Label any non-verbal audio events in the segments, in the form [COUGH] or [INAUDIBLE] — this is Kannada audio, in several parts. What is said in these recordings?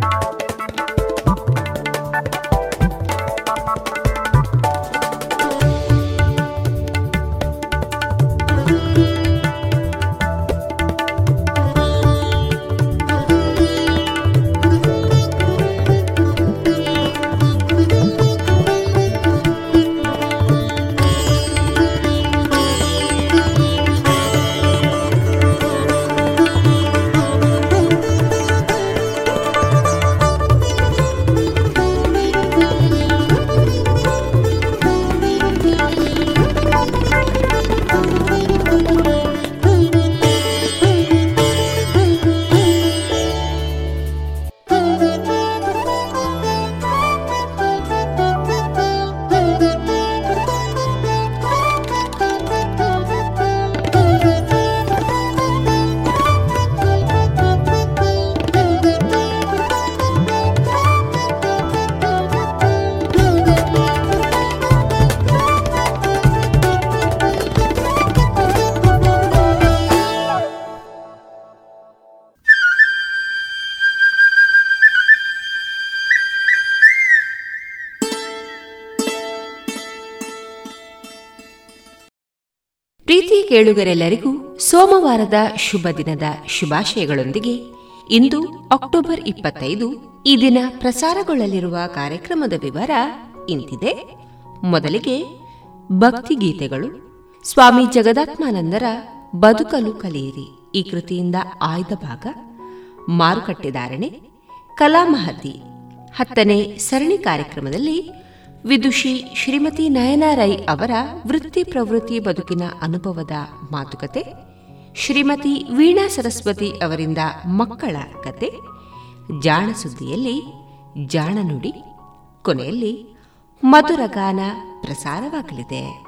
you ಕೇಳುಗರೆಲ್ಲರಿಗೂ ಸೋಮವಾರದ ಶುಭ ದಿನದ ಶುಭಾಶಯಗಳೊಂದಿಗೆ ಇಂದು ಅಕ್ಟೋಬರ್ ಇಪ್ಪತ್ತೈದು ಈ ದಿನ ಪ್ರಸಾರಗೊಳ್ಳಲಿರುವ ಕಾರ್ಯಕ್ರಮದ ವಿವರ ಇಂತಿದೆ. ಮೊದಲಿಗೆ ಭಕ್ತಿ ಗೀತೆಗಳು. ಸ್ವಾಮಿ ಜಗದಾತ್ಮಾನಂದರ ಬದುಕಲು ಕಲಿಯಿರಿ. ಈ ಕೃತಿಯಿಂದ ಆಯ್ದ ಭಾಗ. ಮಾರುಕಟ್ಟೆದಾರಣೆ ಕಲಾಮಹತಿ ಹತ್ತನೇ ಸರಣಿ ಕಾರ್ಯಕ್ರಮದಲ್ಲಿ ವಿದುಷಿ ಶ್ರೀಮತಿ ನಯನಾ ರೈ ಅವರ ವೃತ್ತಿ ಪ್ರವೃತ್ತಿ ಬದುಕಿನ ಅನುಭವದ ಮಾತುಕತೆ, ಶ್ರೀಮತಿ ವೀಣಾ ಸರಸ್ವತಿ ಅವರಿಂದ ಮಕ್ಕಳ ಕತೆ, ಜಾಣ ಸುದ್ದಿಯಲ್ಲಿ ಜಾಣ ನುಡಿ, ಕೊನೆಯಲ್ಲಿ ಮಧುರಗಾನ ಪ್ರಸಾರವಾಗಲಿದೆ.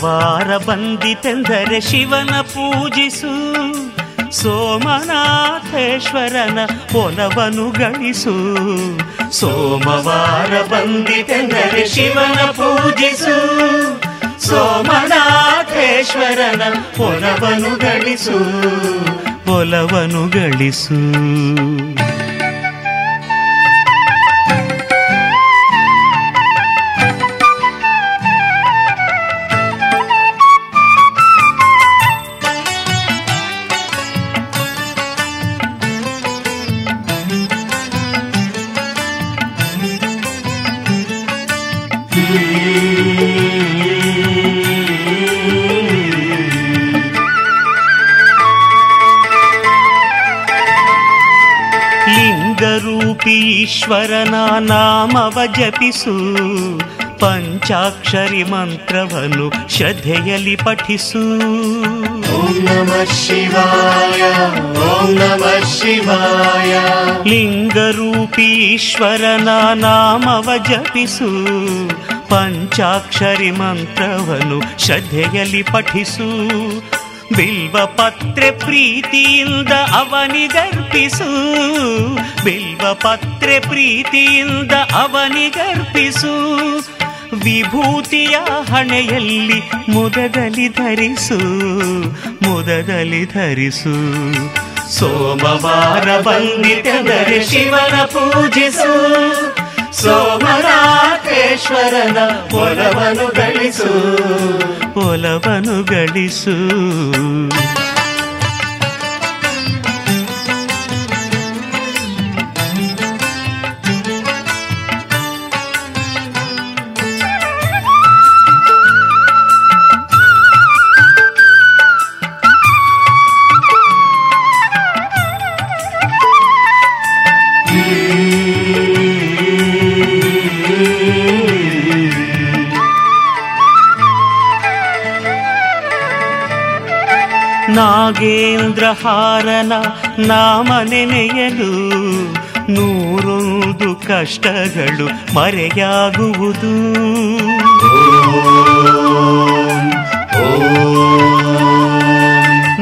ಸೋಮವಾರ ಬಂದಿತೆಂದರೆ ಶಿವನ ಪೂಜಿಸು, ಸೋಮನಾಥೇಶ್ವರನ ಒಲವನು ಗಳಿಸು. ಸೋಮವಾರ ಬಂದಿತೆಂದರೆ ಶಿವನ ಪೂಜಿಸು, ಸೋಮನಾಥೇಶ್ವರನ ಒಲವನು ಗಳಿಸು ಒಲವನು ಗಳಿಸು. ಈಶ್ವರನ ನಾಮವ ಜಪಿಸು ಪಂಚಾಕ್ಷರಿ ಮಂತ್ರವನ್ನು ಶ್ರದ್ಧೆಯಲ್ಲಿ ಪಠಿಸು. ಓಂ ನಮ ಶಿವಾಯ ಓಂ ನಮ ಶಿವಾಯ. ಲಿಂಗರೂಪೀಶ್ವರನ ನಾಮವ ಜಪಿಸು ಪಂಚಾಕ್ಷರಿ ಮಂತ್ರವನ್ನು ಶ್ರದ್ಧೆಯಲ್ಲಿ ಪಠಿಸು. ಬಿಲ್ವ ಪತ್ರೆ ಪ್ರೀತಿಯಿಂದ ಅವನಿಗರ್ಪಿಸು ಬಿಲ್ವ ಪತ್ರೆ ಪ್ರೀತಿಯಿಂದ ಅವನಿಗರ್ಪಿಸು. ವಿಭೂತಿಯ ಹಣೆಯಲ್ಲಿ ಮುದದಲ್ಲಿ ಧರಿಸು ಮುದದಲ್ಲಿ ಧರಿಸು. ಸೋಮವಾರ ಬಂದಿತೆಂದರೆ ಶಿವನ ಪೂಜಿಸು. ಸೋಮನಾಥೇಶ್ವರನ ಒಲವನು ಗಳಿಸು. ಒಲವನು ಗಳಿಸು. ನಾಗೇಂದ್ರಹಾರನ ನಾಮ ನೆನೆಯಲು ನೂರೊಂದು ಕಷ್ಟಗಳು ಮರೆಯಾಗುವುದು.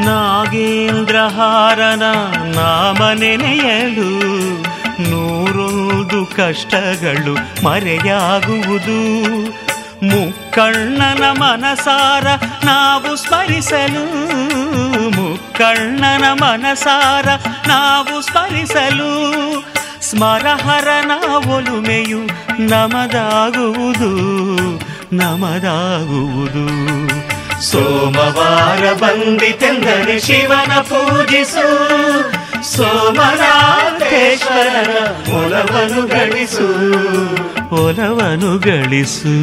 ನಾಗೇಂದ್ರಹಾರನ ನಾಮ ನೆನೆಯಲು ನೂರೊಂದು ಕಷ್ಟಗಳು ಮರೆಯಾಗುವುದು. ಮುಕ್ಕಣ್ಣನ ಮನಸಾರ ನಾವು ಸ್ಮರಿಸಲು ಮುಕ್ಕಣ್ಣನ ಮನಸಾರ ನಾವು ಸ್ಮರಿಸಲು ಸ್ಮರಹರನ ಒಲುಮೆಯು ನಮದಾಗುವುದು ನಮದಾಗುವುದು. ಸೋಮವಾರ ಬಂದಿತೆಂದರೆ ಶಿವನ ಪೂಜಿಸು, ಸೋಮನಾಥೇಶ್ವರನ ಒಲವನು ಗಳಿಸು ಒಲವನು ಗಳಿಸು.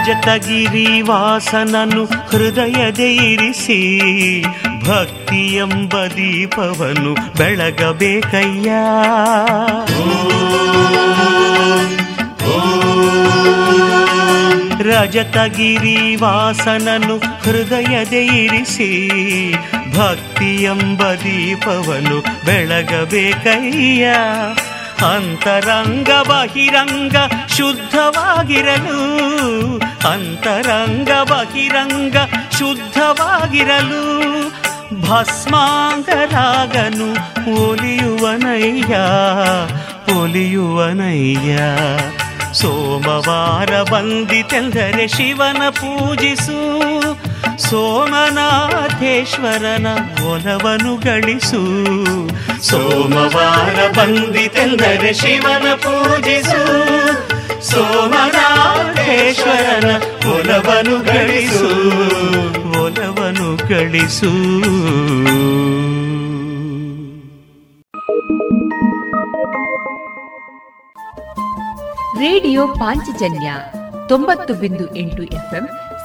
ರಜತಗಿರಿ ವಾಸನನು ಹೃದಯ ದೇರಿಸಿ ಭಕ್ತಿ ಎಂಬ ದೀಪವನ್ನು ಬೆಳಗಬೇಕಯ್ಯ. ರಜತಗಿರಿ ವಾಸನನು ಹೃದಯ ದೇರಿಸಿ ಭಕ್ತಿ ಎಂಬ ದೀಪವನ್ನು ಬೆಳಗಬೇಕಯ್ಯ. ಅಂತರಂಗ ಬಹಿರಂಗ ಶುದ್ಧವಾಗಿರಲು ಅಂತರಂಗ ಬಹಿರಂಗ ಶುದ್ಧವಾಗಿರಲು ಭಸ್ಮಾಂಗರಾಗನು ಒಲಿಯುವನಯ್ಯ ಒಲಿಯುವನಯ್ಯ. ಸೋಮವಾರ ಬಂದಿತೆಂದರೆ ಶಿವನ ಪೂಜಿಸು. ಸೋಮನಾಥೇಶ್ವರನ ಒಲವನು ಗಳಿಸು. ಸೋಮವಾರ ಬಂದಿತೆಂದರೆ ಶಿವನ ಪೂಜಿಸು. ಸೋಮನಾಥೇಶ್ವರನ ಒಲವನು ಗಳಿಸು. ಒಲವನು ಗಳಿಸು. ರೇಡಿಯೋ ಪಾಂಚಜನ್ಯ ತೊಂಬತ್ತು ಬಿಂದು ಎಂಟು ಎಫ್ಎಂ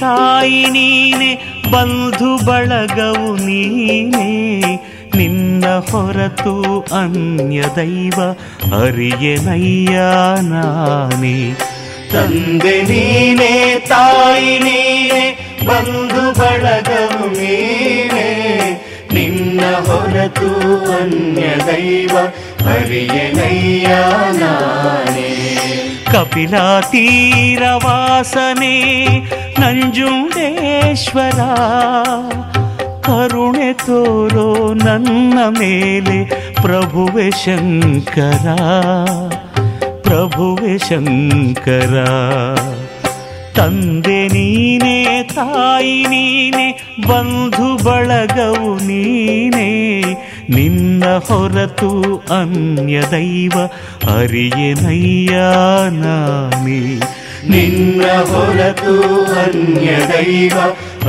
ತಾಯಿ ನೀನೆ, ಬಂಧು ಬಳಗವು ನೀನೆ. ನಿನ್ನ ಹೊರತು ಅನ್ಯ ದೈವ ಅರಿಯನಯ್ಯ ನಾನೇ. ತಂದೆ ನೀನೆ, ತಾಯಿ ನೀನೆ, ಬಂಧು ಬಳಗವು ನೀನೆ. ನಿನ್ನ ಹೊರತು ಅನ್ಯ ದೈವ ಹರಿಯನಯ್ಯ ನಾನೇ. ಕಪಿಲಾ ತೀರವಾಸನೆ ನಂಜುಂಡೇಶ್ವರ, ಕರುಣೆ ತೋರೋ ನನ್ನ ಮೇಲೆ ಪ್ರಭುವೆ ಶಂಕರ ಪ್ರಭುವೆ ಶಂಕರ. ತಂದೆ ನೀನೆ, ತಾಯಿ ನೀನೆ, ಬಂಧು ಬಳಗವು ನೀನೆ, ನಿನ್ನ ಹೊರತು ಅನ್ಯ ದೈವ ಅರಿಯನಯ್ಯ ನಾನೇ. ನಿನ್ನ ಹೊರತು ಅನ್ಯ ದೈವ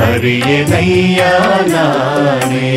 ಅರಿಯನಯ್ಯ ನಾನೇ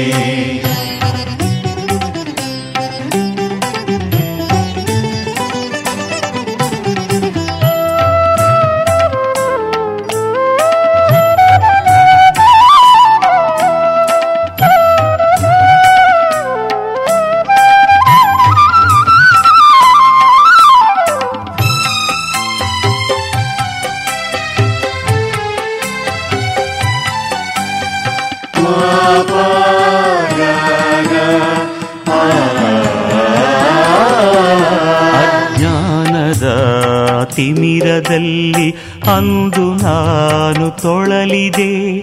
ತಿಮಿರದಲ್ಲಿ ಅಂದು ನಾನು ತೊಳಲಿದೆ.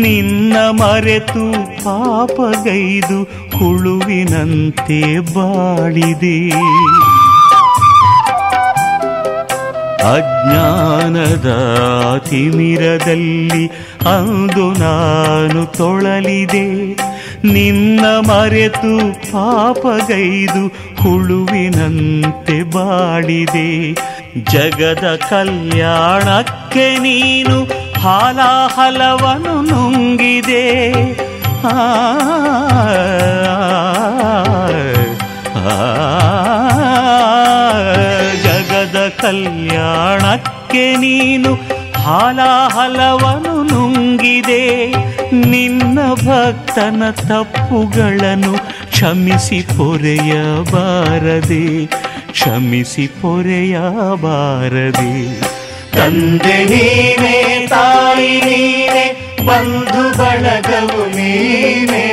ನಿನ್ನ ಮರೆತು ಪಾಪಗೈದು ಹುಳುವಿನಂತೆ ಬಾಳಿದೆ. ಅಜ್ಞಾನದ ತಿಮಿರದಲ್ಲಿ ಅಂದು ನಾನು ತೊಳಲಿದೆ. ನಿನ್ನ ಮರೆತು ಪಾಪಗೈದು ಹುಳುವಿನಂತೆ ಬಾಡಿದೆ ಜಗದ ಕಲ್ಯಾಣಕ್ಕೆ ನೀನು ಹಾಲಾಹಲವನು ನುಂಗಿದೆ ಆ ಜಗದ ಕಲ್ಯಾಣಕ್ಕೆ ನೀನು ಹಾಲಾಹಲವನು ನುಂಗಿದೆ ನಿನ್ನ ಭಕ್ತನ ತಪ್ಪುಗಳನ್ನು ಕ್ಷಮಿಸಿ ಪೊರೆಯಬಾರದೆ ಕ್ಷಮಿಸಿ ಪೊರೆಯಬಾರದೆ. ತಂದೆ ನೀನೇ, ತಾಯಿ ನೀನೇ, ಬಂಧು ಬಳಗವು ನೀನೇ.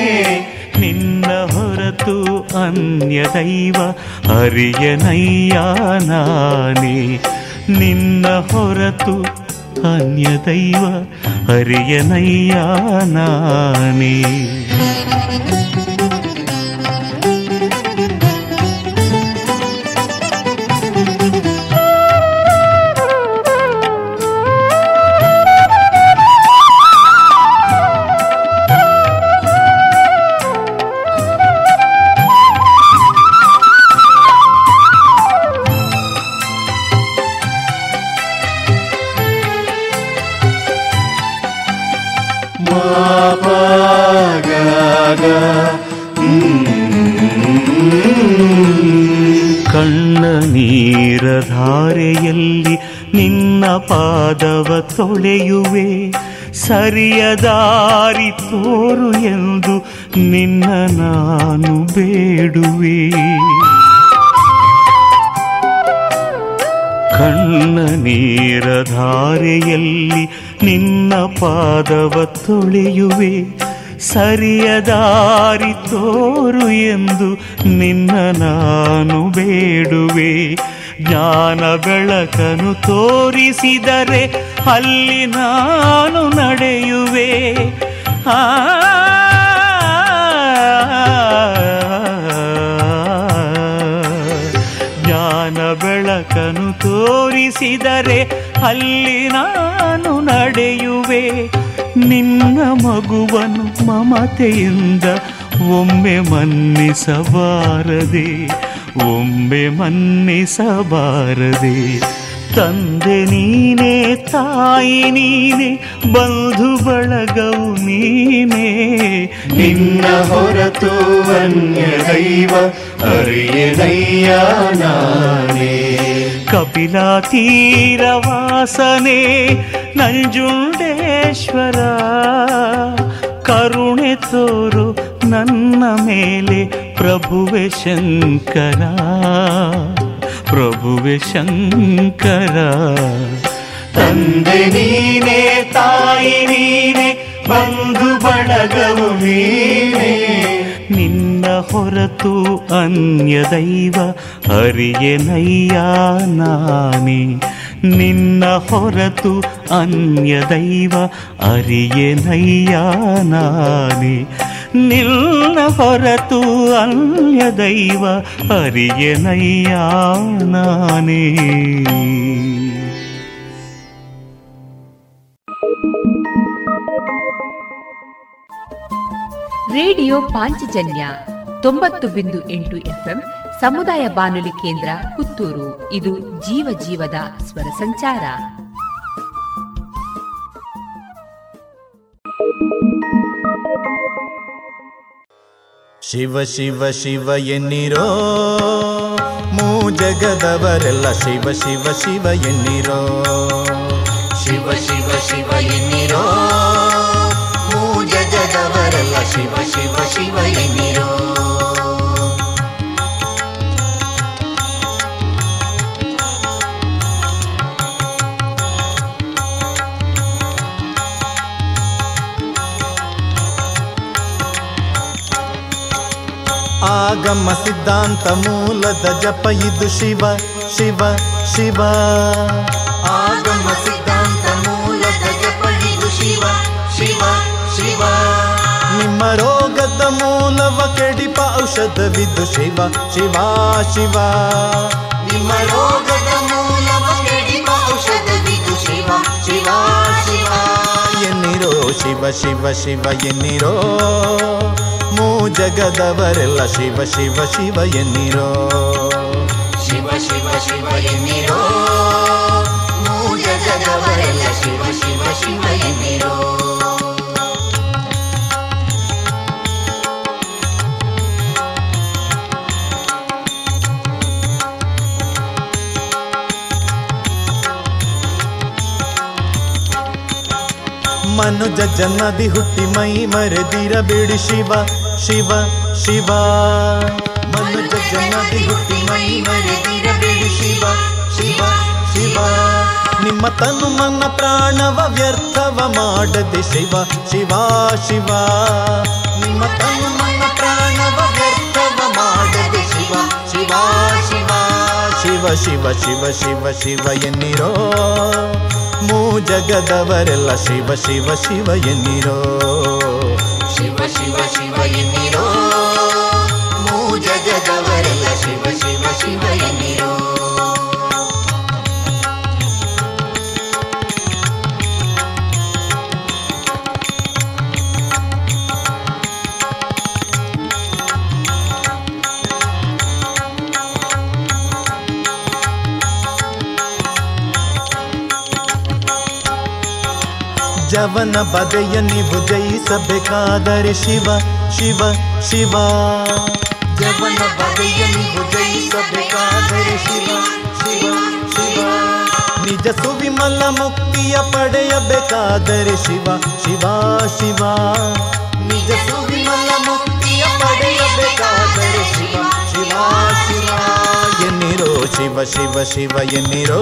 ನಿನ್ನ ಹೊರತು ಅನ್ಯ ದೈವ ಅರಿಯನಯ್ಯ ನಾನೇ. ನಿನ್ನ ಹೊರತು ಅನ್ಯ ದೈವ ಹರಿಯನಯ್ಯ ನಾನೇ ಧಾರೆಯಲ್ಲಿ ನಿನ್ನ ಪಾದವ ತೊಳೆಯುವೆ. ಸರಿಯ ದಾರಿ ತೋರು ಎಂದು ನಿನ್ನ ನಾನು ಬೇಡುವೆ. ಕಣ್ಣ ನೀರ ಧಾರೆಯಲ್ಲಿ ನಿನ್ನ ಪಾದವ ತೊಳೆಯುವೆ. ಸರಿಯ ದಾರಿ ತೋರು ಎಂದು ನಿನ್ನ ನಾನು ಬೇಡುವೆ. ಜ್ಞಾನ ಬೆಳಕನು ತೋರಿಸಿದರೆ ಅಲ್ಲಿ ನಾನು ನಡೆಯುವೆ ಆ ಜ್ಞಾನ ಬೆಳಕನು ತೋರಿಸಿದರೆ ಅಲ್ಲಿ ನಾನು ನಡೆಯುವೆ ನಿನ್ನ ಮಗುವನು ಮಮತೆಯಿಂದ ಒಮ್ಮೆ ಮನ್ನಿಸಬಾರದೆ ಒಮ್ಮೆ ಮನ್ನಿಸಬಾರದೆ. ತಂದೆ ನೀನೇ, ತಾಯಿ ನೀನೇ, ಬಂಧು ಬಳಗವು ನೀನೇ. ನಿನ್ನ ಹೊರತು ಅನ್ಯ ದೈವ ಅರಿಯನಯ್ಯ ನಾನೇ. ಕಪಿಲ ತೀರವಾಸನೆ ನಂಜುಂಡೇಶ್ವರ. ಕರುಣೆ ತೋರು ನನ್ನ ಮೇಲೆ ಪ್ರಭುವೆ ಶಂಕರ ಪ್ರಭುವೆ ಶಂಕರ. ತಂದೆ ನೀನೇ ತಾಯಿ ನೀನೇ ಬಂಧು ಬಳಗವು ನೀನೇ. ನಿನ್ನ ಹೊರತು ಅನ್ಯ ದೈವ ಹರಿಯನಯ್ಯ ನಾನೇ. ನಿನ್ನ ಹೊರತು ಅನ್ಯ ದೈವ ಅರಿಯನಯ್ಯ ನಾನೇ. ನಿನ್ನ ಹೊರತು ಅನ್ಯ ದೈವ ಅರಿಯನಯ್ಯ ನಾನೇ. ರೇಡಿಯೋ ಪಾಂಚಜನ್ಯ ತೊಂಬತ್ತು ಬಿಂದು ಎಂಟು ಎಫ್ಎಂ ಸಮುದಾಯ ಬಾನುಲಿ ಕೇಂದ್ರ ಪುತ್ತೂರು. ಇದು ಜೀವ ಜೀವದ ಸ್ವರ ಸಂಚಾರ. ಶಿವ ಶಿವ ಶಿವ ಎನ್ನಿರೋ, ಮೂ ಜಗದವರೆಲ್ಲ ಶಿವ ಶಿವ ಶಿವ ಎನ್ನಿರೋ. ಶಿವ ಶಿವ ಶಿವ ಎನ್ನಿರೋ, ಮೂ ಜಗದವರೆಲ್ಲ ಶಿವ ಶಿವ ಶಿವ ಎನ್ನಿರೋ. ಆಗಮ ಸಿದ್ಧಾಂತ ಮೂಲದ ಜಪ ಇದು ಶಿವ ಶಿವ ಶಿವ. ಆಗಮ ಸಿದ್ಧಾಂತ ಮೂಲದ ಜಪ ಇದು ಶಿವ ಶಿವ ಶಿವ. ನಿಮ್ಮ ರೋಗದ ಮೂಲವ ಕೆಡಿಪ ಔಷಧವಿದು ಶಿವ ಶಿವ ಶಿವ. ನಿಮ್ಮ ರೋಗದ ಮೂಲವ ಕೆಡಿಪ ಔಷಧವಿದು ಶಿವ ಶಿವ ಶಿವ. ಎನ್ನಿರೋ ಶಿವ ಶಿವ ಶಿವ ಎನ್ನಿರೋ ಜಗದವರೆಲ್ಲ ಶಿವ ಶಿವ ಶಿವ ಎನ್ನಿರೋ? ಶಿವ ಶಿವ ಶಿವ ಎನ್ನಿರೋ? ಜಗದವರೆಲ್ಲ ಶಿವ ಶಿವ ಶಿವ ಎನ್ನಿರೋ? ಮನುಜ ಜನ್ನದಿ ಹುಟ್ಟಿ ಮೈ ಮರೆದಿರಬೇಡಿ ಶಿವ. ಶಿವ ಶಿವ. ಮನುಜ ಜನ್ನದಿ ಹುಟ್ಟಿ ಮೈ ಮರೆದಿರಬೇಡಿ ಶಿವ ಶಿವ ಶಿವ. ನಿಮ್ಮ ತನು ಮನ ಪ್ರಾಣವ ವ್ಯರ್ಥವ ಮಾಡದೆ ಶಿವ ಶಿವ ಶಿವ. ನಿಮ್ಮ ತನು ಮನ ಪ್ರಾಣವ ವ್ಯರ್ಥವ ಮಾಡದೆ ಶಿವ ಶಿವ ಶಿವ. ಶಿವ ಶಿವ ಶಿವ ಶಿವ ಶಿವ ಎನ್ನಿರೋ. ಮೂ ಜಗದವರೆಲ್ಲ ಶಿವ ಶಿವ ಶಿವ ಎನ್ನಿರೋ. शिव शिव इन्निरो मू जगदवरल शिव शिव शिव इन्निरो ಜವನ ಬದೆಯ ನೀವು ಜಯಿಸಬೇಕಾದರೆ ಶಿವ ಶಿವ ಶಿವ. ಜವನ ಬದೆಯ ನೀವು ಜಯಿಸಬೇಕಾದರೆ ಶಿವ ಶಿವ ಶಿವ. ನಿಜ ಸುವಿಮಲ ಮುಕ್ತಿಯ ಪಡೆಯಬೇಕಾದರೆ ಶಿವ ಶಿವ ಶಿವ. ನಿಜ ಸುವಿಮಲ ಮುಕ್ತಿಯ ಪಡೆಯಬೇಕಾದರೆ ಶಿವ ಶಿವ ಶಿವ. ಎನ್ನಿರೋ ಶಿವ ಶಿವ ಶಿವ ಎನ್ನಿರೋ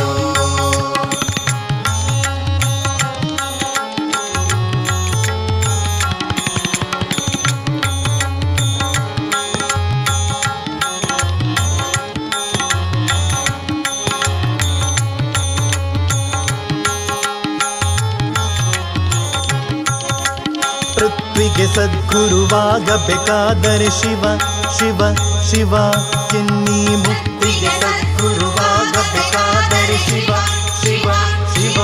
ಪೃಥ್ವಿಗೆ ಸದ್ಗುರುವಾಗಬೇಕಾದರೆ ಶಿವ ಶಿವ ಶಿವ ಎನ್ನಿ ಮುಕ್ತಿಗೆ ಸದ್ಗುರುವಾಗಬೇಕಾದರೆ ಶಿವ ಶಿವ ಶಿವ.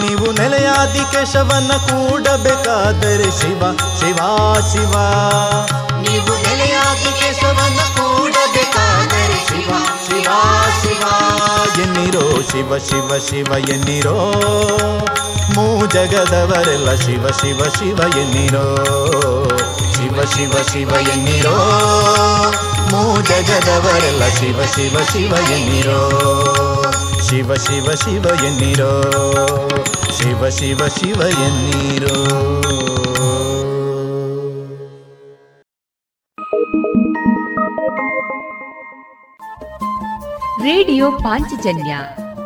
ನೀವು ನೆಲೆಯಾದಿ ಕೇಶವನ ಕೂಡಬೇಕಾದರೆ ಶಿವ ಶಿವ ಶಿವ. ನೀವು ನೆಲೆಯಾದಿ ಕೇಶವನ ಕೂಡಬೇಕಾದರೆ ಶಿವ ಶಿವ ಶಿವ. ಎನ್ನಿರೋ ಶಿವ ಶಿವ ಶಿವ, ಎನ್ನಿರೋ ಮೂ ಜಗದವರೆಲ್ಲ ಶಿವ ಶಿವ ಶಿವ ಎನ್ನಿರೋ. ಶಿವ ಶಿವ ಶಿವ ಎನ್ನಿರೋ. ಮೂ ಜಗದವರೆಲ್ಲ ಶಿವ ಶಿವ ಶಿವ ಎನ್ನಿರೋ. ಶಿವ ಶಿವ ಶಿವ ಎನ್ನಿರೋ. ಶಿವ ಶಿವ ಶಿವ ಎನ್ನಿರೋ. ರೇಡಿಯೋ ಪಾಂಚಜನ್ಯ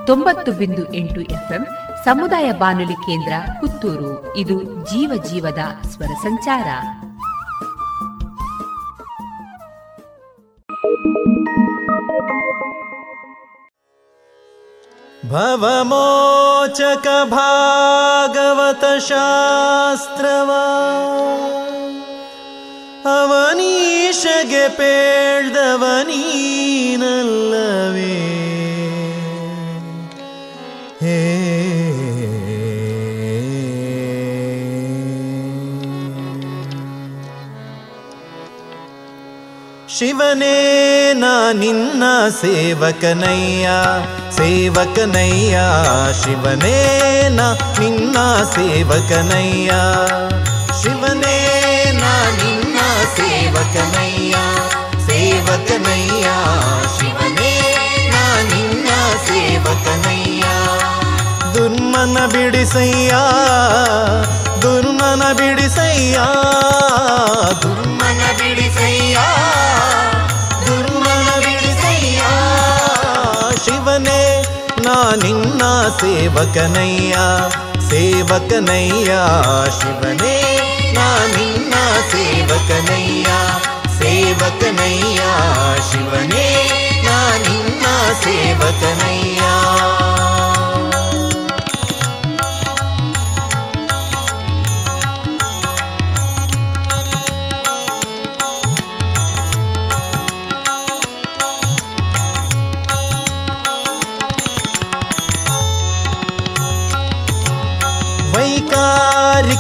ತೊಂಬತ್ತು ಬಿಂದು ಎಂಟು ಎಫ್ಎಂ ಸಮುದಾಯ ಬಾನುಲಿ ಕೇಂದ್ರ ಪುತ್ತೂರು. ಇದು ಜೀವ ಜೀವದ ಸ್ವರ ಸಂಚಾರ. ಭವಮೋಚಕ ಭಾಗವತ ಶಾಸ್ತ್ರವಾ. ಅವನೀಶಗೆ ಪೇಳ್ದವನೀನಲ್ಲವೇ. ಹೇ ಶಿವನೇ, ನಾ ನಿನ್ನ ಸೇವಕನಯ್ಯ. ಸೇವಕನಯ್ಯ, ಶಿವನೇ, ನಾ ನಿನ್ನ ಸೇವಕನಯ್ಯ. ಶಿವನೇ, ನಾ ನಿನ್ನ ಸೇವಕನಯ್ಯ. ಸೇವಕನಯ್ಯ, ಶಿವನೇ, ನಾ ನಿನ್ನ ಸೇವಕನಯ್ಯ. ದುರ್ಮನ ಬಿಡಿಸಯ್ಯ. ದುರ್ಮನ ಬಿಡಿಸಯ್ಯ. ದುರ್ಮನ ಬಿಡಿಸಯ್ಯ. ದುರ್ಮನ ಬಿಡಿಸಯ್ಯ. ಶಿವನೇ ನಾ ನಿನ್ನ ಸೇವಕನಯ್ಯ. ಸೇವಕನಯ್ಯ. ಶಿವನೇ ನಾ ನಿನ್ನ ಸೇವಕನಯ್ಯ. ಸೇವಕನಯ್ಯ. ಶಿವನೇ ನಾ ನಿನ್ನ ಸೇವಕನಯ್ಯ.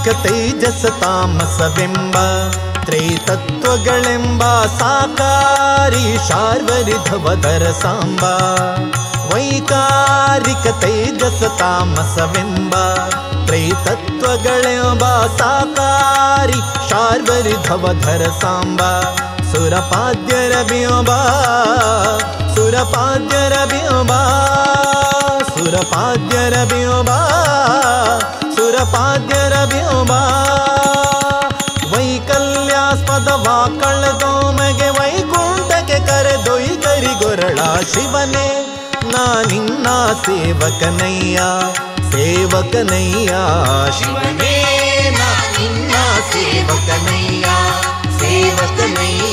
ವೈಕಾರಿಕ ತೇಜಸ ತಾಮಸವೆಂಬ ತ್ರೈತತ್ವಗಳೆಂಬ ಸಾಕಾರಿ ಶಾರ್ವರಿಧವದರ ಸಾಂಬ ವೈಕಾರಿಕ ತೇಜಸ ತಾಮಸವೆಂಬ ತ್ರೈತತ್ವಗಳೆಂಬ ಸಾಕಾರಿ ಶಾರ್ವರಿಧವಧರ ಸಾಂಬ ಸುರಪಾದ್ಯರ ಬಿಂಬ ಸುರಪಾದ್ಯರ ಸುರಪಾದ್ಯರ ಬಿಂಬ ವೈಕಲ್ಯಾಸ್ಪದ ವಾಕಳದೋಮಗೆ ವೈಕುಂಠಕ್ಕೆ ಕರೆದೊಯ್ ಕರಿಗೊರಳ ಶಿವನೇ. ನಾ ನಿನ್ನ ಸೇವಕನಯ್ಯ ಸೇವಕನಯ್ಯ. ಶಿವನೇ, ನಾ ನಿನ್ನ ಸೇವಕನಯ್ಯ ಸೇವಕನಯ್ಯ.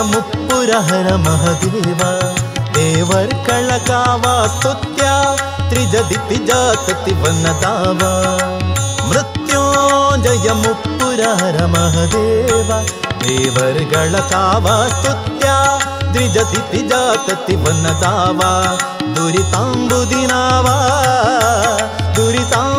ಮುಪ್ಪುರಹರ ಮಹದೇವ ದೇವರ್ ಕಳಕಾವ ಸ್ತುತ್ಯ ತ್ರಿಜದಿ ಪಿಜಾತತಿ ವನ್ನದಾವ ಮೃತ್ಯುಂಜಯ ಮುಪ್ಪುರಹರ ಮಹದೇವ ದೇವರ್ಗಳ ಕಾವ ಸ್ತುತ್ಯ ದ್ವಿಜತಿ ಪಿಜಾತತಿ ವನ್ನದಾವ ದುರಿತಾಂಬುದಿನಾವ ದುರಿತಾಂಬುದಿನಾವ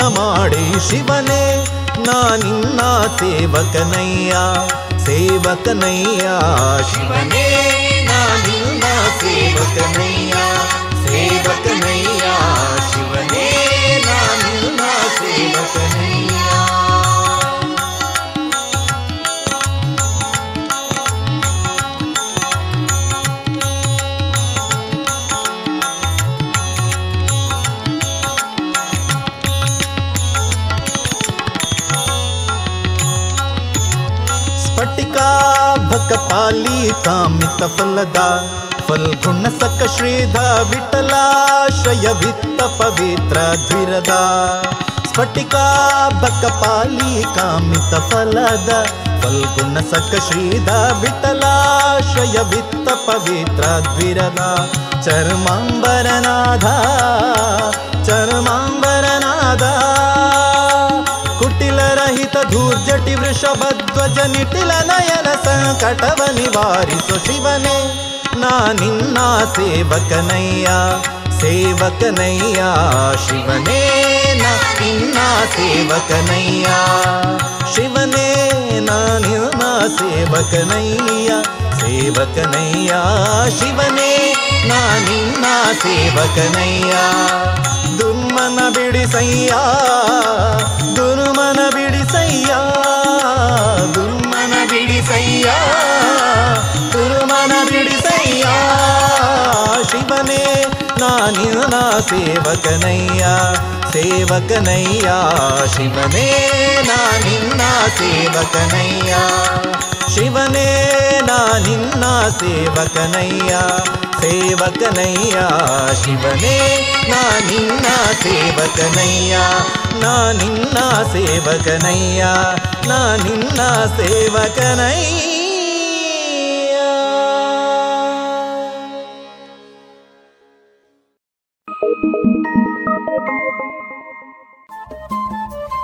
ಕೃತ್ಯನ ಮಾಡಿ ಶಿವನೇ ನಾ ನಿನ್ನ ಸೇವಕನಯ್ಯ ಸೇವಕನಯ್ಯ ಶಿವನೇ ನಾ ನಿನ್ನ ಸೇವಕನಯ್ಯ ಸೇವಕನಯ್ಯ ಶಿವನೇ ನಾ ನಿನ್ನ ಸೇವಕನಯ್ಯ ಕಾಮಿತ ಫಲದ ಫಲ್ಗುಣ ಸಕ ಶ್ರೀಧ ವಿಠಲಾಶ್ರಯ ವಿತ್ತ ಪವಿತ್ರ ಧ್ವಿರದ ಸ್ಫಟಿಕಾಭಕ ಪಾಲಿ ಕಾಮಿತ ಫಲದ ಫಲ್ಗುಣ ಸಕ ಶ್ರೀಧ ವಿಠಲಾಶ್ರಯ ವಿತ್ತ ಪವಿತ್ರ ಧ್ವಿರದ ಕುಟಿಲರಹಿತ ಧೂರ್ಜಟಿ ವೃಷಭಧ್ವಜ ನಿಟಿಲ ನಯನ ಸಂಕಟವ ನಿವಾರಿಸು ಶಿವನೇ. ನಾ ನಿನ್ನ ಸೇವಕನಯ್ಯ ಸೇವಕನಯ್ಯ ಶಿವನೇ. ನಾ ನಿನ್ನ ಸೇವಕನಯ್ಯ, ಶಿವನೇ. ನಾ ನಿನ್ನ ಸೇವಕನಯ್ಯ ಸೇವಕನಯ್ಯ ಶಿವನೇ. ನಾ ನಿನ್ನ ಸೇವಕನಯ್ಯ. ದುರ್ಮನ ಬಿಡಿಸಯ್ಯ ದುರ್ಮನ ಬಿಡಿಸಯ್ಯ ದುರ್ಮನ ಬಿಡಿಸಯ್ಯ ದುರ್ಮನ ಬಿಡಿಸಯ್ಯ ಶಿವನೇ ನಾ ನಾನಿನ್ನ ಸೇವಕನಯ್ಯ. ಸೇವಕನಯ್ಯ ಶಿವನೇ ನಾನಿನ್ನ ಸೇವಕನಯ್ಯ ಶಿವನೇ ನಾನಿನ್ನ ಸೇವಕನಯ್ಯ ಸೇವಕನಯ್ಯ ಶಿವನೇ ನಾನಿನ್ನ ಸೇವಕನಯ್ಯ ನಾನಿನ್ನ ಸೇವಕನಯ್ಯ ನಾನಿನ್ನ ಸೇವಕನಯ್ಯ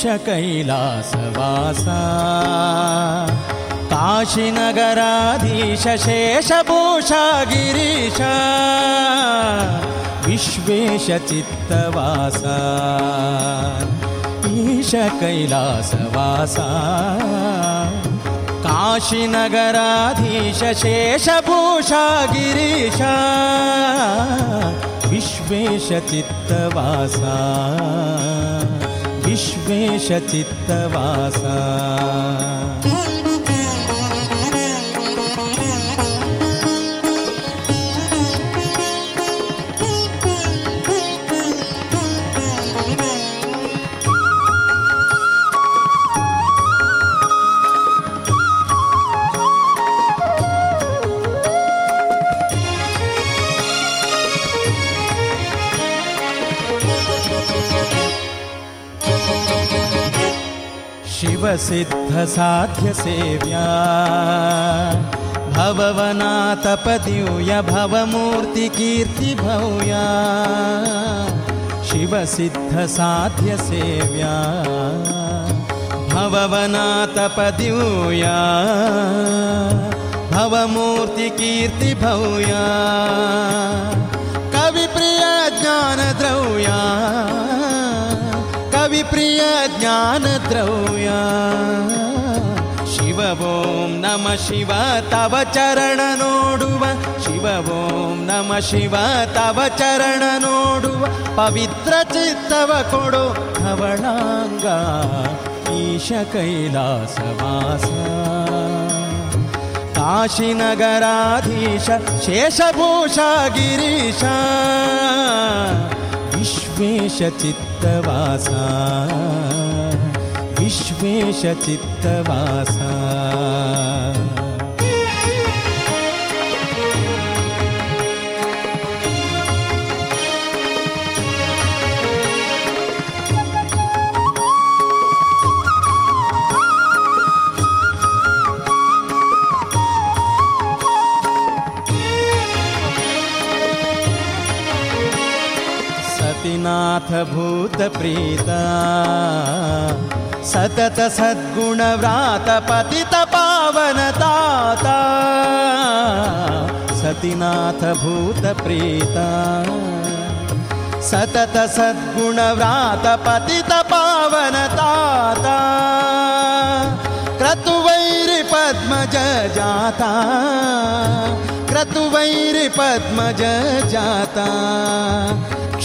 ईश कैलासवास काशीनगराधीश शेषभूषा गिरीश विश्वेश ईश कैलासवास काशीनगराधीश शेषभूषा गिरीश विश्वेश विश्वेशचित्तवासा। सिद्धसाध्यसेव्या भववना तपदिूया भवमूर्तिकीर्ति भूया शिवसिद्धसाध्यसेव्या। भववना तपदिूया भवमूर्तिकीर्ति भूया कविप्रिया ज्ञानद्रौया प्रिय ज्ञानद्रव्या। शिव ॐ नम शिव तव चरण नोडुव। शिव ॐ नम शिव तव चरण नोडुव। पवित्र चित्तव कोडो धवणाङ्गा ईश कैलासवास काशीनगराधीश शेषभूषा गिरीश। विश्वेशचित्तवासा। विश्वेशचित्तवासा। श्रीनाथभूतप्रीता। सतत सद्गुणव्रातपतितपावनताता व्रात सतत सद्गुणव्रातपतितपावनताता व्रात पति तावन जाता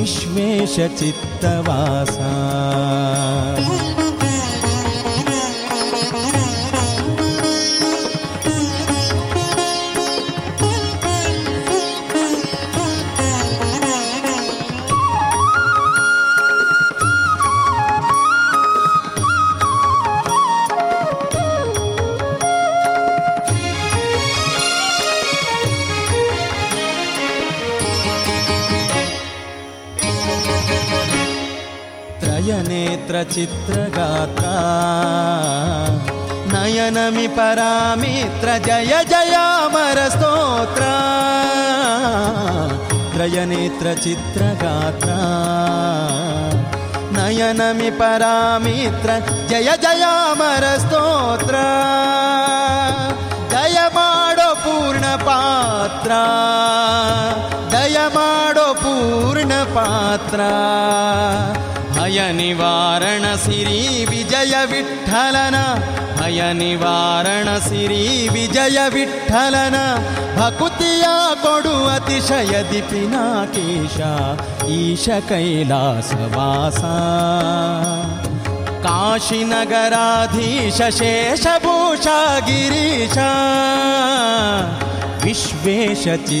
विश्वेशचित्तवासा। चित्रगाता नयनमि परामित्र जय जयामरस्तोत्रा त्रयनेत्र चित्रगाता नयनमि परामित्र जय जयामरस्तोत्र दयमाडो पूर्णपात्र दयमाडो पूर्णपात्र अय निवारणसि विजयविट्ठलन अय निवारणसि विजयविट्ठलन भकुत्या कडु अतिशयदितिना केशा ईशकैलासवासा काशीनगराधीशेषभूषागिरीशा विश्वेशचित्तवासा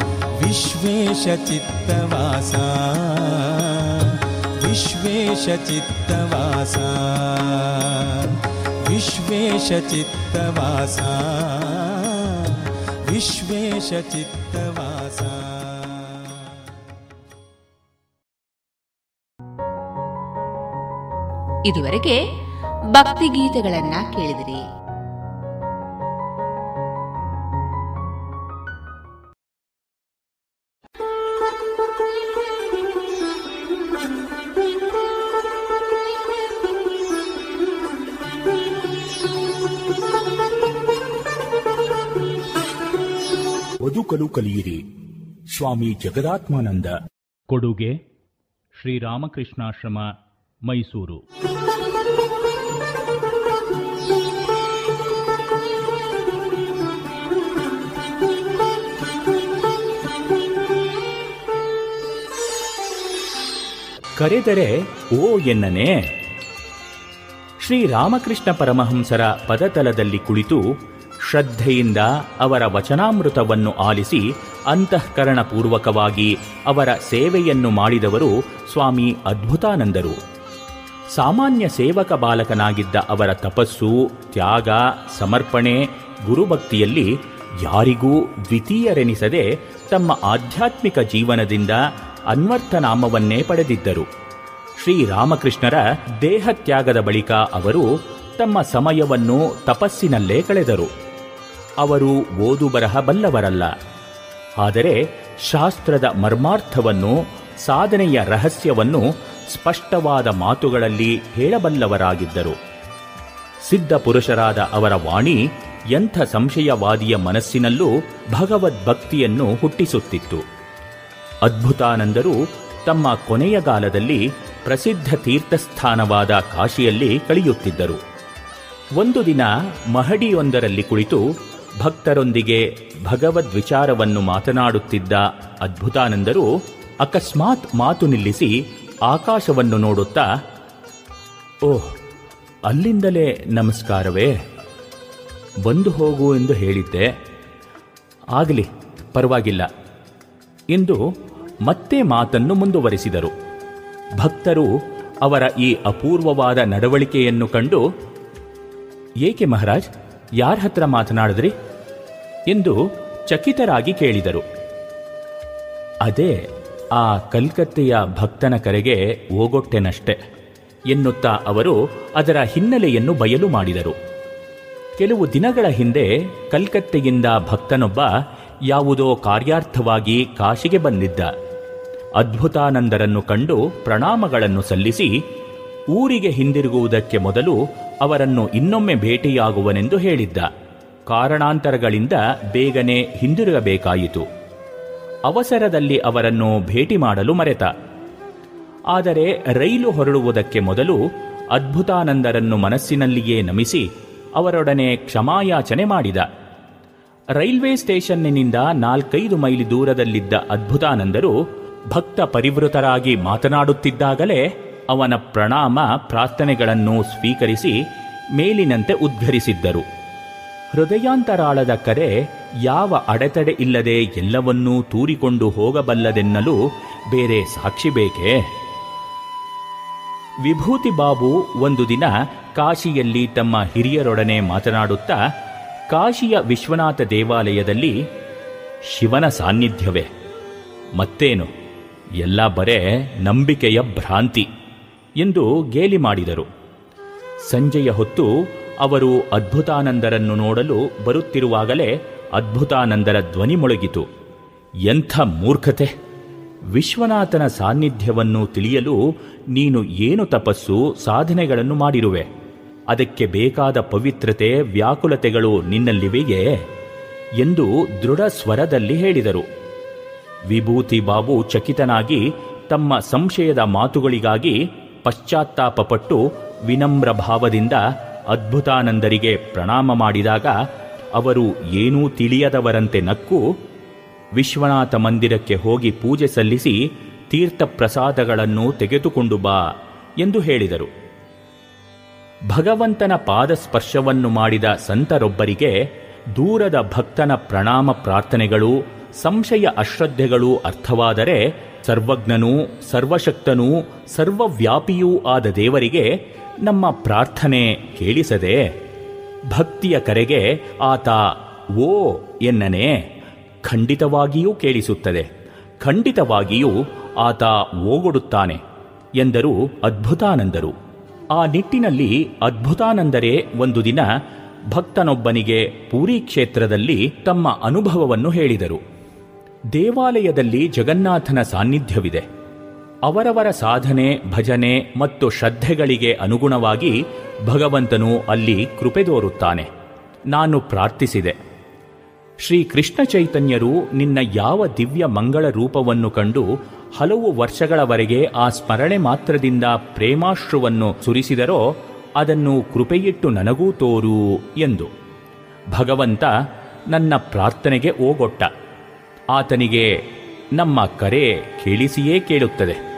विश्वेशचित्तवासा विश्वेशचित्तवासा विश्वेशचित्तवासा विश्वेशचित्तवासा ಇದುವರೆಗೆ ಭಕ್ತಿಗೀತೆಗಳನ್ನ ಕೇಳಿದಿರಿ ಕಲಿಯಿರಿ. ಸ್ವಾಮಿ ಜಗದಾತ್ಮಾನಂದ. ಕೊಡುಗೆ ಶ್ರೀರಾಮಕೃಷ್ಣಾಶ್ರಮ ಮೈಸೂರು. ಕರೆದರೆ ಓ ಎನ್ನನೆ. ಶ್ರೀರಾಮಕೃಷ್ಣ ಪರಮಹಂಸರ ಪದತಲದಲ್ಲಿ ಕುಳಿತು ಶ್ರದ್ಧೆಯಿಂದ ಅವರ ವಚನಾಮೃತವನ್ನು ಆಲಿಸಿ ಅಂತಃಕರಣಪೂರ್ವಕವಾಗಿ ಅವರ ಸೇವೆಯನ್ನು ಮಾಡಿದವರು ಸ್ವಾಮಿ ಅದ್ಭುತಾನಂದರು. ಸಾಮಾನ್ಯ ಸೇವಕ ಬಾಲಕನಾಗಿದ್ದ ಅವರ ತಪಸ್ಸು, ತ್ಯಾಗ, ಸಮರ್ಪಣೆ, ಗುರುಭಕ್ತಿಯಲ್ಲಿ ಯಾರಿಗೂ ದ್ವಿತೀಯರೆನಿಸದೆ ತಮ್ಮ ಆಧ್ಯಾತ್ಮಿಕ ಜೀವನದಿಂದ ಅನ್ವರ್ಥನಾಮವನ್ನೇ ಪಡೆದಿದ್ದರು. ಶ್ರೀರಾಮಕೃಷ್ಣರ ದೇಹತ್ಯಾಗದ ಬಳಿಕ ಅವರು ತಮ್ಮ ಸಮಯವನ್ನು ತಪಸ್ಸಿನಲ್ಲೇ ಕಳೆದರು. ಅವರು ಓದು ಬರಹ ಬಲ್ಲವರಲ್ಲ. ಆದರೆ ಶಾಸ್ತ್ರದ ಮರ್ಮಾರ್ಥವನ್ನು, ಸಾಧನೆಯ ರಹಸ್ಯವನ್ನು ಸ್ಪಷ್ಟವಾದ ಮಾತುಗಳಲ್ಲಿ ಹೇಳಬಲ್ಲವರಾಗಿದ್ದರು. ಸಿದ್ಧ ಪುರುಷರಾದ ಅವರ ವಾಣಿ ಎಂಥ ಸಂಶಯವಾದಿಯ ಮನಸ್ಸಿನಲ್ಲೂ ಭಗವದ್ಭಕ್ತಿಯನ್ನು ಹುಟ್ಟಿಸುತ್ತಿತ್ತು. ಅದ್ಭುತಾನಂದರು ತಮ್ಮ ಕೊನೆಯ ಕಾಲದಲ್ಲಿ ಪ್ರಸಿದ್ಧ ತೀರ್ಥಸ್ಥಾನವಾದ ಕಾಶಿಯಲ್ಲಿ ಕಳೆಯುತ್ತಿದ್ದರು. ಒಂದು ದಿನ ಮಹಡಿಯೊಂದರಲ್ಲಿ ಕುಳಿತು ಭಕ್ತರೊಂದಿಗೆ ಭಗವದ್ ವಿಚಾರವನ್ನು ಮಾತನಾಡುತ್ತಿದ್ದ ಅದ್ಭುತಾನಂದರು ಅಕಸ್ಮಾತ್ ಮಾತು ನಿಲ್ಲಿಸಿ ಆಕಾಶವನ್ನು ನೋಡುತ್ತಾ, ಓಹ್, ಅಲ್ಲಿಂದಲೇ ನಮಸ್ಕಾರವೇ. ಬಂದು ಹೋಗು ಎಂದು ಹೇಳಿದ್ದೆ. ಆಗಲಿ, ಪರವಾಗಿಲ್ಲ. ಎಂದು ಮತ್ತೆ ಮಾತನ್ನು ಮುಂದುವರಿಸಿದರು. ಭಕ್ತರು ಅವರ ಈ ಅಪೂರ್ವವಾದ ನಡವಳಿಕೆಯನ್ನು ಕಂಡು, ಏಕೆ ಮಹಾರಾಜ್? ಯಾರ ಹತ್ರ ಮಾತನಾಡಿದ್ರಿ? ಎಂದು ಚಕಿತರಾಗಿ ಕೇಳಿದರು. ಅದೇ, ಆ ಕಲ್ಕತ್ತೆಯ ಭಕ್ತನ ಕರೆಗೆ ಓಗೊಟ್ಟೆನಷ್ಟೆ ಎನ್ನುತ್ತಾ ಅವರು ಅದರ ಹಿನ್ನೆಲೆಯನ್ನು ಬಯಲು ಮಾಡಿದರು. ಕೆಲವು ದಿನಗಳ ಹಿಂದೆ ಕಲ್ಕತ್ತೆಯಿಂದ ಭಕ್ತನೊಬ್ಬ ಯಾವುದೋ ಕಾರ್ಯಾರ್ಥವಾಗಿ ಕಾಶಿಗೆ ಬಂದಿದ್ದ. ಅದ್ಭುತಾನಂದರನ್ನು ಕಂಡು ಪ್ರಣಾಮಗಳನ್ನು ಸಲ್ಲಿಸಿ ಊರಿಗೆ ಹಿಂದಿರುಗುವುದಕ್ಕೆ ಮೊದಲು ಅವರನ್ನು ಇನ್ನೊಮ್ಮೆ ಭೇಟಿಯಾಗುವನೆಂದು ಹೇಳಿದ್ದ. ಕಾರಣಾಂತರಗಳಿಂದ ಬೇಗನೆ ಹಿಂದಿರುಗಬೇಕಾಯಿತು. ಅವಸರದಲ್ಲಿ ಅವರನ್ನು ಭೇಟಿ ಮಾಡಲು ಮರೆತ. ಆದರೆ ರೈಲು ಹೊರಡುವುದಕ್ಕೆ ಮೊದಲು ಅದ್ಭುತಾನಂದರನ್ನು ಮನಸ್ಸಿನಲ್ಲಿಯೇ ನಮಿಸಿ ಅವರೊಡನೆ ಕ್ಷಮಾಯಾಚನೆ ಮಾಡಿದ. ರೈಲ್ವೆ ಸ್ಟೇಷನ್ನಿನಿಂದ ನಾಲ್ಕೈದು ಮೈಲಿ ದೂರದಲ್ಲಿದ್ದ ಅದ್ಭುತಾನಂದರು ಭಕ್ತ ಪರಿವೃತರಾಗಿ ಮಾತನಾಡುತ್ತಿದ್ದಾಗಲೇ ಅವನ ಪ್ರಣಾಮ ಪ್ರಾರ್ಥನೆಗಳನ್ನು ಸ್ವೀಕರಿಸಿ ಮೇಲಿನಂತೆ ಉದ್ಧರಿಸಿದ್ದರು. ಹೃದಯಾಂತರಾಳದ ಕರೆ ಯಾವ ಅಡೆತಡೆ ಇಲ್ಲದೆ ಎಲ್ಲವನ್ನೂ ತೂರಿಕೊಂಡು ಹೋಗಬಲ್ಲದೆನ್ನಲು ಬೇರೆ ಸಾಕ್ಷಿ ಬೇಕೇ? ವಿಭೂತಿ ಬಾಬು ಒಂದು ದಿನ ಕಾಶಿಯಲ್ಲಿ ತಮ್ಮ ಹಿರಿಯರೊಡನೆ ಮಾತನಾಡುತ್ತಾ, ಕಾಶಿಯ ವಿಶ್ವನಾಥ ದೇವಾಲಯದಲ್ಲಿ, ಶಿವನ ಸಾನ್ನಿಧ್ಯವೇ, ಮತ್ತೇನು? ಎಲ್ಲ ಬರೇ ನಂಬಿಕೆಯ ಭ್ರಾಂತಿ. ಎಂದು ಗೇಲಿ ಮಾಡಿದರು. ಸಂಜೆಯ ಹೊತ್ತು ಅವರು ಅದ್ಭುತಾನಂದರನ್ನು ನೋಡಲು ಬರುತ್ತಿರುವಾಗಲೇ ಅದ್ಭುತಾನಂದರ ಧ್ವನಿ ಮೊಳಗಿತು. ಎಂಥ ಮೂರ್ಖತೆ! ವಿಶ್ವನಾಥನ ಸಾನ್ನಿಧ್ಯವನ್ನು ತಿಳಿಯಲು ನೀನು ಏನು ತಪಸ್ಸು, ಸಾಧನೆಗಳನ್ನು ಮಾಡಿರುವೆ. ಅದಕ್ಕೆ ಬೇಕಾದ ಪವಿತ್ರತೆ, ವ್ಯಾಕುಲತೆಗಳು ನಿನ್ನಲ್ಲಿವೆಯೇ? ಎಂದು ದೃಢ ಸ್ವರದಲ್ಲಿ ಹೇಳಿದರು. ವಿಭೂತಿ ಬಾಬು ಚಕಿತನಾಗಿ ತಮ್ಮ ಸಂಶಯದ ಮಾತುಗಳಿಗಾಗಿ ಪಶ್ಚಾತ್ತಾಪಪಟ್ಟು ವಿನಮ್ರ ಭಾವದಿಂದ ಅದ್ಭುತಾನಂದರಿಗೆ ಪ್ರಣಾಮ ಮಾಡಿದಾಗ ಅವರು ಏನೂ ತಿಳಿಯದವರಂತೆ ನಕ್ಕು ವಿಶ್ವನಾಥ ಮಂದಿರಕ್ಕೆ ಹೋಗಿ ಪೂಜೆ ಸಲ್ಲಿಸಿ ತೀರ್ಥ ಪ್ರಸಾದಗಳನ್ನು ತೆಗೆದುಕೊಂಡು ಬಾ ಎಂದು ಹೇಳಿದರು. ಭಗವಂತನ ಪಾದಸ್ಪರ್ಶವನ್ನು ಮಾಡಿದ ಸಂತರೊಬ್ಬರಿಗೆ ದೂರದ ಭಕ್ತನ ಪ್ರಣಾಮ ಪ್ರಾರ್ಥನೆಗಳು, ಸಂಶಯ ಅಶ್ರದ್ಧೆಗಳು ಅರ್ಥವಾದರೆ ಸರ್ವಜ್ಞನೂ, ಸರ್ವಶಕ್ತನೂ, ಸರ್ವವ್ಯಾಪಿಯೂ ಆದ ದೇವರಿಗೆ ನಮ್ಮ ಪ್ರಾರ್ಥನೆ ಕೇಳಿಸದೆ ಭಕ್ತಿಯ ಕರೆಗೆ ಆತ ಓ ಎನ್ನನೆ ಖಂಡಿತವಾಗಿಯೂ ಕೇಳಿಸುತ್ತದೆ. ಖಂಡಿತವಾಗಿಯೂ ಆತ ಓಗೊಡುತ್ತಾನೆ ಎಂದರು ಅದ್ಭುತಾನಂದರು. ಆ ನಿಟ್ಟಿನಲ್ಲಿ ಅದ್ಭುತಾನಂದರೇ ಒಂದು ದಿನ ಭಕ್ತನೊಬ್ಬನಿಗೆ ಪೂರಿ ಕ್ಷೇತ್ರದಲ್ಲಿ ತಮ್ಮ ಅನುಭವವನ್ನು ಹೇಳಿದರು. ದೇವಾಲಯದಲ್ಲಿ ಜಗನ್ನಾಥನ ಸಾನ್ನಿಧ್ಯವಿದೆ. ಅವರವರ ಸಾಧನೆ, ಭಜನೆ ಮತ್ತು ಶ್ರದ್ಧೆಗಳಿಗೆ ಅನುಗುಣವಾಗಿ ಭಗವಂತನು ಅಲ್ಲಿ ಕೃಪೆ ತೋರುತ್ತಾನೆ. ನಾನು ಪ್ರಾರ್ಥಿಸಿದೆ. ಶ್ರೀ ಕೃಷ್ಣ ಚೈತನ್ಯರು ನಿನ್ನ ಯಾವ ದಿವ್ಯ ಮಂಗಳ ರೂಪವನ್ನು ಕಂಡು ಹಲವು ವರ್ಷಗಳವರೆಗೆ ಆ ಸ್ಮರಣೆ ಮಾತ್ರದಿಂದ ಪ್ರೇಮಾಶ್ರುವನ್ನು ಸುರಿಸಿದರೋ ಅದನ್ನು ಕೃಪೆಯಿಟ್ಟು ನನಗೂ ತೋರು ಎಂದು. ಭಗವಂತ ನನ್ನ ಪ್ರಾರ್ಥನೆಗೆ ಓಗೊಟ್ಟ. ಆತನಿಗೆ, ನಮ್ಮ ಕರೆ ಕೇಳಿಸಿಯೇ ಕೇಳುತ್ತದೆ.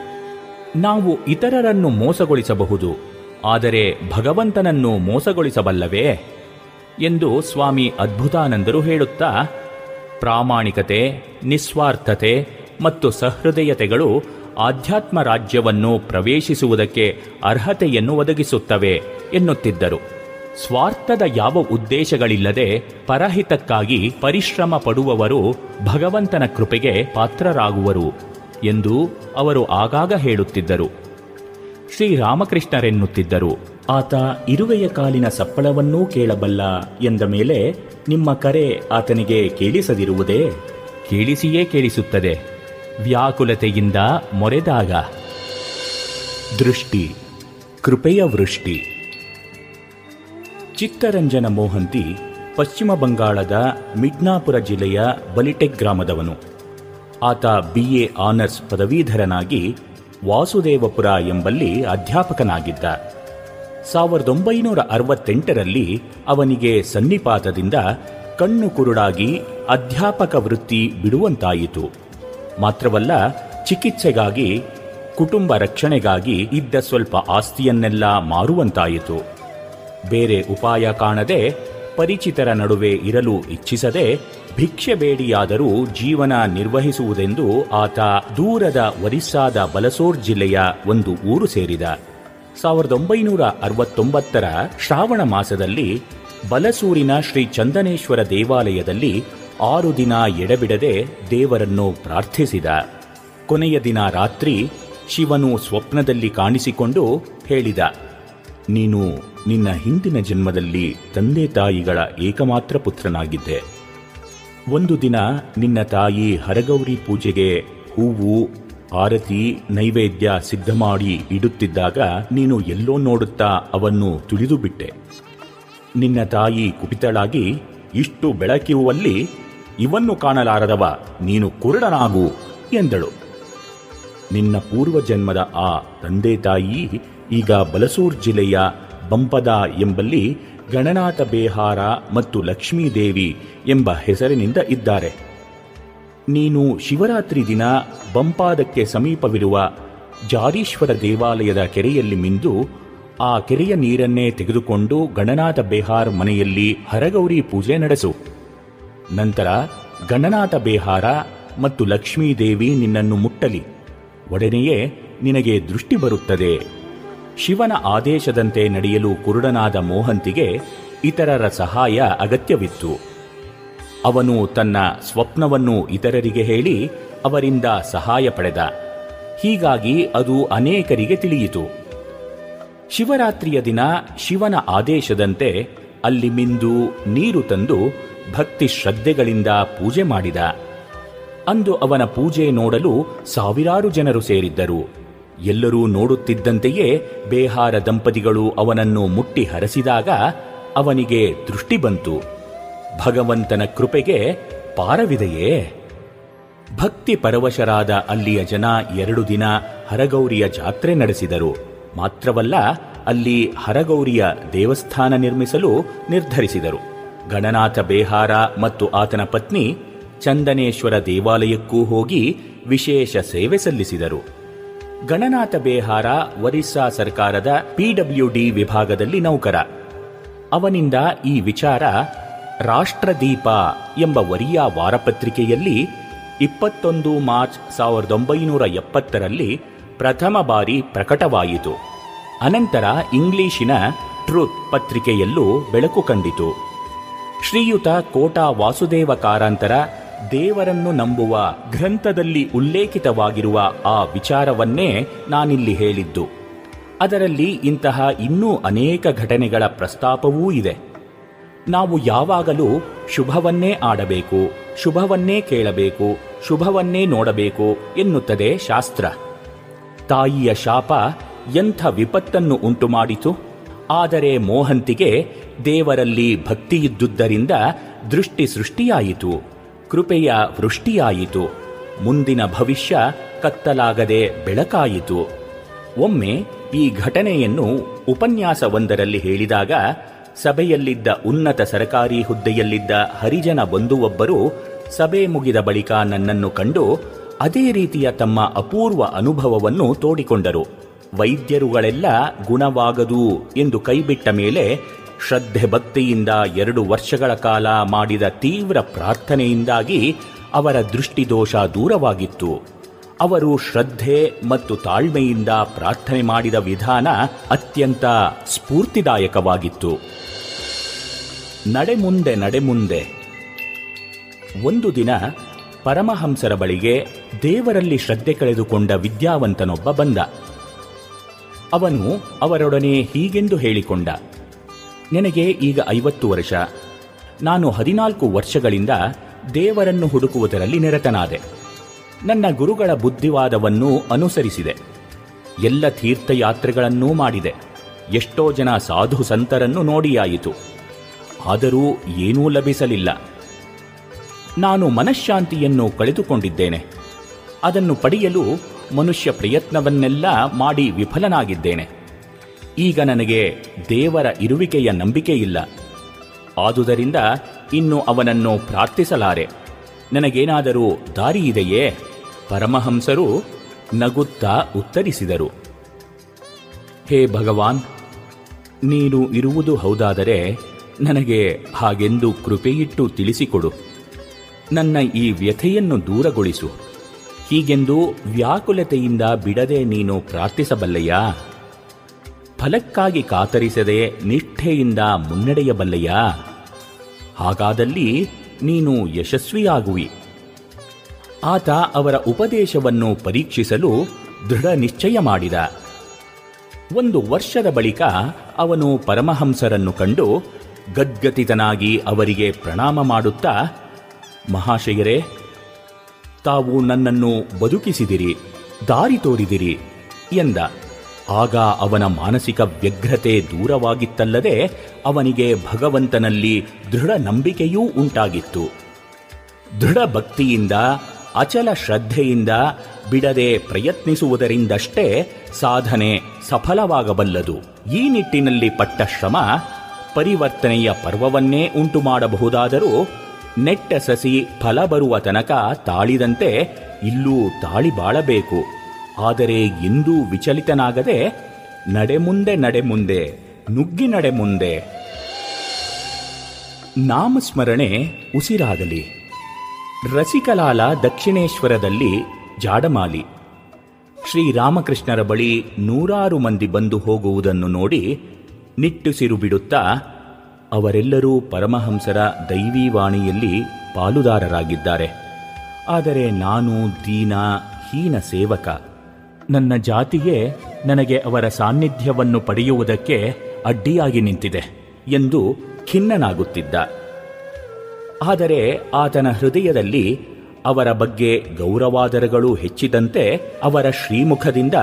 ನಾವು ಇತರರನ್ನು ಮೋಸಗೊಳಿಸಬಹುದು, ಆದರೆ ಭಗವಂತನನ್ನು ಮೋಸಗೊಳಿಸಬಲ್ಲವೇ? ಎಂದು ಸ್ವಾಮಿ ಅದ್ಭುತಾನಂದರು ಹೇಳುತ್ತಾ, ಪ್ರಾಮಾಣಿಕತೆ, ನಿಸ್ವಾರ್ಥತೆ ಮತ್ತು ಸಹೃದಯತೆಗಳು ಆಧ್ಯಾತ್ಮ ರಾಜ್ಯವನ್ನು ಪ್ರವೇಶಿಸುವುದಕ್ಕೆ ಅರ್ಹತೆಯನ್ನು ಒದಗಿಸುತ್ತವೆ ಎನ್ನುತ್ತಿದ್ದರು. ಸ್ವಾರ್ಥದ ಯಾವ ಉದ್ದೇಶಗಳಿಲ್ಲದೆ ಪರಹಿತಕ್ಕಾಗಿ ಪರಿಶ್ರಮ ಪಡುವವರು ಭಗವಂತನ ಕೃಪೆಗೆ ಪಾತ್ರರಾಗುವರು ಎಂದು ಅವರು ಆಗಾಗ ಹೇಳುತ್ತಿದ್ದರು. ಶ್ರೀರಾಮಕೃಷ್ಣರೆನ್ನುತ್ತಿದ್ದರು, ಆತ ಇರುವೆಯ ಕಾಲಿನ ಸಪ್ಪಳವನ್ನೂ ಕೇಳಬಲ್ಲ ಎಂದ ಮೇಲೆ, ನಿಮ್ಮ ಕರೆ ಆತನಿಗೆ ಕೇಳಿಸದಿರುವುದೇ? ಕೇಳಿಸಿಯೇ ಕೇಳಿಸುತ್ತದೆ, ವ್ಯಾಕುಲತೆಯಿಂದ ಮೊರೆದಾಗ. ದೃಷ್ಟಿ, ಕೃಪೆಯ ವೃಷ್ಟಿ ಚಿತ್ತರಂಜನ ಮೋಹಂತಿ ಪಶ್ಚಿಮ ಬಂಗಾಳದ ಮಿಡ್ನಾಪುರ ಜಿಲ್ಲೆಯ ಬಲಿಟೆಕ್ ಗ್ರಾಮದವನು. ಆತ ಬಿ ಎ ಆನರ್ಸ್ ಪದವೀಧರನಾಗಿ ವಾಸುದೇವಪುರ ಎಂಬಲ್ಲಿ ಅಧ್ಯಾಪಕನಾಗಿದ್ದ. ಸಾವಿರದ ಒಂಬೈನೂರ ಅರವತ್ತೆಂಟರಲ್ಲಿ ಅವನಿಗೆ ಸನ್ನಿಪಾತದಿಂದ ಕಣ್ಣು ಕುರುಡಾಗಿ ಅಧ್ಯಾಪಕ ವೃತ್ತಿ ಬಿಡುವಂತಾಯಿತು. ಮಾತ್ರವಲ್ಲ, ಚಿಕಿತ್ಸೆಗಾಗಿ, ಕುಟುಂಬ ರಕ್ಷಣೆಗಾಗಿ ಇದ್ದ ಸ್ವಲ್ಪ ಆಸ್ತಿಯನ್ನೆಲ್ಲ ಮಾರುವಂತಾಯಿತು. ಬೇರೆ ಉಪಾಯ ಕಾಣದೆ ಪರಿಚಿತರ ನಡುವೆ ಇರಲು ಇಚ್ಛಿಸದೆ ಭಿಕ್ಷೆ ಬೇಡಿಯಾದರೂ ಜೀವನ ನಿರ್ವಹಿಸುವುದೆಂದು ಆತ ದೂರದ ಒರಿಸ್ಸಾದ ಬಲಸೋರ್ ಜಿಲ್ಲೆಯ ಒಂದು ಊರು ಸೇರಿದ. ಸಾವಿರದ ಒಂಬೈನೂರ ಅರವತ್ತೊಂಬತ್ತರ ಶ್ರಾವಣ ಮಾಸದಲ್ಲಿ ಬಲಸೂರಿನ ಶ್ರೀ ಚಂದನೇಶ್ವರ ದೇವಾಲಯದಲ್ಲಿ ಆರು ದಿನ ಎಡಬಿಡದೆ ದೇವರನ್ನು ಪ್ರಾರ್ಥಿಸಿದ. ಕೊನೆಯ ದಿನ ರಾತ್ರಿ ಶಿವನು ಸ್ವಪ್ನದಲ್ಲಿ ಕಾಣಿಸಿಕೊಂಡು ಹೇಳಿದ, ನೀನು ನಿನ್ನ ಹಿಂದಿನ ಜನ್ಮದಲ್ಲಿ ತಂದೆ ತಾಯಿಗಳ ಏಕಮಾತ್ರ ಪುತ್ರನಾಗಿದ್ದೆ. ಒಂದು ದಿನ ನಿನ್ನ ತಾಯಿ ಹರಗೌರಿ ಪೂಜೆಗೆ ಹೂವು, ಆರತಿ, ನೈವೇದ್ಯ ಸಿದ್ಧ ಮಾಡಿ ಇಡುತ್ತಿದ್ದಾಗ ನೀನು ಎಲ್ಲೋ ನೋಡುತ್ತಾ ಅವನ್ನು ತುಳಿದು ಬಿಟ್ಟೆ. ನಿನ್ನ ತಾಯಿ ಕುಪಿತಳಾಗಿ, ಇಷ್ಟು ಬೆಳಕಿರುವಲ್ಲಿ ಇವನ್ನು ಕಾಣಲಾರದವ, ನೀನು ಕುರುಡನಾಗು ಎಂದಳು. ನಿನ್ನ ಪೂರ್ವ ಜನ್ಮದ ಆ ತಂದೆ ತಾಯಿ ಈಗ ಬಲಸೂರ್ ಜಿಲ್ಲೆಯ ಬಂಪದ ಎಂಬಲ್ಲಿ ಗಣನಾಥ ಬೇಹಾರ ಮತ್ತು ಲಕ್ಷ್ಮೀದೇವಿ ಎಂಬ ಹೆಸರಿನಿಂದ ಇದ್ದಾರೆ. ನೀನು ಶಿವರಾತ್ರಿ ದಿನ ಬಂಪಾದಕ್ಕೆ ಸಮೀಪವಿರುವ ಜಾರೀಶ್ವರ ದೇವಾಲಯದ ಕೆರೆಯಲ್ಲಿ ಮಿಂದು ಆ ಕೆರೆಯ ನೀರನ್ನೇ ತೆಗೆದುಕೊಂಡು ಗಣನಾಥ ಬೇಹಾರ್ ಮನೆಯಲ್ಲಿ ಹರಗೌರಿ ಪೂಜೆ ನಡೆಸು. ನಂತರ ಗಣನಾಥ ಬೇಹಾರ ಮತ್ತು ಲಕ್ಷ್ಮೀದೇವಿ ನಿನ್ನನ್ನು ಮುಟ್ಟಲಿ. ಒಡನೆಯೇ ನಿನಗೆ ದೃಷ್ಟಿ ಬರುತ್ತದೆ. ಶಿವನ ಆದೇಶದಂತೆ ನಡೆಯಲು ಕುರುಡನಾದ ಮೋಹಂತಿಗೆ ಇತರರ ಸಹಾಯ ಅಗತ್ಯವಿತ್ತು. ಅವನು ತನ್ನ ಸ್ವಪ್ನವನ್ನು ಇತರರಿಗೆ ಹೇಳಿ ಅವರಿಂದ ಸಹಾಯ ಪಡೆದ. ಹೀಗಾಗಿ ಅದು ಅನೇಕರಿಗೆ ತಿಳಿಯಿತು. ಶಿವರಾತ್ರಿಯ ದಿನ ಶಿವನ ಆದೇಶದಂತೆ ಅಲ್ಲಿ ಮಿಂದು ನೀರು ತಂದು ಭಕ್ತಿ ಶ್ರದ್ಧೆಗಳಿಂದ ಪೂಜೆ ಮಾಡಿದ. ಅಂದು ಅವನ ಪೂಜೆ ನೋಡಲು ಸಾವಿರಾರು ಜನರು ಸೇರಿದ್ದರು. ಎಲ್ಲರೂ ನೋಡುತ್ತಿದ್ದಂತೆಯೇ ಬೇಹಾರ ದಂಪತಿಗಳು ಅವನನ್ನು ಮುಟ್ಟಿ ಹರಸಿದಾಗ ಅವನಿಗೆ ದೃಷ್ಟಿ ಬಂತು. ಭಗವಂತನ ಕೃಪೆಗೆ ಪಾರವಿದೆಯೇ? ಭಕ್ತಿ ಪರವಶರಾದ ಅಲ್ಲಿಯ ಜನ ಎರಡು ದಿನ ಹರಗೌರಿಯ ಜಾತ್ರೆ ನಡೆಸಿದರು. ಮಾತ್ರವಲ್ಲ, ಅಲ್ಲಿ ಹರಗೌರಿಯ ದೇವಸ್ಥಾನ ನಿರ್ಮಿಸಲು ನಿರ್ಧರಿಸಿದರು. ಗಣನಾಥ ಬೇಹಾರ ಮತ್ತು ಆತನ ಪತ್ನಿ ಚಂದನೇಶ್ವರ ದೇವಾಲಯಕ್ಕೂ ಹೋಗಿ ವಿಶೇಷ ಸೇವೆ ಸಲ್ಲಿಸಿದರು. ಗಣನಾಥ ಬೇಹಾರ, ಒರಿಸ್ಸಾ ಸರ್ಕಾರದ ಪಿಡಬ್ಲ್ಯೂಡಿ ವಿಭಾಗದಲ್ಲಿ ನೌಕರ. ಅವನಿಂದ ಈ ವಿಚಾರ ರಾಷ್ಟ್ರದೀಪ ಎಂಬ ವರಿಯ ವಾರಪತ್ರಿಕೆಯಲ್ಲಿ ಇಪ್ಪತ್ತೊಂದು ಮಾರ್ಚ್ ಸಾವಿರದ ಒಂಬೈನೂರ ಎಪ್ಪತ್ತರಲ್ಲಿ ಪ್ರಥಮ ಬಾರಿ ಪ್ರಕಟವಾಯಿತು. ಅನಂತರ ಇಂಗ್ಲಿಶಿನ ಟ್ರೂತ್ ಪತ್ರಿಕೆಯಲ್ಲೂ ಬೆಳಕು ಕಂಡಿತು. ಶ್ರೀಯುತ ಕೋಟಾ ವಾಸುದೇವ ಕಾರಂತರ ದೇವರನ್ನು ನಂಬುವ ಗ್ರಂಥದಲ್ಲಿ ಉಲ್ಲೇಖಿತವಾಗಿರುವ ಆ ವಿಚಾರವನ್ನೇ ನಾನಿಲ್ಲಿ ಹೇಳಿದ್ದು. ಅದರಲ್ಲಿ ಇಂತಹ ಇನ್ನೂ ಅನೇಕ ಘಟನೆಗಳ ಪ್ರಸ್ತಾಪವೂ ಇದೆ. ನಾವು ಯಾವಾಗಲೂ ಶುಭವನ್ನೇ ಆಡಬೇಕು, ಶುಭವನ್ನೇ ಕೇಳಬೇಕು, ಶುಭವನ್ನೇ ನೋಡಬೇಕು ಎನ್ನುತ್ತದೆ ಶಾಸ್ತ್ರ. ತಾಯಿಯ ಶಾಪ ಎಂಥ ವಿಪತ್ತನ್ನು ಉಂಟುಮಾಡಿತು? ಆದರೆ ಮೋಹಂತಿಗೆ ದೇವರಲ್ಲಿ ಭಕ್ತಿಯಿದ್ದುದರಿಂದ ದೃಷ್ಟಿ ಸೃಷ್ಟಿಯಾಯಿತು. ಕೃಪೆಯ ವೃಷ್ಟಿಯಾಯಿತು. ಮುಂದಿನ ಭವಿಷ್ಯ ಕತ್ತಲಾಗದೆ ಬೆಳಕಾಯಿತು. ಒಮ್ಮೆ ಈ ಘಟನೆಯನ್ನು ಉಪನ್ಯಾಸವೊಂದರಲ್ಲಿ ಹೇಳಿದಾಗ, ಸಭೆಯಲ್ಲಿದ್ದ ಉನ್ನತ ಸರಕಾರಿ ಹುದ್ದೆಯಲ್ಲಿದ್ದ ಹರಿಜನ ಬಂಧುವೊಬ್ಬರು ಸಭೆ ಮುಗಿದ ಬಳಿಕ ನನ್ನನ್ನು ಕಂಡು ಅದೇ ರೀತಿಯ ತಮ್ಮ ಅಪೂರ್ವ ಅನುಭವವನ್ನು ತೋಡಿಕೊಂಡರು. ವೈದ್ಯರುಗಳೆಲ್ಲ ಗುಣವಾಗದು ಎಂದು ಕೈಬಿಟ್ಟ ಮೇಲೆ ಶ್ರದ್ಧೆ ಭಕ್ತಿಯಿಂದ ಎರಡು ವರ್ಷಗಳ ಕಾಲ ಮಾಡಿದ ತೀವ್ರ ಪ್ರಾರ್ಥನೆಯಿಂದಾಗಿ ಅವರ ದೃಷ್ಟಿದೋಷ ದೂರವಾಗಿತ್ತು. ಅವರು ಶ್ರದ್ಧೆ ಮತ್ತು ತಾಳ್ಮೆಯಿಂದ ಪ್ರಾರ್ಥನೆ ಮಾಡಿದ ವಿಧಾನ ಅತ್ಯಂತ ಸ್ಫೂರ್ತಿದಾಯಕವಾಗಿತ್ತು. ನಡೆಮುಂದೆ ನಡೆಮುಂದೆ. ಒಂದು ದಿನ ಪರಮಹಂಸರ ಬಳಿಗೆ ದೇವರಲ್ಲಿ ಶ್ರದ್ಧೆ ಕಳೆದುಕೊಂಡ ವಿದ್ಯಾವಂತನೊಬ್ಬ ಬಂದ. ಅವನು ಅವರೊಡನೆ ಹೀಗೆಂದು ಹೇಳಿಕೊಂಡ. ನನಗೆ ಈಗ ಐವತ್ತು ವರ್ಷ. ನಾನು ಹದಿನಾಲ್ಕು ವರ್ಷಗಳಿಂದ ದೇವರನ್ನು ಹುಡುಕುವುದರಲ್ಲಿ ನಿರತನಾದೆ. ನನ್ನ ಗುರುಗಳ ಬುದ್ಧಿವಾದವನ್ನು ಅನುಸರಿಸಿದೆ. ಎಲ್ಲ ತೀರ್ಥಯಾತ್ರೆಗಳನ್ನೂ ಮಾಡಿದೆ. ಎಷ್ಟೋ ಜನ ಸಾಧು ಸಂತರನ್ನು ನೋಡಿಯಾಯಿತು. ಆದರೂ ಏನೂ ಲಭಿಸಲಿಲ್ಲ. ನಾನು ಮನಃಶಾಂತಿಯನ್ನು ಕಳೆದುಕೊಂಡಿದ್ದೇನೆ. ಅದನ್ನು ಪಡೆಯಲು ಮನುಷ್ಯ ಪ್ರಯತ್ನವನ್ನೆಲ್ಲ ಮಾಡಿ ವಿಫಲನಾಗಿದ್ದೇನೆ. ಈಗ ನನಗೆ ದೇವರ ಇರುವಿಕೆಯ ನಂಬಿಕೆ ಇಲ್ಲ ಆದುದರಿಂದ ಇನ್ನು ಅವನನ್ನು ಪ್ರಾರ್ಥಿಸಲಾರೆ. ನನಗೇನಾದರೂ ದಾರಿ ಇದೆಯೇ ಪರಮಹಂಸರು ನಗುತ್ತಾ ಉತ್ತರಿಸಿದರು. ಹೇ ಭಗವಾನ್, ನೀನು ಇರುವುದು ಹೌದಾದರೆ ನನಗೆ ಹಾಗೆಂದು ಕೃಪೆಯಿಟ್ಟು ತಿಳಿಸಿಕೊಡು. ನನ್ನ ಈ ವ್ಯಥೆಯನ್ನು ದೂರಗೊಳಿಸು. ಹೀಗೆಂದು ವ್ಯಾಕುಲತೆಯಿಂದ ಬಿಡದೆ ನೀನು ಪ್ರಾರ್ಥಿಸಬಲ್ಲೆಯಾ ಫಲಕ್ಕಾಗಿ ಕಾತರಿಸದೆ ನಿಷ್ಠೆಯಿಂದ ಮುನ್ನಡೆಯಬಲ್ಲೆಯಾ? ಹಾಗಾದಲ್ಲಿ ನೀನು ಯಶಸ್ವಿಯಾಗುವಿ. ಆತ ಅವರ ಉಪದೇಶವನ್ನು ಪರೀಕ್ಷಿಸಲು ದೃಢ ನಿಶ್ಚಯ ಮಾಡಿದ. ಒಂದು ವರ್ಷದ ಬಳಿಕ ಅವನು ಪರಮಹಂಸರನ್ನು ಕಂಡು ಗದ್ಗತಿತನಾಗಿ ಅವರಿಗೆ ಪ್ರಣಾಮ ಮಾಡುತ್ತಾ, ಮಹಾಶಯರೇ, ತಾವು ನನ್ನನ್ನು ಬದುಕಿಸಿದಿರಿ, ದಾರಿ ತೋರಿದಿರಿ ಎಂದ. ಆಗ ಅವನ ಮಾನಸಿಕ ವ್ಯಗ್ರತೆ ದೂರವಾಗಿತ್ತಲ್ಲದೆ ಅವನಿಗೆ ಭಗವಂತನಲ್ಲಿ ದೃಢ ನಂಬಿಕೆಯೂ ಉಂಟಾಗಿತ್ತು. ದೃಢ ಭಕ್ತಿಯಿಂದ, ಅಚಲ ಶ್ರದ್ಧೆಯಿಂದ ಬಿಡದೆ ಪ್ರಯತ್ನಿಸುವುದರಿಂದಷ್ಟೇ ಸಾಧನೆ ಸಫಲವಾಗಬಲ್ಲದು. ಈ ನಿಟ್ಟಿನಲ್ಲಿ ಪಟ್ಟ ಶ್ರಮ ಪರಿವರ್ತನೆಯ ಪರ್ವವನ್ನೇ ಉಂಟು ಮಾಡಬಹುದಾದರೂ ನೆಟ್ಟ ಸಸಿ ಫಲ ಬರುವ ತನಕ ತಾಳಿದಂತೆ ಇಲ್ಲೂ ತಾಳಿ ಬಾಳಬೇಕು. ಆದರೆ ಎಂದೂ ವಿಚಲಿತನಾಗದೆ ನಡೆ ಮುಂದೆ ನಡೆ ಮುಂದೆ ನುಗ್ಗಿ ನಡೆ ಮುಂದೆ ನಾಮಸ್ಮರಣೆ ಉಸಿರಾಗಲಿ. ರಸಿಕಲಾಲ ದಕ್ಷಿಣೇಶ್ವರದಲ್ಲಿ ಜಾಡಮಾಲಿ. ಶ್ರೀರಾಮಕೃಷ್ಣರ ಬಳಿ ನೂರಾರು ಮಂದಿ ಬಂದು ಹೋಗುವುದನ್ನು ನೋಡಿ ನಿಟ್ಟುಸಿರು ಬಿಡುತ್ತಾ ಅವರೆಲ್ಲರೂ ಪರಮಹಂಸರ ದೈವೀವಾಣಿಯಲ್ಲಿ ಪಾಲುದಾರರಾಗಿದ್ದಾರೆ. ಆದರೆ ನಾನು ದೀನ, ಹೀನ ಸೇವಕ. ನನ್ನ ಜಾತಿಯೇ ನನಗೆ ಅವರ ಸಾನ್ನಿಧ್ಯವನ್ನು ಪಡೆಯುವುದಕ್ಕೆ ಅಡ್ಡಿಯಾಗಿ ನಿಂತಿದೆ ಎಂದು ಖಿನ್ನನಾಗುತ್ತಿದ್ದ. ಆದರೆ ಆತನ ಹೃದಯದಲ್ಲಿ ಅವರ ಬಗ್ಗೆ ಗೌರವಾದರಗಳು ಹೆಚ್ಚಿದಂತೆ ಅವರ ಶ್ರೀಮುಖದಿಂದ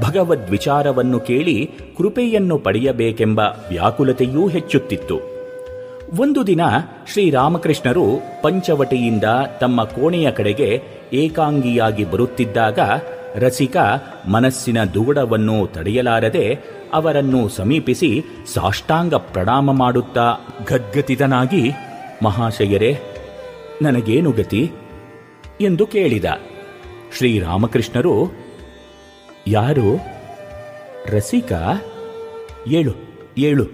ಭಗವದ್ವಿಚಾರವನ್ನು ಕೇಳಿ ಕೃಪೆಯನ್ನು ಪಡೆಯಬೇಕೆಂಬ ವ್ಯಾಕುಲತೆಯೂ ಹೆಚ್ಚುತ್ತಿತ್ತು. ಒಂದು ದಿನ ಶ್ರೀರಾಮಕೃಷ್ಣರು ಪಂಚವಟಿಯಿಂದ ತಮ್ಮ ಕೋಣೆಯ ಕಡೆಗೆ ಏಕಾಂಗಿಯಾಗಿ ಬರುತ್ತಿದ್ದಾಗ ರಸಿಕ ಮನಸ್ಸಿನ ದುಗುಡವನ್ನು ತಡೆಯಲಾರದೆ ಅವರನ್ನು ಸಮೀಪಿಸಿ ಸಾಷ್ಟಾಂಗ ಪ್ರಣಾಮ ಮಾಡುತ್ತಾ ಗದ್ಗತಿತನಾಗಿ, ಮಹಾಶಯರೇ, ನನಗೇನು ಗತಿ? ಎಂದು ಕೇಳಿದ. ಶ್ರೀರಾಮಕೃಷ್ಣರು, ಯಾರು? ರಸಿಕ? ಏಳು ಏಳು,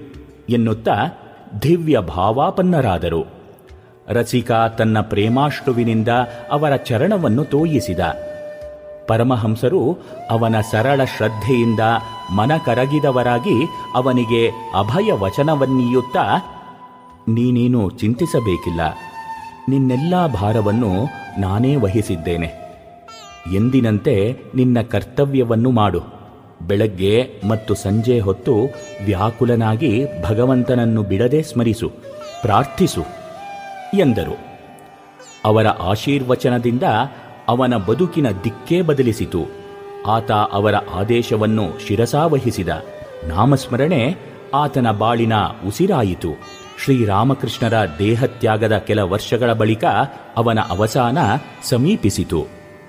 ಎನ್ನುತ್ತಾ ದಿವ್ಯ ಭಾವಾಪನ್ನರಾದರು. ರಸಿಕಾ ತನ್ನ ಪ್ರೇಮಾಶ್ರುವಿನಿಂದ ಅವರ ಚರಣವನ್ನು ತೋಯಿಸಿದ. ಪರಮಹಂಸರು ಅವನ ಸರಳ ಶ್ರದ್ಧೆಯಿಂದ ಮನ ಕರಗಿದವರಾಗಿ ಅವನಿಗೆ ಅಭಯ ವಚನವನ್ನೀಯುತ್ತಾ ನೀನೇನು ಚಿಂತಿಸಬೇಕಿಲ್ಲ. ನಿನ್ನೆಲ್ಲ ಭಾರವನ್ನು ನಾನೇ ವಹಿಸಿದ್ದೇನೆ. ಎಂದಿನಂತೆ ನಿನ್ನ ಕರ್ತವ್ಯವನ್ನು ಮಾಡು. ಬೆಳಗ್ಗೆ ಮತ್ತು ಸಂಜೆ ಹೊತ್ತು ವ್ಯಾಕುಲನಾಗಿ ಭಗವಂತನನ್ನು ಬಿಡದೆ ಸ್ಮರಿಸು, ಪ್ರಾರ್ಥಿಸು ಎಂದರು. ಅವರ ಆಶೀರ್ವಚನದಿಂದ ಅವನ ಬದುಕಿನ ದಿಕ್ಕೇ ಬದಲಿಸಿತು. ಆತ ಅವರ ಆದೇಶವನ್ನು ಶಿರಸಾವಹಿಸಿದ. ನಾಮಸ್ಮರಣೆ ಆತನ ಬಾಳಿನ ಉಸಿರಾಯಿತು. ಶ್ರೀರಾಮಕೃಷ್ಣರ ದೇಹತ್ಯಾಗದ ಕೆಲ ವರ್ಷಗಳ ಬಳಿಕ ಅವನ ಅವಸಾನ ಸಮೀಪಿಸಿತು.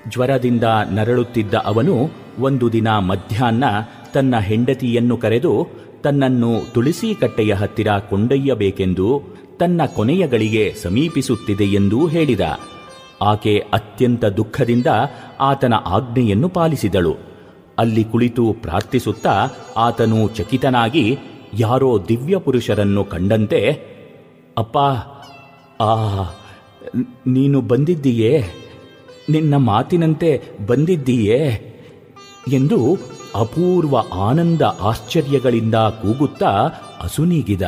ಜ್ವರದಿಂದ ನರಳುತ್ತಿದ್ದ ಅವನು ಒಂದು ದಿನ ಮಧ್ಯಾಹ್ನ ತನ್ನ ಹೆಂಡತಿಯನ್ನು ಕರೆದು, ತನ್ನನ್ನು ತುಳಸಿ ಕಟ್ಟೆಯ ಹತ್ತಿರ ಕೊಂಡೊಯ್ಯಬೇಕೆಂದು ತನ್ನ ಕೊನೆಯ ಗಳಿಗೆ ಸಮೀಪಿಸುತ್ತಿದೆ ಎಂದೂ ಹೇಳಿದ. ಆಕೆ ಅತ್ಯಂತ ದುಃಖದಿಂದ ಆತನ ಆಜ್ಞೆಯನ್ನು ಪಾಲಿಸಿದಳು. ಅಲ್ಲಿ ಕುಳಿತು ಪ್ರಾರ್ಥಿಸುತ್ತಾ ಆತನು ಚಕಿತನಾಗಿ ಯಾರೋ ದಿವ್ಯ ಪುರುಷರನ್ನು ಕಂಡಂತೆ, ಅಪ್ಪ, ಆ, ನೀನು ಬಂದಿದ್ದೀಯೇ? ನಿನ್ನ ಮಾತಿನಂತೆ ಬಂದಿದ್ದೀಯೇ? ಎಂದು ಅಪೂರ್ವ ಆನಂದ ಆಶ್ಚರ್ಯಗಳಿಂದ ಕೂಗುತ್ತಾ ಅಸುನೀಗಿದ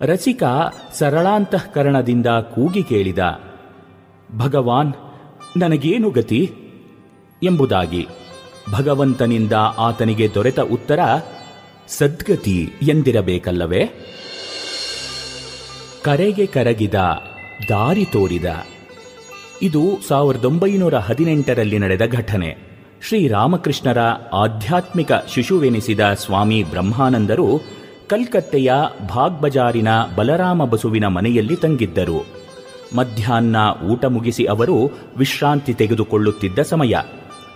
ರಸಿಕ ಸರಳಾಂತಃಕರಣದಿಂದ ಕೂಗಿ ಕೇಳಿದ. ಭಗವಾನ್, ನನಗೇನು ಗತಿ? ಎಂಬುದಾಗಿ ಭಗವಂತನಿಂದ ಆತನಿಗೆ ದೊರೆತ ಉತ್ತರ, ಸದ್ಗತಿ ಎಂದಿರಬೇಕಲ್ಲವೇ? ಕರೆಗೆ ಕರಗಿದ ದಾರಿ ತೋರಿದ. ಇದು ಸಾವಿರದ ಒಂಬೈನೂರ ಹದಿನೆಂಟರಲ್ಲಿ ನಡೆದ ಘಟನೆ. ಶ್ರೀರಾಮಕೃಷ್ಣರ ಆಧ್ಯಾತ್ಮಿಕ ಶಿಶುವೆನಿಸಿದ ಸ್ವಾಮಿ ಬ್ರಹ್ಮಾನಂದರು ಕಲ್ಕತ್ತೆಯ ಭಾಗ್ಬಜಾರಿನ ಬಲರಾಮ ಬಸುವಿನ ಮನೆಯಲ್ಲಿ ತಂಗಿದ್ದರು. ಮಧ್ಯಾಹ್ನ ಊಟ ಮುಗಿಸಿ ಅವರು ವಿಶ್ರಾಂತಿ ತೆಗೆದುಕೊಳ್ಳುತ್ತಿದ್ದ ಸಮಯ.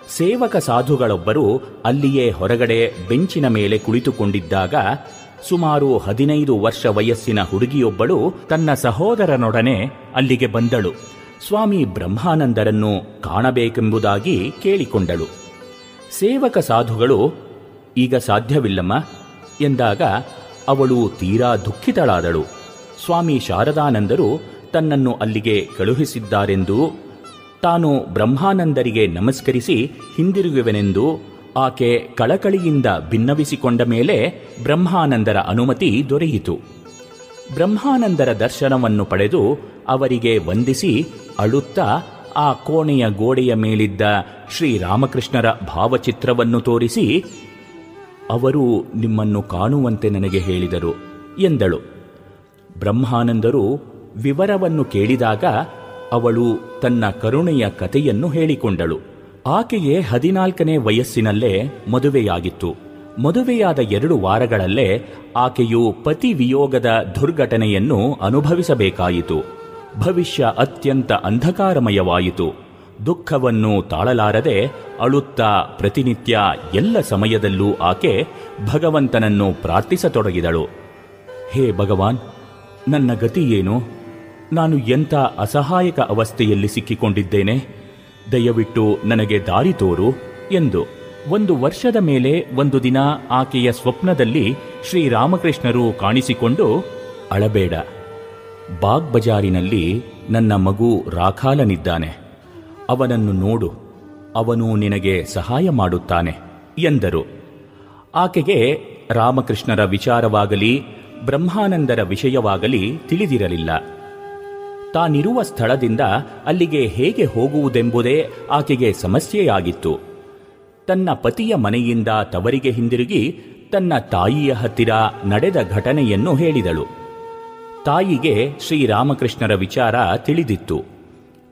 ಸೇವಕ ಸಾಧುಗಳೊಬ್ಬರು ಅಲ್ಲಿಯೇ ಹೊರಗಡೆ ಬೆಂಚಿನ ಮೇಲೆ ಕುಳಿತುಕೊಂಡಿದ್ದಾಗ ಸುಮಾರು ಹದಿನೈದು ವರ್ಷ ವಯಸ್ಸಿನ ಹುಡುಗಿಯೊಬ್ಬಳು ತನ್ನ ಸಹೋದರನೊಡನೆ ಅಲ್ಲಿಗೆ ಬಂದಳು. ಸ್ವಾಮಿ ಬ್ರಹ್ಮಾನಂದರನ್ನು ಕಾಣಬೇಕೆಂಬುದಾಗಿ ಕೇಳಿಕೊಂಡಳು. ಸೇವಕ ಸಾಧುಗಳು, ಈಗ ಸಾಧ್ಯವಿಲ್ಲಮ್ಮ ಎಂದಾಗ ಅವಳು ತೀರಾ ದುಃಖಿತಳಾದಳು. ಸ್ವಾಮಿ ಶಾರದಾನಂದರು ತನ್ನನ್ನು ಅಲ್ಲಿಗೆ ಕಳುಹಿಸಿದ್ದಾರೆಂದು ತಾನು ಬ್ರಹ್ಮಾನಂದರಿಗೆ ನಮಸ್ಕರಿಸಿ ಹಿಂದಿರುಗುವೆನೆಂದು ಆಕೆ ಕಳಕಳಿಯಿಂದ ಭಿನ್ನವಿಸಿಕೊಂಡ ಮೇಲೆ ಬ್ರಹ್ಮಾನಂದರ ಅನುಮತಿ ದೊರೆಯಿತು. ಬ್ರಹ್ಮಾನಂದರ ದರ್ಶನವನ್ನು ಪಡೆದು ಅವರಿಗೆ ವಂದಿಸಿ ಅಳುತ್ತಾ ಆ ಕೋಣೆಯ ಗೋಡೆಯ ಮೇಲಿದ್ದ ಶ್ರೀರಾಮಕೃಷ್ಣರ ಭಾವಚಿತ್ರವನ್ನು ತೋರಿಸಿ, ಅವರು ನಿಮ್ಮನ್ನು ಕಾಣುವಂತೆ ನನಗೆ ಹೇಳಿದರು ಎಂದಳು. ಬ್ರಹ್ಮಾನಂದರು ವಿವರವನ್ನು ಕೇಳಿದಾಗ ಅವಳು ತನ್ನ ಕರುಣೆಯ ಕಥೆಯನ್ನು ಹೇಳಿಕೊಂಡಳು. ಆಕೆಗೆ ಹದಿನಾಲ್ಕನೇ ವಯಸ್ಸಿನಲ್ಲೇ ಮದುವೆಯಾಗಿತ್ತು. ಮದುವೆಯಾದ ಎರಡು ವಾರಗಳಲ್ಲೇ ಆಕೆಯು ಪತಿ ವಿಯೋಗದ ದುರ್ಘಟನೆಯನ್ನು ಅನುಭವಿಸಬೇಕಾಯಿತು. ಭವಿಷ್ಯ ಅತ್ಯಂತ ಅಂಧಕಾರಮಯವಾಯಿತು. ದುಃಖವನ್ನು ತಾಳಲಾರದೆ ಅಳುತ್ತಾ ಪ್ರತಿನಿತ್ಯ ಎಲ್ಲ ಸಮಯದಲ್ಲೂ ಆಕೆ ಭಗವಂತನನ್ನು ಪ್ರಾರ್ಥಿಸತೊಡಗಿದಳು. ಹೇ ಭಗವಾನ್, ನನ್ನ ಗತಿ ಏನು? ನಾನು ಎಂಥ ಅಸಹಾಯಕ ಅವಸ್ಥೆಯಲ್ಲಿ ಸಿಕ್ಕಿಕೊಂಡಿದ್ದೇನೆ? ದಯವಿಟ್ಟು ನನಗೆ ದಾರಿ ತೋರು ಎಂದು ಒಂದು ವರ್ಷದ ಮೇಲೆ ಒಂದು ದಿನ ಆಕೆಯ ಸ್ವಪ್ನದಲ್ಲಿ ಶ್ರೀರಾಮಕೃಷ್ಣರು ಕಾಣಿಸಿಕೊಂಡು, ಅಳಬೇಡ ಬಾಗ್ ಬಜಾರಿನಲ್ಲಿ ನನ್ನ ಮಗು ರಾಖಾಲನಿದ್ದಾನೆ. ಅವನನ್ನು ನೋಡು, ಅವನು ನಿನಗೆ ಸಹಾಯ ಮಾಡುತ್ತಾನೆ, ಎಂದರು. ಆಕೆಗೆ ರಾಮಕೃಷ್ಣರ ವಿಚಾರವಾಗಲಿ, ಬ್ರಹ್ಮಾನಂದರ ವಿಷಯವಾಗಲಿ ತಿಳಿದಿರಲಿಲ್ಲ. ತಾನಿರುವ ಸ್ಥಳದಿಂದ ಅಲ್ಲಿಗೆ ಹೇಗೆ ಹೋಗುವುದೆಂಬುದೇ ಆಕೆಗೆ ಸಮಸ್ಯೆಯಾಗಿತ್ತು. ತನ್ನ ಪತಿಯ ಮನೆಯಿಂದ ತವರಿಗೆ ಹಿಂದಿರುಗಿ ತನ್ನ ತಾಯಿಯ ಹತ್ತಿರ ನಡೆದ ಘಟನೆಯನ್ನು ಹೇಳಿದಳು. ತಾಯಿಗೆ ಶ್ರೀರಾಮಕೃಷ್ಣರ ವಿಚಾರ ತಿಳಿದಿತ್ತು.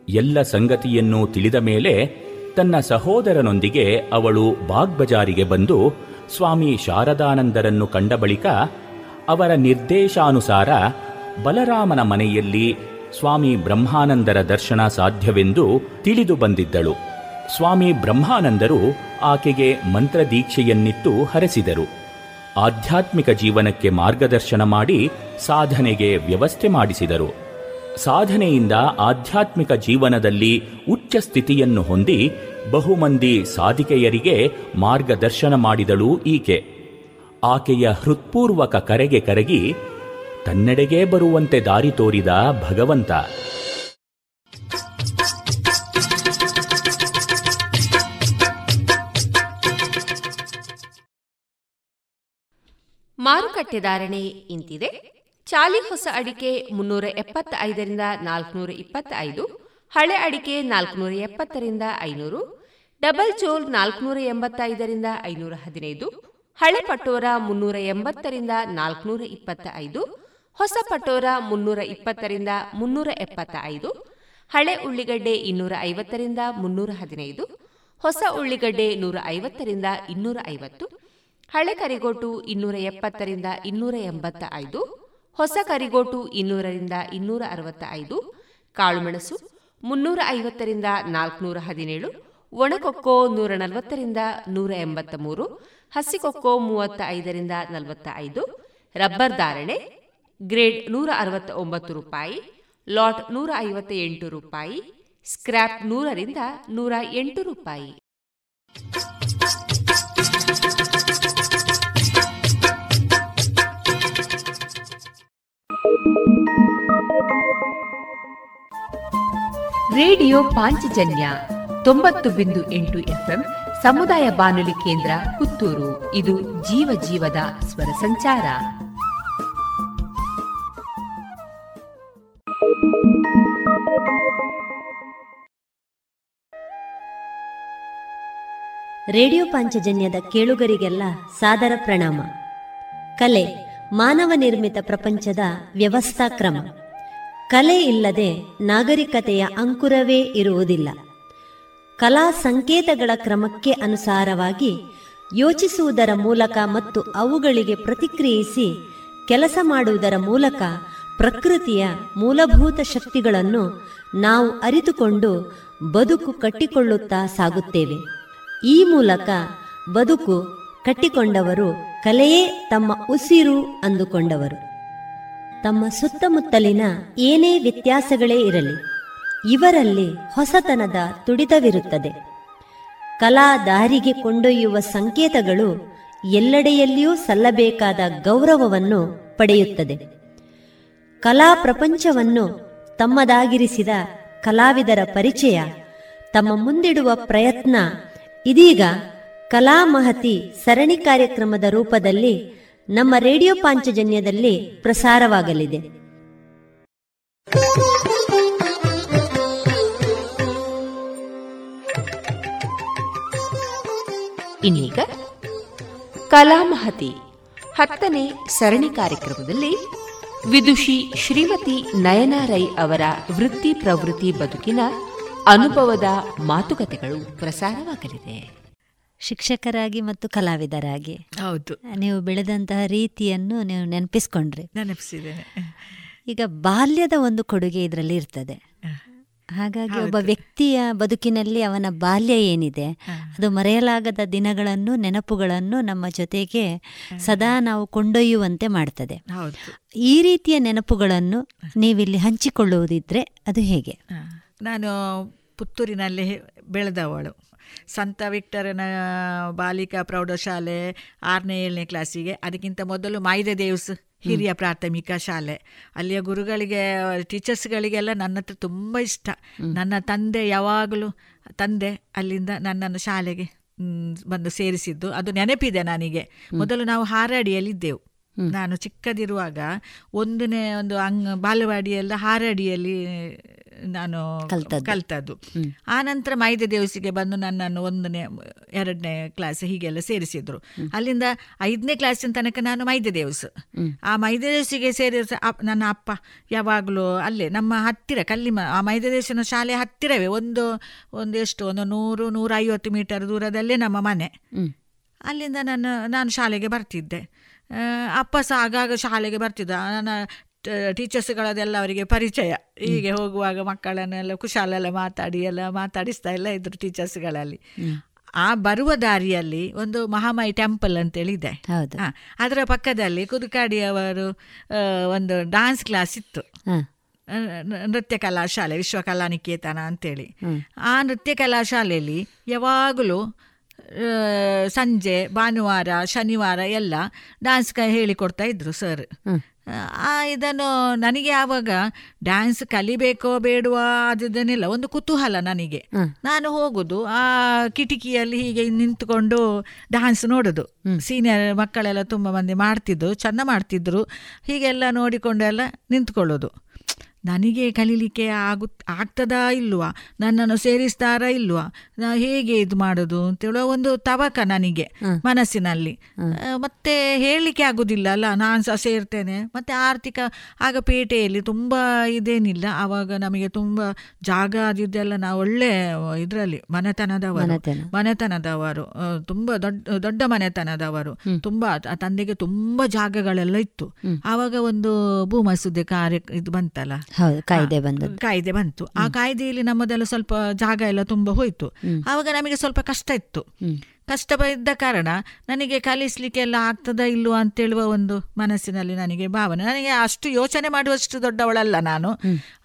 ಎಲ್ಲ ಸಂಗತಿಯನ್ನು ತಿಳಿದ ಮೇಲೆ ತನ್ನ ಸಹೋದರನೊಂದಿಗೆ ಅವಳು ಬಾಗ್ಬಜಾರಿಗೆ ಬಂದು ಸ್ವಾಮಿ ಶಾರದಾನಂದರನ್ನು ಕಂಡ ಬಳಿಕ ಅವರ ನಿರ್ದೇಶಾನುಸಾರ ಬಲರಾಮನ ಮನೆಯಲ್ಲಿ ಸ್ವಾಮಿ ಬ್ರಹ್ಮಾನಂದರ ದರ್ಶನ ಸಾಧ್ಯವೆಂದು ತಿಳಿದು ಬಂದಿದ್ದಳು. ಸ್ವಾಮಿ ಬ್ರಹ್ಮಾನಂದರು ಆಕೆಗೆ ಮಂತ್ರದೀಕ್ಷೆಯನ್ನಿತ್ತು ಹರಸಿದರು. ಆಧ್ಯಾತ್ಮಿಕ ಜೀವನಕ್ಕೆ ಮಾರ್ಗದರ್ಶನ ಮಾಡಿ ಸಾಧನೆಗೆ ವ್ಯವಸ್ಥೆ ಮಾಡಿಸಿದರು. ಸಾಧನೆಯಿಂದ ಆಧ್ಯಾತ್ಮಿಕ ಜೀವನದಲ್ಲಿ ಉಚ್ಚ ಸ್ಥಿತಿಯನ್ನು ಹೊಂದಿ ಬಹುಮಂದಿ ಸಾಧಿಕೆಯರಿಗೆ ಮಾರ್ಗದರ್ಶನ ಮಾಡಿದಳು ಈಕೆ. ಆಕೆಯ ಹೃತ್ಪೂರ್ವಕ ಕರೆಗೆ ಕರಗಿ ತನ್ನೆಡೆಗೇ ಬರುವಂತೆ ದಾರಿ ತೋರಿದ ಭಗವಂತ. ಮಾರುಕಟ್ಟೆ ಧಾರಣೆ ಇಂತಿದೆ. ಚಾಲಿ ಹೊಸ ಅಡಿಕೆ ಮುನ್ನೂರ ಎಪ್ಪತ್ತೈದರಿಂದ ನಾಲ್ಕುನೂರ ಇಪ್ಪತ್ತೈದು, ಹಳೆ ಅಡಿಕೆ ನಾಲ್ಕುನೂರ ಎಪ್ಪತ್ತರಿಂದ ಐನೂರು, ಡಬಲ್ ಚೋಲ್ ನಾಲ್ಕುನೂರ ಎಂಬತ್ತೈದರಿಂದ ಐನೂರ ಹದಿನೈದು, ಹಳೆ ಪಟೋರ ಮುನ್ನೂರ ಎಂಬತ್ತರಿಂದ ನಾಲ್ಕುನೂರ ಇಪ್ಪತ್ತ ಐದು ಹೊಸ ಪಟೋರ ಮುನ್ನೂರ ಇಪ್ಪತ್ತರಿಂದ ಮುನ್ನೂರ ಎಪ್ಪತ್ತ ಐದು ಹಳೆ ಉಳ್ಳಿಗಡ್ಡೆ ಇನ್ನೂರ ಐವತ್ತರಿಂದ ಮುನ್ನೂರ ಹದಿನೈದು, ಹೊಸ ಉಳ್ಳಿಗಡ್ಡೆ ನೂರ ಐವತ್ತರಿಂದ ಇನ್ನೂರ ಐವತ್ತು, ಹಳೆ ಕರಿಗೋಟು ಇನ್ನೂರ ಎಪ್ಪತ್ತರಿಂದ ಇನ್ನೂರ ಎಂಬತ್ತ ಐದು ಹೊಸ ಕರಿಗೋಟು ಇನ್ನೂರರಿಂದ ಇನ್ನೂರ ಅರವತ್ತ ಐದು ಕಾಳುಮೆಣಸು ಮುನ್ನೂರ ಐವತ್ತರಿಂದ ನಾಲ್ಕುನೂರ ಹದಿನೇಳು, ಒಣಕೊಕ್ಕೋ ನೂರ ನಲವತ್ತರಿಂದ ನೂರ ಎಂಬತ್ತ ಮೂರು ಹಸಿಕೊಕ್ಕೋ ಮೂವತ್ತ ಐದರಿಂದ ನಲವತ್ತ ಐದು ರಬ್ಬರ್ ಧಾರಣೆ ಗ್ರೇಡ್ ನೂರ ಅರವತ್ತ ಒಂಬತ್ತು ರೂಪಾಯಿ, ಲಾಟ್ ನೂರ ಐವತ್ತ ಎಂಟು ರೂಪಾಯಿ, ಸ್ಕ್ರ್ಯಾಪ್ ನೂರರಿಂದ ನೂರ ಎಂಟು ರೂಪಾಯಿ. ರೇಡಿಯೋ ಪಾಂಚಜನ್ಯ ತೊಂಬತ್ತು ಬಿಂದು ಎಂಟು ಎಫ್ಎಂ ಸಮುದಾಯ ಬಾನುಲಿ ಕೇಂದ್ರ ಪುತ್ತೂರು. ಇದು ಜೀವ ಜೀವದ ಸ್ವರ ಸಂಚಾರ. ರೇಡಿಯೋ ಪಾಂಚಜನ್ಯದ ಕೇಳುಗರಿಗೆಲ್ಲ ಸಾದರ ಪ್ರಣಾಮ. ಕಲೆ, ಮಾನವ ನಿರ್ಮಿತ ಪ್ರಪಂಚದ ವ್ಯವಸ್ಥಾ ಕ್ರಮ. ಕಲೆ ಇಲ್ಲದೆ ನಾಗರಿಕತೆಯ ಅಂಕುರವೇ ಇರುವುದಿಲ್ಲ. ಕಲಾ ಸಂಕೇತಗಳ ಕ್ರಮಕ್ಕೆ ಅನುಸಾರವಾಗಿ ಯೋಚಿಸುವುದರ ಮೂಲಕ ಮತ್ತು ಅವುಗಳಿಗೆ ಪ್ರತಿಕ್ರಿಯಿಸಿ ಕೆಲಸ ಮಾಡುವುದರ ಮೂಲಕ ಪ್ರಕೃತಿಯ ಮೂಲಭೂತ ಶಕ್ತಿಗಳನ್ನು ನಾವು ಅರಿತುಕೊಂಡು ಬದುಕು ಕಟ್ಟಿಕೊಳ್ಳುತ್ತಾ ಸಾಗುತ್ತೇವೆ. ಈ ಮೂಲಕ ಬದುಕು ಕಟ್ಟಿಕೊಂಡವರು ಕಲೆಯೇ ತಮ್ಮ ಉಸಿರು ಅಂದುಕೊಂಡವರು. ತಮ್ಮ ಸುತ್ತಮುತ್ತಲಿನ ಏನೇ ವ್ಯತ್ಯಾಸಗಳೇ ಇರಲಿ, ಇವರಲ್ಲಿ ಹೊಸತನದ ತುಡಿತವಿರುತ್ತದೆ. ಕಲಾ ದಾರಿಗೆ ಕೊಂಡೊಯ್ಯುವ ಸಂಕೇತಗಳು ಎಲ್ಲೆಡೆಯಲ್ಲಿಯೂ ಸಲ್ಲಬೇಕಾದ ಗೌರವವನ್ನು ಪಡೆಯುತ್ತದೆ. ಕಲಾ ಪ್ರಪಂಚವನ್ನು ತಮ್ಮದಾಗಿರಿಸಿದ ಕಲಾವಿದರ ಪರಿಚಯ. ತಮ್ಮ ಮುಂದಿಡುವ ಪ್ರಯತ್ನ ಇದೀಗ ಕಲಾ ಮಹತಿ ಸರಣಿ ಕಾರ್ಯಕ್ರಮದ ರೂಪದಲ್ಲಿ ನಮ್ಮ ರೇಡಿಯೋ ಪಾಂಚಜನ್ಯದಲ್ಲಿ ಪ್ರಸಾರವಾಗಲಿದೆ. ಇನ್ನೀಗ ಕಲಾಮಹತಿ ಹತ್ತನೇ ಸರಣಿ ಕಾರ್ಯಕ್ರಮದಲ್ಲಿ ವಿದುಷಿ ಶ್ರೀಮತಿ ನಯನಾರೈ ಅವರ ವೃತ್ತಿ ಪ್ರವೃತ್ತಿ ಬದುಕಿನ ಅನುಭವದ ಮಾತುಕತೆಗಳು ಪ್ರಸಾರವಾಗಲಿದೆ. ಶಿಕ್ಷಕರಾಗಿ ಮತ್ತು ಕಲಾವಿದರಾಗಿ. ಹೌದು. ನೀವು ಬೆಳೆದಂತಹ ರೀತಿಯನ್ನು ನೀವು ನೆನಪಿಸ್ಕೊಂಡ್ರಿ. ನೆನಪಿಸಿದ್ದೇನೆ. ಈಗ ಬಾಲ್ಯದ ಒಂದು ಕೊಡುಗೆ ಇದರಲ್ಲಿ ಇರ್ತದೆ. ಹಾಗಾಗಿ ಒಬ್ಬ ವ್ಯಕ್ತಿಯ ಬದುಕಿನಲ್ಲಿ ಅವನ ಬಾಲ್ಯ ಏನಿದೆ ಅದು ಮರೆಯಲಾಗದ ದಿನಗಳನ್ನು ನೆನಪುಗಳನ್ನು ನಮ್ಮ ಜೊತೆಗೆ ಸದಾ ನಾವು ಕೊಂಡೊಯ್ಯುವಂತೆ ಮಾಡ್ತದೆ. ಈ ರೀತಿಯ ನೆನಪುಗಳನ್ನು ನೀವಿಲ್ಲಿ ಹಂಚಿಕೊಳ್ಳುವುದಿದ್ರೆ ಅದು ಹೇಗೆ? ನಾನು ಪುತ್ತೂರಿನಲ್ಲಿ ಬೆಳೆದವಳು. ಸಂತ ವಿಕ್ಟರನ ಬಾಲಿಕಾ ಪ್ರೌಢಶಾಲೆ ಆರನೇ ಏಳನೇ ಕ್ಲಾಸಿಗೆ ಅದಕ್ಕಿಂತ ಮೊದಲು ಮಾಯ್ದೆ ದೇವ್ಸ್ ಹಿರಿಯ ಪ್ರಾಥಮಿಕ ಶಾಲೆ. ಅಲ್ಲಿಯ ಗುರುಗಳಿಗೆ ಟೀಚರ್ಸ್ಗಳಿಗೆಲ್ಲ ನನ್ನ ಹತ್ರ ತುಂಬ ಇಷ್ಟ. ನನ್ನ ತಂದೆ ಯಾವಾಗಲೂ ತಂದೆ ಅಲ್ಲಿಂದ ನನ್ನನ್ನು ಶಾಲೆಗೆ ಬಂದು ಸೇರಿಸಿದ್ದು. ಅದು ನೆನಪಿದೆ ನನಗೆ. ಮೊದಲು ನಾವು ಹಾರಾಡಿಯಲ್ಲಿದ್ದೆವು. ನಾನು ಚಿಕ್ಕದಿರುವಾಗ ಒಂದನೇ ಒಂದು ಅಂಗ ಬಾಲವಾಡಿಯೆಲ್ಲ ಹಾರಡಿಯಲ್ಲಿ ನಾನು ಕಲ್ತದ್ದು. ಕಲ್ತದ್ದು. ಆ ನಂತರ ಮೈದೆ ದೇವಸಿಗೆ ಬಂದು ನನ್ನನ್ನು ಒಂದನೇ ಎರಡನೇ ಕ್ಲಾಸ್ ಹೀಗೆಲ್ಲ ಸೇರಿಸಿದ್ರು. ಅಲ್ಲಿಂದ ಐದನೇ ಕ್ಲಾಸಿನ ತನಕ ನಾನು ಮೈದೆ ದೇವಸ್. ಆ ಮೈದೆ ದೇವಸಿಗೆ ಸೇರಿ ಅಪ್- ನನ್ನ ಅಪ್ಪ ಯಾವಾಗಲೂ ಅಲ್ಲೇ ನಮ್ಮ ಹತ್ತಿರ ಕಲ್ಲಿಮ ಆ ಮೈದೆ ದೇವಸಿನ ಶಾಲೆ ಹತ್ತಿರವೇ ಒಂದು ಒಂದು ಎಷ್ಟು ಒಂದು ನೂರು ನೂರೈವತ್ತು ಮೀಟರ್ ದೂರದಲ್ಲೇ ನಮ್ಮ ಮನೆ. ಅಲ್ಲಿಂದ ನಾನು ನಾನು ಶಾಲೆಗೆ ಬರ್ತಿದ್ದೆ. ಅಪ್ಪ ಸಹ ಆಗಾಗ ಶಾಲೆಗೆ ಬರ್ತಿದ್ದ. ನನ್ನ ಟೀಚರ್ಸ್ಗಳದೆಲ್ಲ ಅವರಿಗೆ ಪರಿಚಯ. ಹೀಗೆ ಹೋಗುವಾಗ ಮಕ್ಕಳನ್ನೆಲ್ಲ ಕುಶಾಲೆಲ್ಲ ಮಾತಾಡಿ ಎಲ್ಲ ಮಾತಾಡಿಸ್ತಾ ಎಲ್ಲ ಇದ್ರು ಟೀಚರ್ಸ್ಗಳಲ್ಲಿ. ಆ ಬರುವ ದಾರಿಯಲ್ಲಿ ಒಂದು ಮಹಾಮಾಯಿ ಟೆಂಪಲ್ ಅಂತೇಳಿ ಇದೆ ಹೌದು. ಅದರ ಪಕ್ಕದಲ್ಲಿ ಕುದುಕಾಡಿಯವರು ಒಂದು ಡಾನ್ಸ್ ಕ್ಲಾಸ್ ಇತ್ತು. ನೃತ್ಯ ಕಲಾಶಾಲೆ ವಿಶ್ವ ಕಲಾ ನಿಕೇತನ ಅಂತೇಳಿ ಆ ನೃತ್ಯ ಕಲಾಶಾಲೆಯಲ್ಲಿ ಯಾವಾಗಲೂ ಸಂಜೆ ಭಾನುವಾರ ಶನಿವಾರ ಎಲ್ಲ ಡ್ಯಾನ್ಸ್ ಕ ಹೇಳಿಕೊಡ್ತಾ ಇದ್ರು ಸರ್ ಆ ಇದನ್ನು ನನಗೆ ಆವಾಗ ಡ್ಯಾನ್ಸ್ ಕಲಿಬೇಕೋ ಬೇಡವಾ ಅದನ್ನೆಲ್ಲ ಒಂದು ಕುತೂಹಲ ನನಗೆ. ನಾನು ಹೋಗುದು ಆ ಕಿಟಕಿಯಲ್ಲಿ ಹೀಗೆ ನಿಂತ್ಕೊಂಡು ಡ್ಯಾನ್ಸ್ ನೋಡೋದು. ಸೀನಿಯರ್ ಮಕ್ಕಳೆಲ್ಲ ತುಂಬ ಮಂದಿ ಮಾಡ್ತಿದ್ರು ಚೆಂದ ಮಾಡ್ತಿದ್ರು. ಹೀಗೆಲ್ಲ ನೋಡಿಕೊಂಡೆಲ್ಲ ನಿಂತ್ಕೊಳ್ಳೋದು. ನನಗೆ ಕಲೀಲಿಕ್ಕೆ ಆಗು ಆಗ್ತದಾ ಇಲ್ವಾ? ನನ್ನನ್ನು ಸೇರಿಸ್ತಾರಾ ಇಲ್ವಾ? ನಾ ಹೇಗೆ ಇದು ಮಾಡೋದು? ಅಂತೇಳುವ ಒಂದು ತವಕ ನನಗೆ ಮನಸ್ಸಿನಲ್ಲಿ. ಮತ್ತೆ ಹೇಳಲಿಕ್ಕೆ ಆಗುದಿಲ್ಲ ಅಲ್ಲ ನಾನು ಸಹ ಸೇರ್ತೇನೆ. ಮತ್ತೆ ಆರ್ಥಿಕ ಆಗ ಪೇಟೆಯಲ್ಲಿ ತುಂಬ ಇದೇನಿಲ್ಲ. ಆವಾಗ ನಮಗೆ ತುಂಬ ಜಾಗ ಅದಿದ್ದೆಲ್ಲ ನಾವು ಒಳ್ಳೆ ಇದರಲ್ಲಿ ಮನೆತನದವರು. ಮನೆತನದವರು. ತುಂಬ ದೊಡ್ಡ ದೊಡ್ಡ ಮನೆತನದವರು. ತುಂಬಾ ತಂದೆಗೆ ತುಂಬಾ ಜಾಗಗಳೆಲ್ಲ ಇತ್ತು. ಆವಾಗ ಒಂದು ಭೂಮಸೂದೆ ಕಾರ್ಯ ಇದು ಬಂತಲ್ಲ. ಕಾಯ್ದೆ ಬಂದದ್ದು. ಕಾಯ್ದೆ ಬಂತು. ಆ ಕಾಯ್ದೆಯಲ್ಲಿ ನಮ್ಮದೆಲ್ಲ ಸ್ವಲ್ಪ ಜಾಗ ಎಲ್ಲ ತುಂಬಾ ಹೋಯ್ತು. ಆವಾಗ ನಮಗೆ ಸ್ವಲ್ಪ ಕಷ್ಟ ಇತ್ತು. ಕಷ್ಟ ಇದ್ದ ಕಾರಣ ನನಗೆ ಕಲಿಸ್ಲಿಕ್ಕೆ ಎಲ್ಲ ಆಗ್ತದಾ ಇಲ್ವಾ ಅಂತೇಳುವ ಒಂದು ಮನಸ್ಸಿನಲ್ಲಿ ನನಗೆ ಭಾವನೆ. ನನಗೆ ಅಷ್ಟು ಯೋಚನೆ ಮಾಡುವಷ್ಟು ದೊಡ್ಡವಳಲ್ಲ ನಾನು.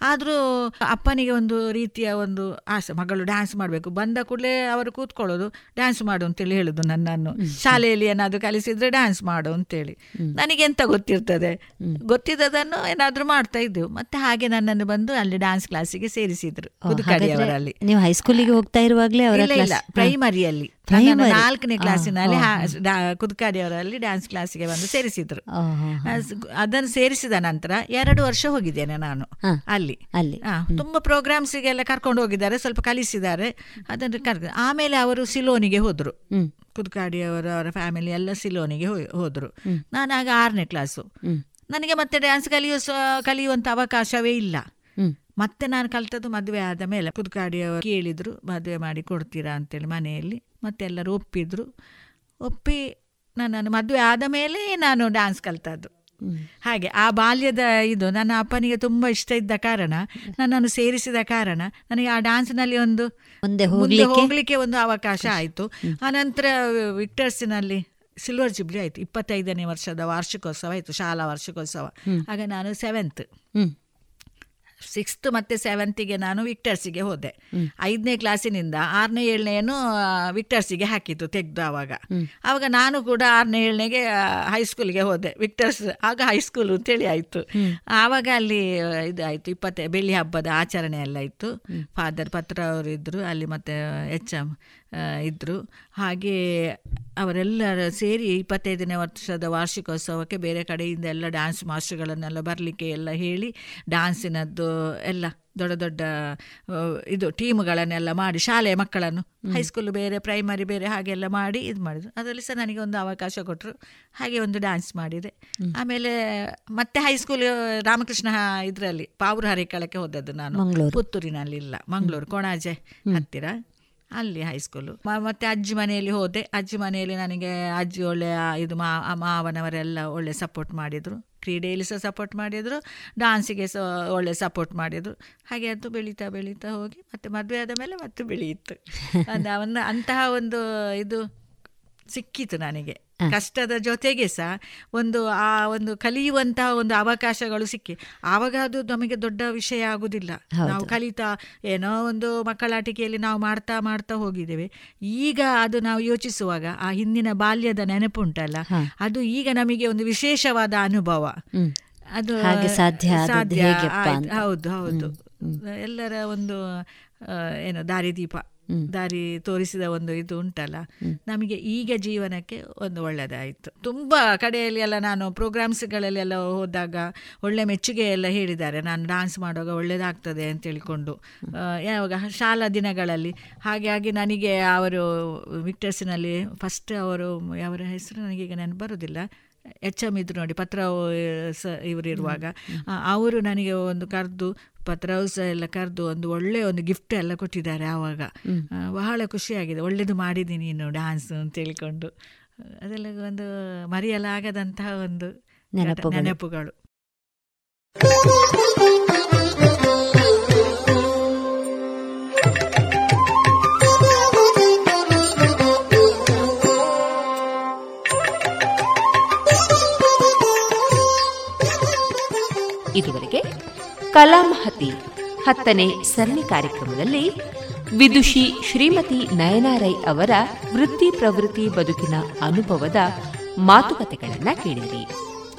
ಆದರೂ ಅಪ್ಪನಿಗೆ ಒಂದು ರೀತಿಯ ಒಂದು ಆಸೆ ಮಗಳು ಡ್ಯಾನ್ಸ್ ಮಾಡಬೇಕು. ಬಂದ ಕೂಡಲೇ ಅವರು ಕೂತ್ಕೊಳ್ಳೋದು ಡ್ಯಾನ್ಸ್ ಮಾಡು ಅಂತೇಳಿ ಹೇಳುದು ನನ್ನನ್ನು. ಶಾಲೆಯಲ್ಲಿ ಏನಾದರೂ ಕಲಿಸಿದ್ರೆ ಡ್ಯಾನ್ಸ್ ಮಾಡು ಅಂತೇಳಿ. ನನಗೆ ಎಂತ ಗೊತ್ತಿರ್ತದೆ? ಗೊತ್ತಿದ್ದದನ್ನು ಏನಾದರೂ ಮಾಡ್ತಾ ಇದ್ದೆವು. ಮತ್ತೆ ಹಾಗೆ ನನ್ನನ್ನು ಬಂದು ಅಲ್ಲಿ ಡ್ಯಾನ್ಸ್ ಕ್ಲಾಸಿಗೆ ಸೇರಿಸಿದ್ರು ನೀವು ಹೈಸ್ಕೂಲಿಗೆ ಹೋಗ್ತಾ ಇರುವಾಗಲೇ ಇಲ್ಲ. ಪ್ರೈಮರಿಯಲ್ಲಿ ನಾಲ್ಕನೇ ಕ್ಲಾಸಿನಲ್ಲಿ ಕುದುಕಾಡಿಯವರಲ್ಲಿ ಡ್ಯಾನ್ಸ್ ಕ್ಲಾಸಿಗೆ ಬಂದು ಸೇರಿಸಿದ್ರು. ಅದನ್ನು ಸೇರಿಸಿದ ನಂತರ ಎರಡು ವರ್ಷ ಹೋಗಿದ್ದೇನೆ ನಾನು. ಅಲ್ಲಿ. ಅಲ್ಲಿ. ಪ್ರೋಗ್ರಾಮ್ಸ್ ತುಂಬಾ ಪ್ರೋಗ್ರಾಮ್ಸಿಗೆಲ್ಲ ಕರ್ಕೊಂಡು ಹೋಗಿದ್ದಾರೆ ಸ್ವಲ್ಪ ಕಲಿಸಿದ್ದಾರೆ. ಅದನ್ನು ಕರ್ಕ ಆಮೇಲೆ ಅವರು ಸಿಲೋನಿಗೆ ಹೋದ್ರು. ಕುದ್ಕಾಡಿ ಕುದುಕಾಡಿಯವರು ಅವರ ಫ್ಯಾಮಿಲಿ ಎಲ್ಲ ಸಿಲೋನಿಗೆ ಹೋದ್ರು. ನಾನು ಆಗ ಆರನೇ ಕ್ಲಾಸು ನನಗೆ ಮತ್ತೆ ಡ್ಯಾನ್ಸ್ ಕಲಿಯೋ ಕಲಿಯುವಂತ ಕಲಿಯುವಂಥ ಅವಕಾಶವೇ ಇಲ್ಲ. ಮತ್ತೆ ನಾನು ಕಲ್ತದ್ದು ಮದುವೆ ಆದ ಮೇಲೆ ಕುದ್ಕಾಡಿಯವರು ಕೇಳಿದ್ರು ಮದುವೆ ಮಾಡಿ ಕೊಡ್ತೀರಾ ಅಂತೇಳಿ ಮನೆಯಲ್ಲಿ. ಮತ್ತೆ ಎಲ್ಲರೂ ಒಪ್ಪಿದ್ರು. ಒಪ್ಪಿ ನನ್ನನ್ನು ಮದುವೆ ಆದ ಮೇಲೆ ನಾನು ಡ್ಯಾನ್ಸ್ ಕಲ್ತದ್ದು. ಹಾಗೆ ಆ ಬಾಲ್ಯದ ಇದು ನನ್ನ ಅಪ್ಪನಿಗೆ ತುಂಬ ಇಷ್ಟ ಇದ್ದ ಕಾರಣ ನನ್ನನ್ನು ಸೇರಿಸಿದ ಕಾರಣ ನನಗೆ ಆ ಡ್ಯಾನ್ಸ್ನಲ್ಲಿ ಒಂದು ಮುಂದೆ ಹೋಗ್ಲಿಕ್ಕೆ? ಒಂದು ಅವಕಾಶ ಆಯಿತು. ಆನಂತರ ವಿಕ್ಟರ್ಸಿನಲ್ಲಿ ಸಿಲ್ವರ್ ಜುಬ್ಲಿ ಆಯಿತು. ಇಪ್ಪತ್ತೈದನೇ ವರ್ಷದ ವಾರ್ಷಿಕೋತ್ಸವ ಆಯಿತು ಶಾಲಾ ವಾರ್ಷಿಕೋತ್ಸವ. ಆಗ ನಾನು ಸೆವೆಂತ್. ಸಿಕ್ಸ್ತ್ ಮತ್ತು ಸೆವೆಂತಿಗೆ ನಾನು ವಿಕ್ಟರ್ಸಿಗೆ ಹೋದೆ. ಐದನೇ ಕ್ಲಾಸಿನಿಂದ ಆರನೇ ಏಳನೆಯನ್ನು ವಿಕ್ಟರ್ಸಿಗೆ ಹಾಕಿತ್ತು ತೆಗೆದು ಆವಾಗ ಆವಾಗ ನಾನು ಕೂಡ ಆರನೇ ಏಳನೇಗೆ ಹೈಸ್ಕೂಲ್ಗೆ ಹೋದೆ. ವಿಕ್ಟರ್ಸ್ ಆಗ ಹೈಸ್ಕೂಲ್ ಅಂತೇಳಿ ಆಯಿತು. ಆವಾಗ ಅಲ್ಲಿ ಇದಾಯಿತು. ಇಪ್ಪತ್ತೆ ಬೆಳ್ಳಿ ಹಬ್ಬದ ಆಚರಣೆ ಎಲ್ಲ ಇತ್ತು. ಫಾದರ್ ಪತ್ರ ಅವರು ಇದ್ದರು ಅಲ್ಲಿ ಮತ್ತೆ ಎಚ್ ಎಂ ಇದ್ದರು ಹಾಗೆ ಅವರೆಲ್ಲ ಸೇರಿ ಇಪ್ಪತ್ತೈದನೇ ವರ್ಷದ ವಾರ್ಷಿಕೋತ್ಸವಕ್ಕೆ ಬೇರೆ ಕಡೆಯಿಂದ ಎಲ್ಲ ಡ್ಯಾನ್ಸ್ ಮಾಸ್ಟರ್ಗಳನ್ನೆಲ್ಲ ಬರಲಿಕ್ಕೆ ಎಲ್ಲ ಹೇಳಿ ಡ್ಯಾನ್ಸಿನದ್ದು ಎಲ್ಲ ದೊಡ್ಡ ದೊಡ್ಡ ಇದು ಟೀಮ್ಗಳನ್ನೆಲ್ಲ ಮಾಡಿ ಶಾಲೆಯ ಮಕ್ಕಳನ್ನು ಹೈಸ್ಕೂಲ್ ಬೇರೆ ಪ್ರೈಮರಿ ಬೇರೆ ಹಾಗೆಲ್ಲ ಮಾಡಿ ಇದು ಮಾಡಿದ್ರು. ಅದರಲ್ಲಿ ಸಹ ನನಗೆ ಒಂದು ಅವಕಾಶ ಕೊಟ್ಟರು ಹಾಗೆ ಒಂದು ಡ್ಯಾನ್ಸ್ ಮಾಡಿದೆ. ಆಮೇಲೆ ಮತ್ತೆ ಹೈಸ್ಕೂಲ್ ರಾಮಕೃಷ್ಣ ಇದರಲ್ಲಿ ಪಾವ್ರ ಹರಿಕಳಕ್ಕೆ ಹೋದದ್ದು ನಾನು. ಪುತ್ತೂರಿನಲ್ಲಿ ಇಲ್ಲ ಮಂಗಳೂರು ಕೊಣಾಜೆ ಹತ್ತಿರ. ಅಲ್ಲಿ ಹೈಸ್ಕೂಲು ಮತ್ತೆ ಅಜ್ಜಿ ಮನೆಯಲ್ಲಿ ಹೋದೆ. ಅಜ್ಜಿ ಮನೆಯಲ್ಲಿ ನನಗೆ ಅಜ್ಜಿ ಒಳ್ಳೆಯ ಇದು ಮಾ ಮಾವನವರೆಲ್ಲ ಒಳ್ಳೆ ಸಪೋರ್ಟ್ ಮಾಡಿದರು. ಕ್ರೀಡೆಯಲ್ಲಿ ಸಹ ಸಪೋರ್ಟ್ ಮಾಡಿದರು. ಡಾನ್ಸಿಗೆ ಸಹ ಒಳ್ಳೆ ಸಪೋರ್ಟ್ ಮಾಡಿದರು. ಹಾಗೆ ಅದು ಬೆಳೀತಾ ಬೆಳೀತಾ ಹೋಗಿ ಮತ್ತೆ ಮದುವೆ ಆದ ಮೇಲೆ ಮತ್ತೆ ಬೆಳೆಯಿತು [LAUGHS] ಅಂದ ಅವನ ಅಂತಹ ಒಂದು ಇದು ಸಿಕ್ಕಿತು ನನಗೆ. ಕಷ್ಟದ ಜೊತೆಗೆ ಸಹ ಒಂದು ಆ ಒಂದು ಕಲಿಯುವಂತಹ ಒಂದು ಅವಕಾಶಗಳು ಸಿಕ್ಕಿ. ಆವಾಗ ಅದು ನಮಗೆ ದೊಡ್ಡ ವಿಷಯ ಆಗುದಿಲ್ಲ. ನಾವು ಕಲಿತಾ ಏನೋ ಒಂದು ಮಕ್ಕಳಾಟಿಕೆಯಲ್ಲಿ ನಾವು ಮಾಡ್ತಾ ಮಾಡ್ತಾ ಹೋಗಿದ್ದೇವೆ. ಈಗ ಅದು ನಾವು ಯೋಚಿಸುವಾಗ ಆ ಹಿಂದಿನ ಬಾಲ್ಯದ ನೆನಪುಂಟಲ್ಲ? ಅದು ಈಗ ನಮಗೆ ಒಂದು ವಿಶೇಷವಾದ ಅನುಭವ. ಅದು ಹಾಗೆ ಸಾಧ್ಯ ಸಾಧ್ಯ. ಹೌದು ಹೌದು. ಎಲ್ಲರ ಒಂದು ಏನು ದಾರಿದೀಪ. ದಾರಿ ತೋರಿಸಿದ ಒಂದು ಇದು ಉಂಟಲ್ಲ ನಮಗೆ ಈಗ ಜೀವನಕ್ಕೆ ಒಂದು ಒಳ್ಳೆಯದಾಯಿತು ತುಂಬ ಕಡೆಯಲ್ಲಿ ಎಲ್ಲ ನಾನು ಪ್ರೋಗ್ರಾಮ್ಸ್ಗಳಲ್ಲಿ ಎಲ್ಲ ಹೋದಾಗ ಒಳ್ಳೆ ಮೆಚ್ಚುಗೆ ಎಲ್ಲ ಹೇಳಿದ್ದಾರೆ. ನಾನು ಡಾನ್ಸ್ ಮಾಡುವಾಗ ಒಳ್ಳೆಯದಾಗ್ತದೆ ಅಂತ ಹೇಳಿಕೊಂಡು ಯಾವಾಗ ಶಾಲಾ ದಿನಗಳಲ್ಲಿ. ಹಾಗಾಗಿ ಹಾಗೆ ನನಗೆ ಅವರು ವಿಕ್ಟರ್ಸಿನಲ್ಲಿ ಫಸ್ಟ್ ಅವರು ಅವರ ಹೆಸರು ನನಗೀಗ ನೆನಪು ಬರೋದಿಲ್ಲ. ಎಚ್ ಎಂ ಇದ್ರು ನೋಡಿ ಪತ್ರ ಸ ಇವರು ಇರುವಾಗ. ಅವರು ನನಗೆ ಒಂದು ಕರೆದು ಪತ್ರವು ಸಹ ಎಲ್ಲ ಕರೆದು ಒಂದು ಒಳ್ಳೆ ಒಂದು ಗಿಫ್ಟ್ ಎಲ್ಲ ಕೊಟ್ಟಿದ್ದಾರೆ ಆವಾಗ. ಬಹಳ ಖುಷಿಯಾಗಿದೆ. ಒಳ್ಳೇದು ಮಾಡಿದ್ದೀನಿ ನೀನು ಡ್ಯಾನ್ಸ್ ಅಂತ ಹೇಳಿಕೊಂಡು. ಅದೆಲ್ಲ ಒಂದು ಮರೆಯಲಾಗದಂತಹ ಒಂದು ನೆನಪುಗಳು. ಇದುವರೆಗೆ ಕಲಾಮಹತಿ ಹತ್ತನೇ ಸರಣಿ ಕಾರ್ಯಕ್ರಮದಲ್ಲಿ ವಿದುಷಿ ಶ್ರೀಮತಿ ನಯನಾರೈ ಅವರ ವೃತ್ತಿ ಪ್ರವೃತ್ತಿ ಬದುಕಿನ ಅನುಭವದ ಮಾತುಕತೆಗಳನ್ನು ಕೇಳಿರಿ.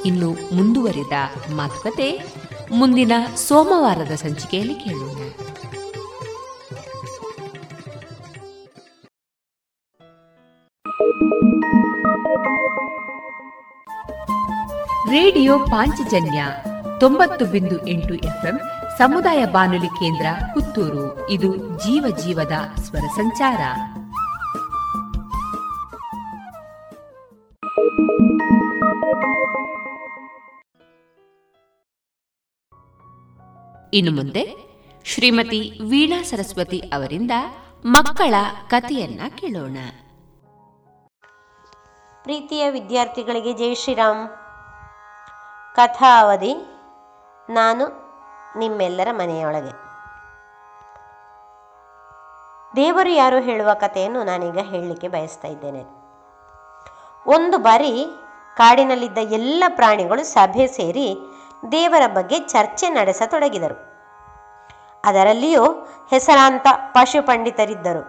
ಇನ್ನು ಮುಂದುವರಿದ ಮಾತುಕತೆ ಮುಂದಿನ ಸೋಮವಾರದ ಸಂಚಿಕೆಯಲ್ಲಿ ಕೇಳೋಣ. ರೇಡಿಯೋ ಪಾಂಚಜನ್ಯ ತೊಂಬತ್ತು ಬಿಂದು ಎಂಟು ಎಫ್ಎಂ ಸಮುದಾಯ ಬಾನುಲಿ ಕೇಂದ್ರ ಪುತ್ತೂರು. ಇದು ಜೀವ ಜೀವದ ಸ್ವರ ಸಂಚಾರ. ಇನ್ನು ಮುಂದೆ ಶ್ರೀಮತಿ ವೀಣಾ ಸರಸ್ವತಿ ಅವರಿಂದ ಮಕ್ಕಳ ಕಥೆಯನ್ನ ಕೇಳೋಣ. ಪ್ರೀತಿಯ ವಿದ್ಯಾರ್ಥಿಗಳಿಗೆ ಜೈ ಶ್ರೀರಾಮ್. ಕಥಾ ಅವಧಿ ನಾನು ನಿಮ್ಮೆಲ್ಲರ ಮನೆಯೊಳಗೆ. ದೇವರು ಯಾರು ಹೇಳುವ ಕಥೆಯನ್ನು ನಾನೀಗ ಹೇಳಲಿಕ್ಕೆ ಬಯಸ್ತಾ ಇದ್ದೇನೆ. ಒಂದು ಬಾರಿ ಕಾಡಿನಲ್ಲಿದ್ದ ಎಲ್ಲ ಪ್ರಾಣಿಗಳು ಸಭೆ ಸೇರಿ ದೇವರ ಬಗ್ಗೆ ಚರ್ಚೆ ನಡೆಸತೊಡಗಿದರು. ಅದರಲ್ಲಿಯೂ ಹೆಸರಾಂತ ಪಶು ಪಂಡಿತರಿದ್ದರು.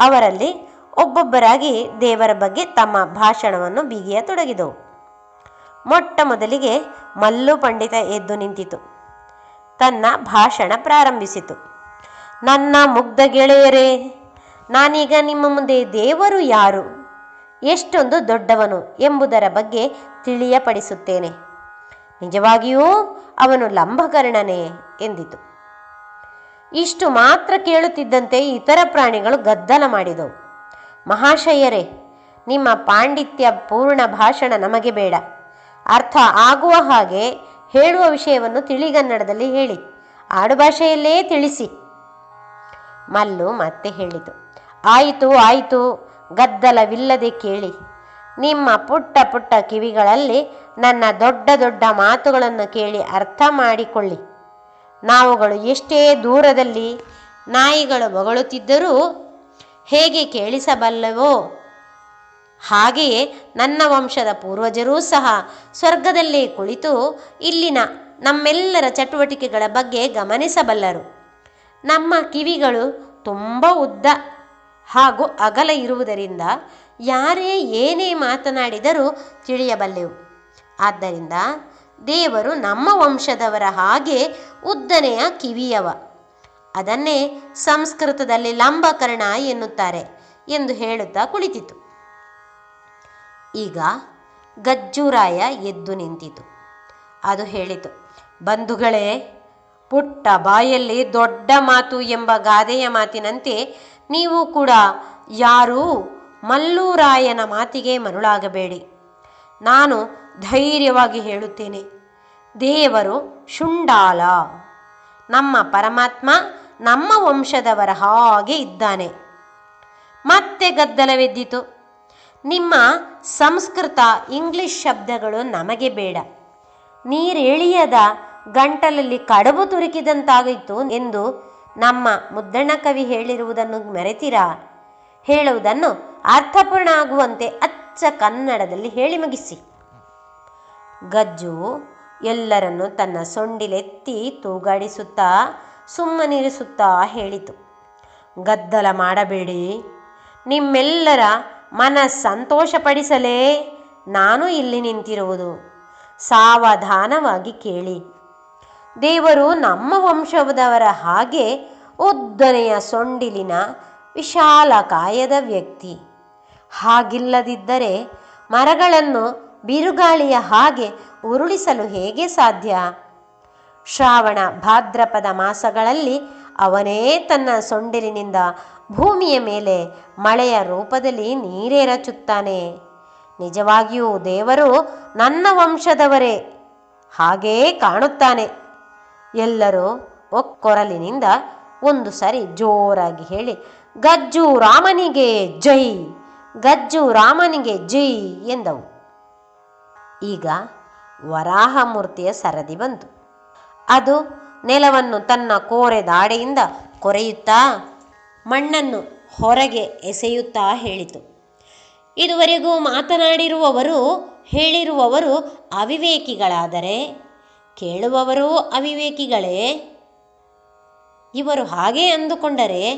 ಅವರಲ್ಲಿ ಒಬ್ಬೊಬ್ಬರಾಗಿ ದೇವರ ಬಗ್ಗೆ ತಮ್ಮ ಭಾಷಣವನ್ನು ಬೀಗಿಯತೊಡಗಿದವು. ಮೊಟ್ಟ ಮೊದಲಿಗೆ ಮಲ್ಲು ಪಂಡಿತ ಎದ್ದು ನಿಂತಿತು. ತನ್ನ ಭಾಷಣ ಪ್ರಾರಂಭಿಸಿತು. ನನ್ನ ಮುಗ್ಧ ಗೆಳೆಯರೇ, ನಾನೀಗ ನಿಮ್ಮ ಮುಂದೆ ದೇವರು ಯಾರು? ಎಷ್ಟೊಂದು ದೊಡ್ಡವನು ಎಂಬುದರ ಬಗ್ಗೆ ತಿಳಿಯಪಡಿಸುತ್ತೇನೆ. ನಿಜವಾಗಿಯೂ ಅವನು ಲಂಬಕರ್ಣನೇ ಎಂದಿತು. ಇಷ್ಟು ಮಾತ್ರ ಕೇಳುತ್ತಿದ್ದಂತೆ ಇತರ ಪ್ರಾಣಿಗಳು ಗದ್ದಲ ಮಾಡಿದವು. ಮಹಾಶಯರೇ, ನಿಮ್ಮ ಪಾಂಡಿತ್ಯ ಪೂರ್ಣ ಭಾಷಣ ನಮಗೆ ಬೇಡ. ಅರ್ಥ ಆಗುವ ಹಾಗೆ ಹೇಳುವ ವಿಷಯವನ್ನು ತಿಳಿಗನ್ನಡದಲ್ಲಿ ಹೇಳಿ. ಆಡುಭಾಷೆಯಲ್ಲೇ ತಿಳಿಸಿ. ಮಲ್ಲು ಮತ್ತೆ ಹೇಳಿತು. ಆಯಿತು ಆಯಿತು, ಗದ್ದಲವಿಲ್ಲದೆ ಕೇಳಿ. ನಿಮ್ಮ ಪುಟ್ಟ ಪುಟ್ಟ ಕಿವಿಗಳಲ್ಲಿ ನನ್ನ ದೊಡ್ಡ ದೊಡ್ಡ ಮಾತುಗಳನ್ನು ಕೇಳಿ ಅರ್ಥ ಮಾಡಿಕೊಳ್ಳಿ. ನಾವುಗಳು ಎಷ್ಟೇ ದೂರದಲ್ಲಿ ನಾಯಿಗಳು ಬೊಗಳುತ್ತಿದ್ದರೂ ಹೇಗೆ ಕೇಳಿಸಬಲ್ಲವೋ ಹಾಗೆಯೇ ನನ್ನ ವಂಶದ ಪೂರ್ವಜರೂ ಸಹ ಸ್ವರ್ಗದಲ್ಲೇ ಕುಳಿತು ಇಲ್ಲಿನ ನಮ್ಮೆಲ್ಲರ ಚಟುವಟಿಕೆಗಳ ಬಗ್ಗೆ ಗಮನಿಸಬಲ್ಲರು. ನಮ್ಮ ಕಿವಿಗಳು ತುಂಬ ಉದ್ದ ಹಾಗೂ ಅಗಲ ಇರುವುದರಿಂದ ಯಾರೇ ಏನೇ ಮಾತನಾಡಿದರೂ ತಿಳಿಯಬಲ್ಲೆವು. ಆದ್ದರಿಂದ ದೇವರು ನಮ್ಮ ವಂಶದವರ ಹಾಗೆ ಉದ್ದನೆಯ ಕಿವಿಯವ. ಅದನ್ನೇ ಸಂಸ್ಕೃತದಲ್ಲಿ ಲಂಬಕರ್ಣ ಎನ್ನುತ್ತಾರೆ ಎಂದು ಹೇಳುತ್ತಾ ಕುಳಿತಿತು. ಈಗ ಗಜ್ಜುರಾಯ ಎದ್ದು ನಿಂತಿತು. ಅದು ಹೇಳಿತು, ಬಂಧುಗಳೇ, ಪುಟ್ಟ ಬಾಯಲ್ಲಿ ದೊಡ್ಡ ಮಾತು ಎಂಬ ಗಾದೆಯ ಮಾತಿನಂತೆ ನೀವು ಕೂಡ ಯಾರೂ ಮಲ್ಲೂರಾಯನ ಮಾತಿಗೆ ಮರುಳಾಗಬೇಡಿ. ನಾನು ಧೈರ್ಯವಾಗಿ ಹೇಳುತ್ತೇನೆ, ದೇವರು ಶುಂಡಾಲ. ನಮ್ಮ ಪರಮಾತ್ಮ ನಮ್ಮ ವಂಶದವರ ಹಾಗೆ ಇದ್ದಾನೆ. ಮತ್ತೆ ಗದ್ದಲವೆದ್ದಿತು. ನಿಮ್ಮ ಸಂಸ್ಕೃತ ಇಂಗ್ಲಿಷ್ ಶಬ್ದಗಳು ನಮಗೆ ಬೇಡ. ನೀರೆಳಿಯದ ಗಂಟಲಲ್ಲಿ ಕಡಬು ತುರುಕಿದಂತಾಗಿತ್ತು ಎಂದು ನಮ್ಮ ಮುದ್ದಣ್ಣ ಕವಿ ಹೇಳಿರುವುದನ್ನು ಮೆರೆತೀರಾ? ಹೇಳುವುದನ್ನು ಅರ್ಥಪೂರ್ಣ ಆಗುವಂತೆ ಅಚ್ಚ ಕನ್ನಡದಲ್ಲಿ ಹೇಳಿ ಮುಗಿಸಿ. ಗಜ್ಜು ಎಲ್ಲರನ್ನು ತನ್ನ ಸೊಂಡಿಲೆತ್ತಿ ತೂಗಾಡಿಸುತ್ತಾ ಸುಮ್ಮನಿರಿಸುತ್ತಾ ಹೇಳಿತು. ಗದ್ದಲ ಮಾಡಬೇಡಿ. ನಿಮ್ಮೆಲ್ಲರ ಮನ ಸಂತೋಷಪಡಿಸಲೇ ನಾನು ಇಲ್ಲಿ ನಿಂತಿರುವುದು. ಸಾವಧಾನವಾಗಿ ಕೇಳಿ. ದೇವರು ನಮ್ಮ ವಂಶದವರ ಹಾಗೆ ಉದ್ದನೆಯ ಸೊಂಡಿಲಿನ ವಿಶಾಲ ಕಾಯದ ವ್ಯಕ್ತಿ. ಹಾಗಿಲ್ಲದಿದ್ದರೆ ಮರಗಳನ್ನು ಬಿರುಗಾಳಿಯ ಹಾಗೆ ಉರುಳಿಸಲು ಹೇಗೆ ಸಾಧ್ಯ? ಶ್ರಾವಣ ಭಾದ್ರಪದ ಮಾಸಗಳಲ್ಲಿ ಅವನೇ ತನ್ನ ಸೊಂಡಿಲಿನಿಂದ ಭೂಮಿಯ ಮೇಲೆ ಮಳೆಯ ರೂಪದಲ್ಲಿ ನೀರೇರಚುತ್ತಾನೆ ನಿಜವಾಗಿಯೂ ದೇವರು ನನ್ನ ವಂಶದವರೇ. ಹಾಗೇ ಕಾಣುತ್ತಾನೆ. ಎಲ್ಲರೂ ಒಕ್ಕೊರಲಿನಿಂದ ಒಂದು ಸಾರಿ ಜೋರಾಗಿ ಹೇಳಿ, ಗಜ್ಜು ರಾಮನಿಗೆ ಜೈ, ಗಜ್ಜು ರಾಮನಿಗೆ ಜೈ ಎಂದವು. ಈಗ ವರಾಹ ಮೂರ್ತಿಯ ಸರದಿ ಬಂತು. ಅದು ನೆಲವನ್ನು ತನ್ನ ಕೋರೆ ದಾಡೆಯಿಂದ ಕೊರೆಯುತ್ತಾ ಮಣ್ಣನ್ನು ಹೊರಗೆ ಎಸೆಯುತ್ತಾ ಹೇಳಿತು. ಇದುವರೆಗೂ ಮಾತನಾಡಿರುವವರು, ಹೇಳಿರುವವರು ಅವಿವೇಕಿಗಳಾದರೆ, ಕೇಳುವವರು ಅವಿವೇಕಿಗಳೇ? ಇವರು ಹಾಗೆ ಅಂದುಕೊಂಡರೆ,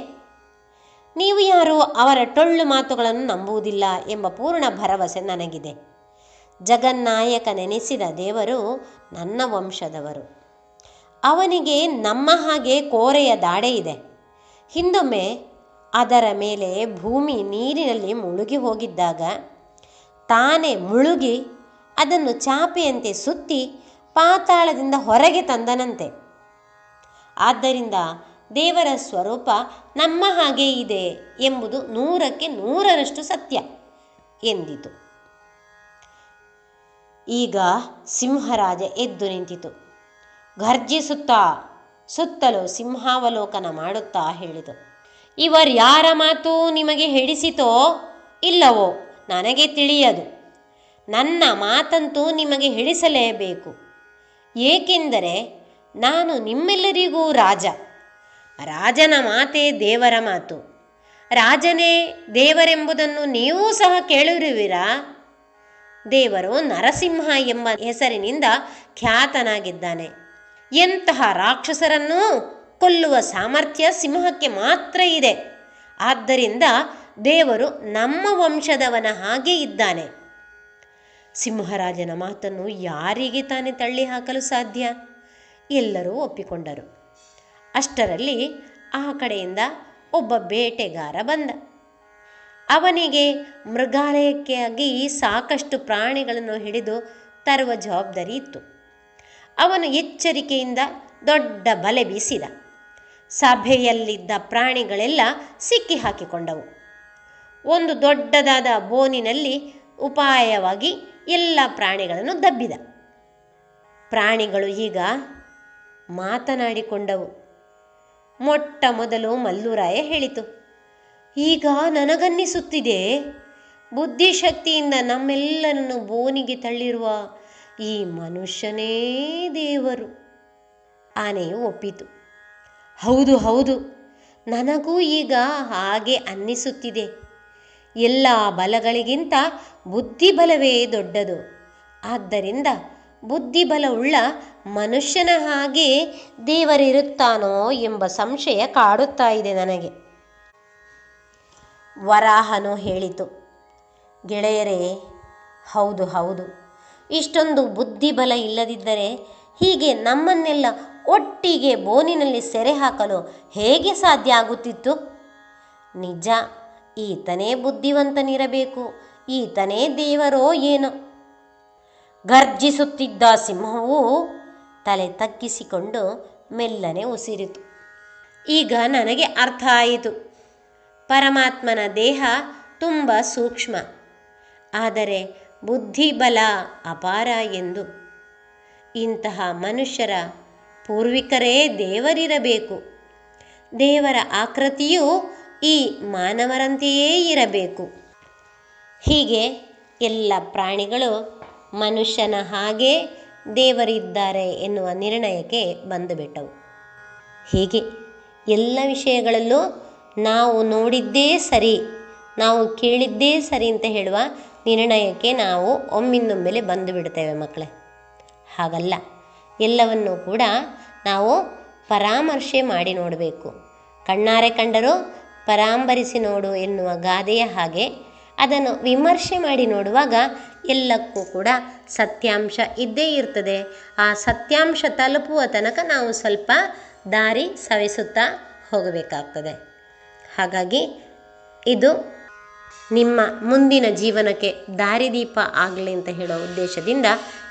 ನೀವು ಯಾರು ಅವರ ಟೊಳ್ಳು ಮಾತುಗಳನ್ನು ನಂಬುವುದಿಲ್ಲ ಎಂಬ ಪೂರ್ಣ ಭರವಸೆ ನನಗಿದೆ. ಜಗನ್ನಾಯಕ ನೆನೆಸಿದ ದೇವರು ನನ್ನ ವಂಶದವರು. ಅವನಿಗೆ ನಮ್ಮ ಹಾಗೆ ಕೋರೆಯ ದಾಡೆ ಇದೆ. ಹಿಂದೊಮ್ಮೆ ಅದರ ಮೇಲೆ ಭೂಮಿ ನೀರಿನಲ್ಲಿ ಮುಳುಗಿ ಹೋಗಿದ್ದಾಗ ತಾನೇ ಮುಳುಗಿ ಅದನ್ನು ಚಾಪೆಯಂತೆ ಸುತ್ತಿ ಪಾತಾಳದಿಂದ ಹೊರಗೆ ತಂದನಂತೆ. ಆದ್ದರಿಂದ ದೇವರ ಸ್ವರೂಪ ನಮ್ಮ ಹಾಗೆ ಇದೆ ಎಂಬುದು ನೂರಕ್ಕೆ ನೂರರಷ್ಟು ಸತ್ಯ ಎಂದಿತು. ಈಗ ಸಿಂಹರಾಜ ಎದ್ದು ನಿಂತಿತು. ಘರ್ಜಿಸುತ್ತಾ ಸುತ್ತಲೂ ಸಿಂಹಾವಲೋಕನ ಮಾಡುತ್ತಾ ಹೇಳಿತು. ಇವರ್ಯಾರ ಮಾತು ನಿಮಗೆ ಹಿಡಿಸಿತೋ ಇಲ್ಲವೋ ನನಗೆ ತಿಳಿಯದು. ನನ್ನ ಮಾತಂತೂ ನಿಮಗೆ ಹಿಡಿಸಲೇಬೇಕು ಏಕೆಂದರೆ ನಾನು ನಿಮ್ಮೆಲ್ಲರಿಗೂ ರಾಜ. ರಾಜನ ಮಾತೇ ದೇವರ ಮಾತು. ರಾಜನೇ ದೇವರೆಂಬುದನ್ನು ನೀವೂ ಸಹ ಕೇಳಿರುವಿರಾ? ದೇವರು ನರಸಿಂಹ ಎಂಬ ಹೆಸರಿನಿಂದ ಖ್ಯಾತನಾಗಿದ್ದಾನೆ. ಎಂತಹ ರಾಕ್ಷಸರನ್ನೂ ಕೊಲ್ಲುವ ಸಾಮರ್ಥ್ಯ ಸಿಂಹಕ್ಕೆ ಮಾತ್ರ ಇದೆ. ಆದ್ದರಿಂದ ದೇವರು ನಮ್ಮ ವಂಶದವನ ಹಾಗೆ ಇದ್ದಾನೆ. ಸಿಂಹರಾಜನ ಮಾತನ್ನು ಯಾರಿಗೆ ತಾನೇ ತಳ್ಳಿ ಹಾಕಲು ಸಾಧ್ಯ? ಎಲ್ಲರೂ ಒಪ್ಪಿಕೊಂಡರು. ಅಷ್ಟರಲ್ಲಿ ಆ ಕಡೆಯಿಂದ ಒಬ್ಬ ಬೇಟೆಗಾರ ಬಂದ. ಅವನಿಗೆ ಮೃಗಾಲಯಕ್ಕಾಗಿ ಸಾಕಷ್ಟು ಪ್ರಾಣಿಗಳನ್ನು ಹಿಡಿದು ತರುವ ಜವಾಬ್ದಾರಿ ಇತ್ತು. ಅವನು ಎಚ್ಚರಿಕೆಯಿಂದ ದೊಡ್ಡ ಬಲೆ ಬೀಸಿದ. ಸಭೆಯಲ್ಲಿದ್ದ ಪ್ರಾಣಿಗಳೆಲ್ಲ ಸಿಕ್ಕಿ ಹಾಕಿಕೊಂಡವು. ಒಂದು ದೊಡ್ಡದಾದ ಬೋನಿನಲ್ಲಿ ಉಪಾಯವಾಗಿ ಎಲ್ಲ ಪ್ರಾಣಿಗಳನ್ನು ದಬ್ಬಿದ. ಪ್ರಾಣಿಗಳು ಈಗ ಮಾತನಾಡಿಕೊಂಡವು. ಮೊಟ್ಟ ಮೊದಲು ಮಲ್ಲುರಾಯ ಹೇಳಿತು, ಈಗ ನನಗನ್ನಿಸುತ್ತಿದೆ, ಬುದ್ಧಿಶಕ್ತಿಯಿಂದ ನಮ್ಮೆಲ್ಲರನ್ನು ಬೋನಿಗೆ ತಳ್ಳಿರುವ ಈ ಮನುಷ್ಯನೇ ದೇವರು. ಆನೆಯು ಒಪ್ಪಿತು. ಹೌದು ಹೌದು. ನನಗೂ ಈಗ ಹಾಗೆ ಅನ್ನಿಸುತ್ತಿದೆ. ಎಲ್ಲ ಬಲಗಳಿಗಿಂತ ಬುದ್ಧಿಬಲವೇ ದೊಡ್ಡದು. ಆದ್ದರಿಂದ ಬುದ್ಧಿಬಲವುಳ್ಳ ಮನುಷ್ಯನ ಹಾಗೆ ದೇವರಿರುತ್ತಾನೋ ಎಂಬ ಸಂಶಯ ಕಾಡುತ್ತಾ ಇದೆ ನನಗೆ. ವರಾಹನು ಹೇಳಿತು. ಗೆಳೆಯರೇ, ಹೌದು ಹೌದು. ಇಷ್ಟೊಂದು ಬುದ್ಧಿಬಲ ಇಲ್ಲದಿದ್ದರೆ ಹೀಗೆ ನಮ್ಮನ್ನೆಲ್ಲ ಒಟ್ಟಿಗೆ ಬೋನಿನಲ್ಲಿ ಸೆರೆ ಹಾಕಲು ಹೇಗೆ ಸಾಧ್ಯ ಆಗುತ್ತಿತ್ತು? ನಿಜ, ಈತನೇ ಬುದ್ಧಿವಂತನಿರಬೇಕು, ಈತನೇ ದೇವರೋ ಏನೋ. ಗರ್ಜಿಸುತ್ತಿದ್ದ ಸಿಂಹವು ತಲೆ ತಗ್ಗಿಸಿಕೊಂಡು ಮೆಲ್ಲನೆ ಉಸಿರಿತು. ಈಗ ನನಗೆ ಅರ್ಥ ಆಯಿತು. ಪರಮಾತ್ಮನ ದೇಹ ತುಂಬ ಸೂಕ್ಷ್ಮ. ಆದರೆ ಬುದ್ಧಿಬಲ ಅಪಾರ ಎಂದು. ಇಂತಹ ಮನುಷ್ಯರ ಪೂರ್ವಿಕರೇ ದೇವರಿರಬೇಕು. ದೇವರ ಆಕೃತಿಯು ಈ ಮಾನವರಂತೆಯೇ ಇರಬೇಕು. ಹೀಗೆ ಎಲ್ಲ ಪ್ರಾಣಿಗಳು ಮನುಷ್ಯನ ಹಾಗೆ ದೇವರಿದ್ದಾರೆ ಎನ್ನುವ ನಿರ್ಣಯಕ್ಕೆ ಬಂದುಬಿಟ್ಟವು. ಹೀಗೆ ಎಲ್ಲ ವಿಷಯಗಳಲ್ಲೂ ನಾವು ನೋಡಿದ್ದೇ ಸರಿ, ನಾವು ಕೇಳಿದ್ದೇ ಸರಿ ಅಂತ ಹೇಳುವ ನಿರ್ಣಯಕ್ಕೆ ನಾವು ಒಮ್ಮಿಂದೊಮ್ಮೆಲೆ ಬಂದು ಬಿಡ್ತೇವೆ ಮಕ್ಕಳೇ. ಹಾಗಲ್ಲ. ಎಲ್ಲವನ್ನೂ ಕೂಡ ನಾವು ಪರಾಮರ್ಶೆ ಮಾಡಿ ನೋಡಬೇಕು. ಕಣ್ಣಾರೆ ಕಂಡರೂ ಪರಾಂಬರಿಸಿ ನೋಡು ಎನ್ನುವ ಗಾದೆಯ ಹಾಗೆ ಅದನ್ನು ವಿಮರ್ಶೆ ಮಾಡಿ ನೋಡುವಾಗ ಎಲ್ಲಕ್ಕೂ ಕೂಡ ಸತ್ಯಾಂಶ ಇದ್ದೇ ಇರ್ತದೆ. ಆ ಸತ್ಯಾಂಶ ತಲುಪುವ ತನಕ ನಾವು ಸ್ವಲ್ಪ ದಾರಿ ಸವಿಸುತ್ತಾ ಹೋಗಬೇಕಾಗ್ತದೆ. ಹಾಗಾಗಿ ಇದು ನಿಮ್ಮ ಮುಂದಿನ ಜೀವನಕ್ಕೆ ದಾರಿದೀಪ ಆಗಲಿ ಅಂತ ಹೇಳೋ ಉದ್ದೇಶದಿಂದ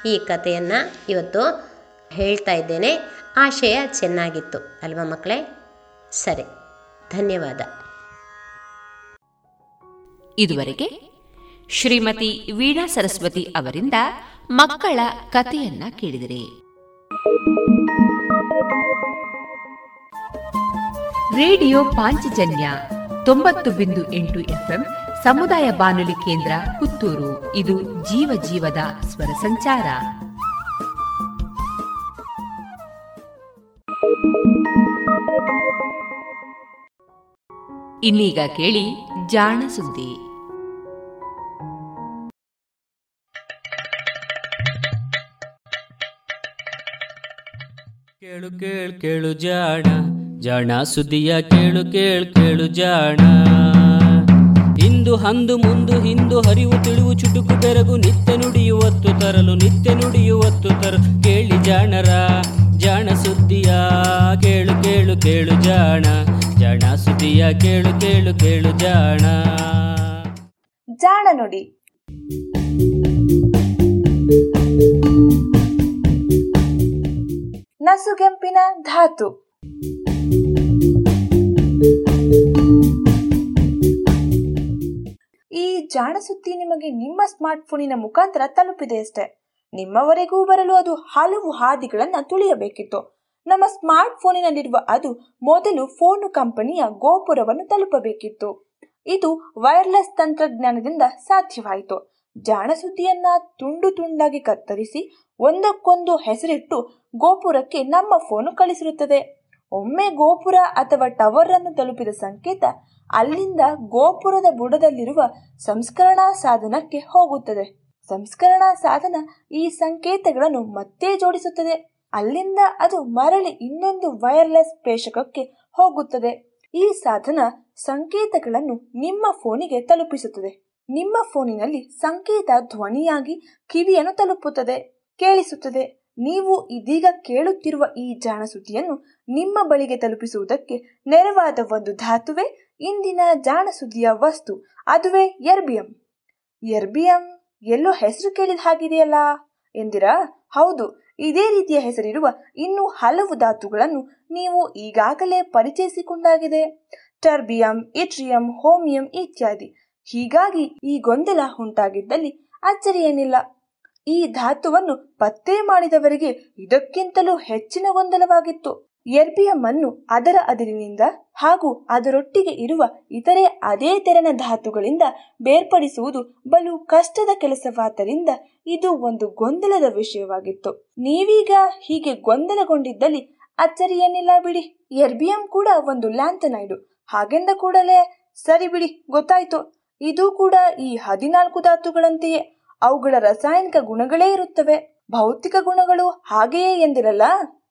ಈ ಕಥೆಯನ್ನು ಇವತ್ತು ಹೇಳ್ತಾ ಇದ್ದೇನೆ. ಆಶಯ ಚೆನ್ನಾಗಿತ್ತು ಅಲ್ವಾ ಮಕ್ಕಳೇ? ಸರಿ, ಧನ್ಯವಾದ. ಇದುವರೆಗೆ ಶ್ರೀಮತಿ ವೀಣಾ ಸರಸ್ವತಿ ಅವರಿಂದ ಮಕ್ಕಳ ಕಥೆಯನ್ನ ಕೇಳಿದಿರಿ. ರೇಡಿಯೋ ಪಾಂಚಜನ್ಯ ತೊಂಬತ್ತು ಬಿಂದು ಎಂಟು ಎಫ್ಎಂ ಸಮುದಾಯ ಬಾನುಲಿ ಕೇಂದ್ರ ಪುತ್ತೂರು. ಇದು ಜೀವ ಜೀವದ ಸ್ವರ ಸಂಚಾರ. ಇನ್ನೀಗ ಕೇಳಿ ಜಾಣ ಸುದ್ದಿ. ಕೇಳು ಕೇಳು ಕೇಳು ಜಾಣ. ಜಾಣ ಸುದ್ದಿಯ ಕೇಳು ಕೇಳು ಕೇಳು ಜಾಣ. ಇಂದು ಅಂದು ಮುಂದು ಹಿಂದು ಹರಿವು ತಿಳಿವು ಚುಟುಕು ಬೆರಗು ನಿತ್ಯ ನುಡಿಯುವತ್ತು ತರಲು ನಿತ್ಯ ನುಡಿಯುವತ್ತು ತರಲು ಕೇಳಿ ಜಾಣರ, ಜಾಣ ಸುದ್ದಿಯ, ಕೇಳು ಕೇಳು ಕೇಳು ಜಾಣ. ಜಾಣ ಸುದ್ದಿಯ, ಕೇಳು ಕೇಳು ಕೇಳು ಜಾಣ. ಜಾಣ ನುಡಿ. ನಸುಗೆಂಪಿನ ಧಾತು. ಜಾಣ ಸುದ್ದಿ ನಿಮಗೆ ನಿಮ್ಮ ಸ್ಮಾರ್ಟ್ ಫೋನಿನ ಮುಖಾಂತರ ತಲುಪಿದೆಯಷ್ಟೇ ನಿಮ್ಮವರೆಗೂ ಬರಲು ಅದು ಹಲವು ಹಾದಿಗಳನ್ನು ತುಳಿಯಬೇಕಿತ್ತು. ನಮ್ಮ ಸ್ಮಾರ್ಟ್ ಫೋನಿನಲ್ಲಿರುವ ಅದು ಮೊದಲು ಫೋನು ಕಂಪನಿಯ ಗೋಪುರವನ್ನು ತಲುಪಬೇಕಿತ್ತು. ಇದು ವೈರ್ಲೆಸ್ ತಂತ್ರಜ್ಞಾನದಿಂದ ಸಾಧ್ಯವಾಯಿತು. ಜಾಣ ಸುದ್ದಿಯನ್ನ ತುಂಡು ತುಂಡಾಗಿ ಕತ್ತರಿಸಿ ಒಂದಕ್ಕೊಂದು ಹೆಸರಿಟ್ಟು ಗೋಪುರಕ್ಕೆ ನಮ್ಮ ಫೋನು ಕಳಿಸಿರುತ್ತದೆ. ಒಮ್ಮೆ ಗೋಪುರ ಅಥವಾ ಟವರ್ ಅನ್ನು ತಲುಪಿದ ಸಂಕೇತ ಅಲ್ಲಿಂದ ಗೋಪುರದ ಬುಡದಲ್ಲಿರುವ ಸಂಸ್ಕರಣಾ ಸಾಧನಕ್ಕೆ ಹೋಗುತ್ತದೆ. ಸಂಸ್ಕರಣಾ ಸಾಧನ ಈ ಸಂಕೇತಗಳನ್ನು ಮತ್ತೆ ಜೋಡಿಸುತ್ತದೆ. ಅಲ್ಲಿಂದ ಅದು ಮರಳಿ ಇನ್ನೊಂದು ವೈರ್ಲೆಸ್ ಪ್ರೇಷಕಕ್ಕೆ ಹೋಗುತ್ತದೆ. ಈ ಸಾಧನ ಸಂಕೇತಗಳನ್ನು ನಿಮ್ಮ ಫೋನಿಗೆ ತಲುಪಿಸುತ್ತದೆ. ನಿಮ್ಮ ಫೋನಿನಲ್ಲಿ ಸಂಕೇತ ಧ್ವನಿಯಾಗಿ ಕಿವಿಯನ್ನು ತಲುಪುತ್ತದೆ, ಕೇಳಿಸುತ್ತದೆ. ನೀವು ಇದೀಗ ಕೇಳುತ್ತಿರುವ ಈ ಜಾಣಸುದ್ದಿಯನ್ನು ನಿಮ್ಮ ಬಳಿಗೆ ತಲುಪಿಸುವುದಕ್ಕೆ ನೆರವಾದ ಒಂದು ಧಾತುವೆ ಇಂದಿನ ಜಾಣ ಸುದ್ದಿಯ ವಸ್ತು, ಅದುವೇ ಎರ್ಬಿಯಂ ಎರ್ಬಿಯಂ ಎಲ್ಲೋ ಹೆಸರು ಕೇಳಿದ ಹಾಗಿದೆಯಲ್ಲ? ಎಂದಿರಾ? ಹೌದು, ಇದೇ ರೀತಿಯ ಹೆಸರಿರುವ ಇನ್ನೂ ಹಲವು ಧಾತುಗಳನ್ನು ನೀವು ಈಗಾಗಲೇ ಪರಿಚಯಿಸಿಕೊಂಡಾಗಿದೆ. ಟರ್ಬಿಯಂ ಇಟ್ರಿಯಂ ಹೋಮಿಯಂ ಇತ್ಯಾದಿ. ಹೀಗಾಗಿ ಈ ಗೊಂದಲ ಉಂಟಾಗಿದ್ದಲ್ಲಿ ಅಚ್ಚರಿಯೇನಿಲ್ಲ. ಈ ಧಾತುವನ್ನು ಪತ್ತೆ ಮಾಡಿದವರಿಗೆ ಇದಕ್ಕಿಂತಲೂ ಹೆಚ್ಚಿನ ಗೊಂದಲವಾಗಿತ್ತು. ಎರ್ಬಿಯಂ ಅನ್ನು ಅದರ ಅದಿರಿನಿಂದ ಹಾಗೂ ಅದರೊಟ್ಟಿಗೆ ಇರುವ ಇತರೆ ಅದೇ ತೆರನ ಧಾತುಗಳಿಂದ ಬೇರ್ಪಡಿಸುವುದು ಬಲು ಕಷ್ಟದ ಕೆಲಸವಾದ್ದರಿಂದ ಇದು ಒಂದು ಗೊಂದಲದ ವಿಷಯವಾಗಿತ್ತು. ನೀವೀಗ ಹೀಗೆ ಗೊಂದಲಗೊಂಡಿದ್ದಲ್ಲಿ ಅಚ್ಚರಿಯೇನಿಲ್ಲ ಬಿಡಿ. ಎರ್ಬಿಯಂ ಕೂಡ ಒಂದು ಲ್ಯಾಂಥನೈಡು. ಹಾಗೆಂದ ಕೂಡಲೇ ಸರಿ ಬಿಡಿ, ಗೊತ್ತಾಯ್ತು. ಇದು ಕೂಡ ಈ ಹದಿನಾಲ್ಕು ಧಾತುಗಳಂತೆಯೇ. ಅವುಗಳ ರಾಸಾಯನಿಕ ಗುಣಗಳೇ ಇರುತ್ತವೆ. ಭೌತಿಕ ಗುಣಗಳು ಹಾಗೆಯೇ ಎಂದಿರಲ್ಲ.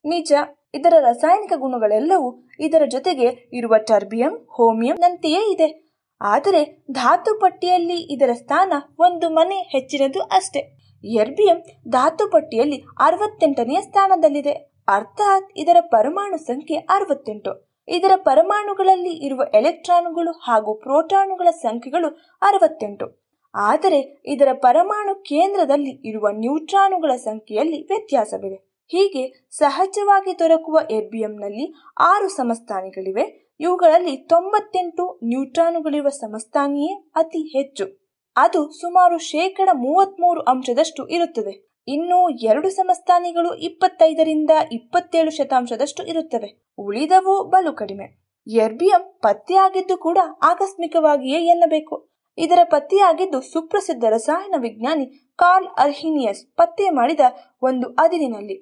ನಿಜ. ಇದರ ರಾಸಾಯನಿಕ ಗುಣಗಳೆಲ್ಲವೂ ಇದರ ಜೊತೆಗೆ ಇರುವ ಟರ್ಬಿಯಂ, ಹೋಮಿಯಂ ನಂತೆಯೇ ಇದೆ. ಆದರೆ ಧಾತು ಪಟ್ಟಿಯಲ್ಲಿ ಇದರ ಸ್ಥಾನ ಒಂದು ಮನೆ ಹೆಚ್ಚಿನದು ಅಷ್ಟೇ. ಎರ್ಬಿಯಂ ಧಾತು ಪಟ್ಟಿಯಲ್ಲಿ ಅರವತ್ತೆಂಟನೆಯ ಸ್ಥಾನದಲ್ಲಿದೆ. ಅರ್ಥಾತ್ ಇದರ ಪರಮಾಣು ಸಂಖ್ಯೆ ಅರವತ್ತೆಂಟು. ಇದರ ಪರಮಾಣುಗಳಲ್ಲಿ ಇರುವ ಎಲೆಕ್ಟ್ರಾನುಗಳು ಹಾಗೂ ಪ್ರೋಟಾನುಗಳ ಸಂಖ್ಯೆಗಳು ಅರವತ್ತೆಂಟು. ಆದರೆ ಇದರ ಪರಮಾಣು ಕೇಂದ್ರದಲ್ಲಿ ಇರುವ ನ್ಯೂಟ್ರಾನುಗಳ ಸಂಖ್ಯೆಯಲ್ಲಿ ವ್ಯತ್ಯಾಸವಿದೆ. ಹೀಗೆ ಸಹಜವಾಗಿ ದೊರಕುವ ಎರ್ಬಿಯಂನಲ್ಲಿ ಆರು ಸಮಸ್ಥಾನಿಗಳಿವೆ. ಇವುಗಳಲ್ಲಿ ತೊಂಬತ್ತೆಂಟು ನ್ಯೂಟ್ರಾನುಗಳಿರುವ ಸಮಸ್ಥಾನಿಯೇ ಅತಿ ಹೆಚ್ಚು. ಅದು ಸುಮಾರು ಶೇಕಡ ಮೂವತ್ಮೂರು ಅಂಶದಷ್ಟು ಇರುತ್ತದೆ. ಇನ್ನು ಎರಡು ಸಮಸ್ಥಾನಿಗಳು ಇಪ್ಪತ್ತೈದರಿಂದ ಇಪ್ಪತ್ತೇಳು ಶತಾಂಶದಷ್ಟು ಇರುತ್ತವೆ. ಉಳಿದವು ಬಲು ಕಡಿಮೆ. ಎರ್ಬಿಯಂ ಪತ್ತೆಯಾಗಿದ್ದು ಕೂಡ ಆಕಸ್ಮಿಕವಾಗಿಯೇ ಎನ್ನಬೇಕು. ಇದರ ಪತ್ತೆಯಾಗಿದ್ದು ಸುಪ್ರಸಿದ್ಧ ರಸಾಯನ ವಿಜ್ಞಾನಿ ಕಾರ್ಲ್ ಅರ್ಹಿನಿಯಸ್ ಪತ್ತೆ ಮಾಡಿದ ಒಂದು ಅದಿರಿನಲ್ಲಿ.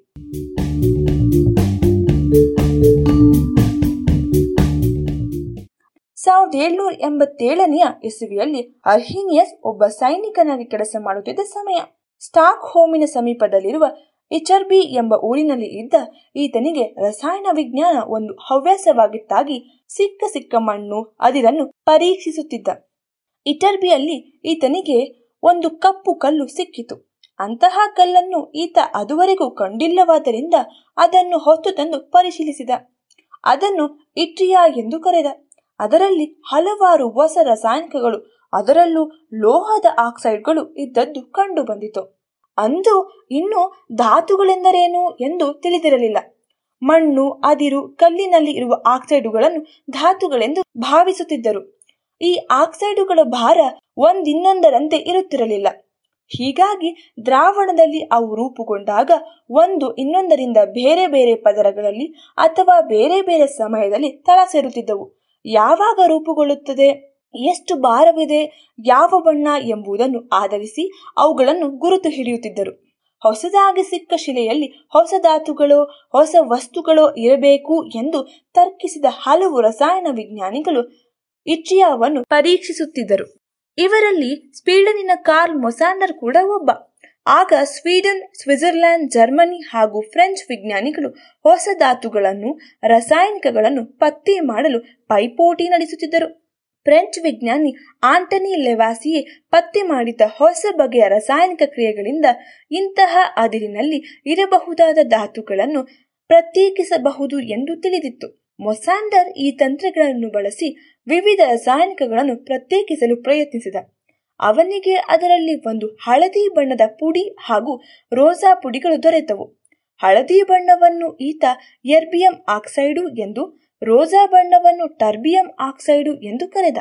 ಸಾವಿರದ ಏಳ್ನೂರ ಎಂಬತ್ತೇಳನೆಯ ಇಸುವಿಯಲ್ಲಿ ಅರ್ಹಿನಿಯಸ್ ಒಬ್ಬ ಸೈನಿಕನಾಗಿ ಕೆಲಸ ಮಾಡುತ್ತಿದ್ದ ಸಮಯ. ಸ್ಟಾಕ್ ಹೋಮಿನ ಸಮೀಪದಲ್ಲಿರುವ ಇಚರ್ಬಿ ಎಂಬ ಊರಿನಲ್ಲಿ ಇದ್ದ ಈತನಿಗೆ ರಸಾಯನ ವಿಜ್ಞಾನ ಒಂದು ಹವ್ಯಾಸವಾಗಿತ್ತಾಗಿ ಸಿಕ್ಕ ಸಿಕ್ಕ ಮಣ್ಣು, ಅದಿರನ್ನು ಪರೀಕ್ಷಿಸುತ್ತಿದ್ದ. ಇಟರ್ಬಿಯಲ್ಲಿ ಈತನಿಗೆ ಒಂದು ಕಪ್ಪು ಕಲ್ಲು ಸಿಕ್ಕಿತು. ಅಂತಹ ಕಲ್ಲನ್ನು ಈತ ಅದುವರೆಗೂ ಕಂಡಿಲ್ಲವಾದ್ದರಿಂದ ಅದನ್ನು ಹೊತ್ತು ತಂದು ಪರಿಶೀಲಿಸಿದ. ಅದನ್ನು ಇಟ್ರಿಯಾ ಎಂದು ಕರೆದ. ಅದರಲ್ಲಿ ಹಲವಾರು ಹೊಸ ರಾಸಾಯನಿಕಗಳು, ಅದರಲ್ಲೂ ಲೋಹದ ಆಕ್ಸೈಡ್ಗಳು ಇದ್ದದ್ದು ಕಂಡು ಬಂದಿತು ಅಂದು ಇನ್ನು ಧಾತುಗಳೆಂದರೇನು ಎಂದು ತಿಳಿದಿರಲಿಲ್ಲ. ಮಣ್ಣು, ಅದಿರು, ಕಲ್ಲಿನಲ್ಲಿ ಇರುವ ಆಕ್ಸೈಡುಗಳನ್ನು ಧಾತುಗಳೆಂದು ಭಾವಿಸುತ್ತಿದ್ದರು. ಈ ಆಕ್ಸೈಡುಗಳ ಭಾರ ಒಂದಿನ್ನೊಂದರಂತೆ ಇರುತ್ತಿರಲಿಲ್ಲ. ಹೀಗಾಗಿ ದ್ರಾವಣದಲ್ಲಿ ಅವು ರೂಪುಗೊಂಡಾಗ ಒಂದು ಇನ್ನೊಂದರಿಂದ ಬೇರೆ ಬೇರೆ ಪದರಗಳಲ್ಲಿ ಅಥವಾ ಬೇರೆ ಬೇರೆ ಸಮಯದಲ್ಲಿ ತಳ ಸೇರುತ್ತಿದ್ದವು. ಯಾವಾಗ ರೂಪುಗೊಳ್ಳುತ್ತದೆ? ಎಷ್ಟು ಭಾರವಿದೆ? ಯಾವ ಬಣ್ಣ ಎಂಬುದನ್ನು ಆಧರಿಸಿ ಅವುಗಳನ್ನು ಗುರುತು ಹಿಡಿಯುತ್ತಿದ್ದರು. ಹೊಸದಾಗಿ ಸಿಕ್ಕ ಶಿಲೆಯಲ್ಲಿ ಹೊಸ ಧಾತುಗಳು, ಹೊಸ ವಸ್ತುಗಳು ಇರಬೇಕು ಎಂದು ತರ್ಕಿಸಿದ ಹಲವು ರಸಾಯನ ವಿಜ್ಞಾನಿಗಳು ಇಟ್ರಿಯಾವನ್ನು ಪರೀಕ್ಷಿಸುತ್ತಿದ್ದರು. ಇವರಲ್ಲಿ ಸ್ವೀಡನಿನ ಕಾರ್ಲ್ ಮೊಸಾಂಡರ್ ಕೂಡ ಒಬ್ಬ. ಆಗ ಸ್ವೀಡನ್ ಸ್ವಿಟ್ಜರ್ಲ್ಯಾಂಡ್ ಜರ್ಮನಿ ಹಾಗೂ ಫ್ರೆಂಚ್ ವಿಜ್ಞಾನಿಗಳು ಹೊಸ ಧಾತುಗಳನ್ನು, ರಾಸಾಯನಿಕಗಳನ್ನು ಪತ್ತೆ ಮಾಡಲು ಪೈಪೋಟಿ ನಡೆಸುತ್ತಿದ್ದರು. ಫ್ರೆಂಚ್ ವಿಜ್ಞಾನಿ ಆಂಟನಿ ಲೆವಾಸಿಯೇ ಪತ್ತೆ ಮಾಡಿದ ಹೊಸ ಬಗೆಯ ರಾಸಾಯನಿಕ ಕ್ರಿಯೆಗಳಿಂದ ಇಂತಹ ಅದಿರಿನಲ್ಲಿ ಇರಬಹುದಾದ ಧಾತುಗಳನ್ನು ಪ್ರತ್ಯೇಕಿಸಬಹುದು ಎಂದು ತಿಳಿದಿತ್ತು. ಮೊಸಾಂಡರ್ ಈ ತಂತ್ರಗಳನ್ನು ಬಳಸಿ ವಿವಿಧ ರಾಸಾಯನಿಕಗಳನ್ನು ಪ್ರತ್ಯೇಕಿಸಲು ಪ್ರಯತ್ನಿಸಿದ. ಅವನಿಗೆ ಅದರಲ್ಲಿ ಒಂದು ಹಳದಿ ಬಣ್ಣದ ಪುಡಿ ಹಾಗೂ ರೋಸಾ ಪುಡಿಗಳು ದೊರೆತವು. ಹಳದಿ ಬಣ್ಣವನ್ನು ಈತ ಎರ್ಬಿಯಂ ಆಕ್ಸೈಡು ಎಂದು, ರೋಸಾ ಬಣ್ಣವನ್ನು ಟರ್ಬಿಯಂ ಆಕ್ಸೈಡು ಎಂದು ಕರೆದ.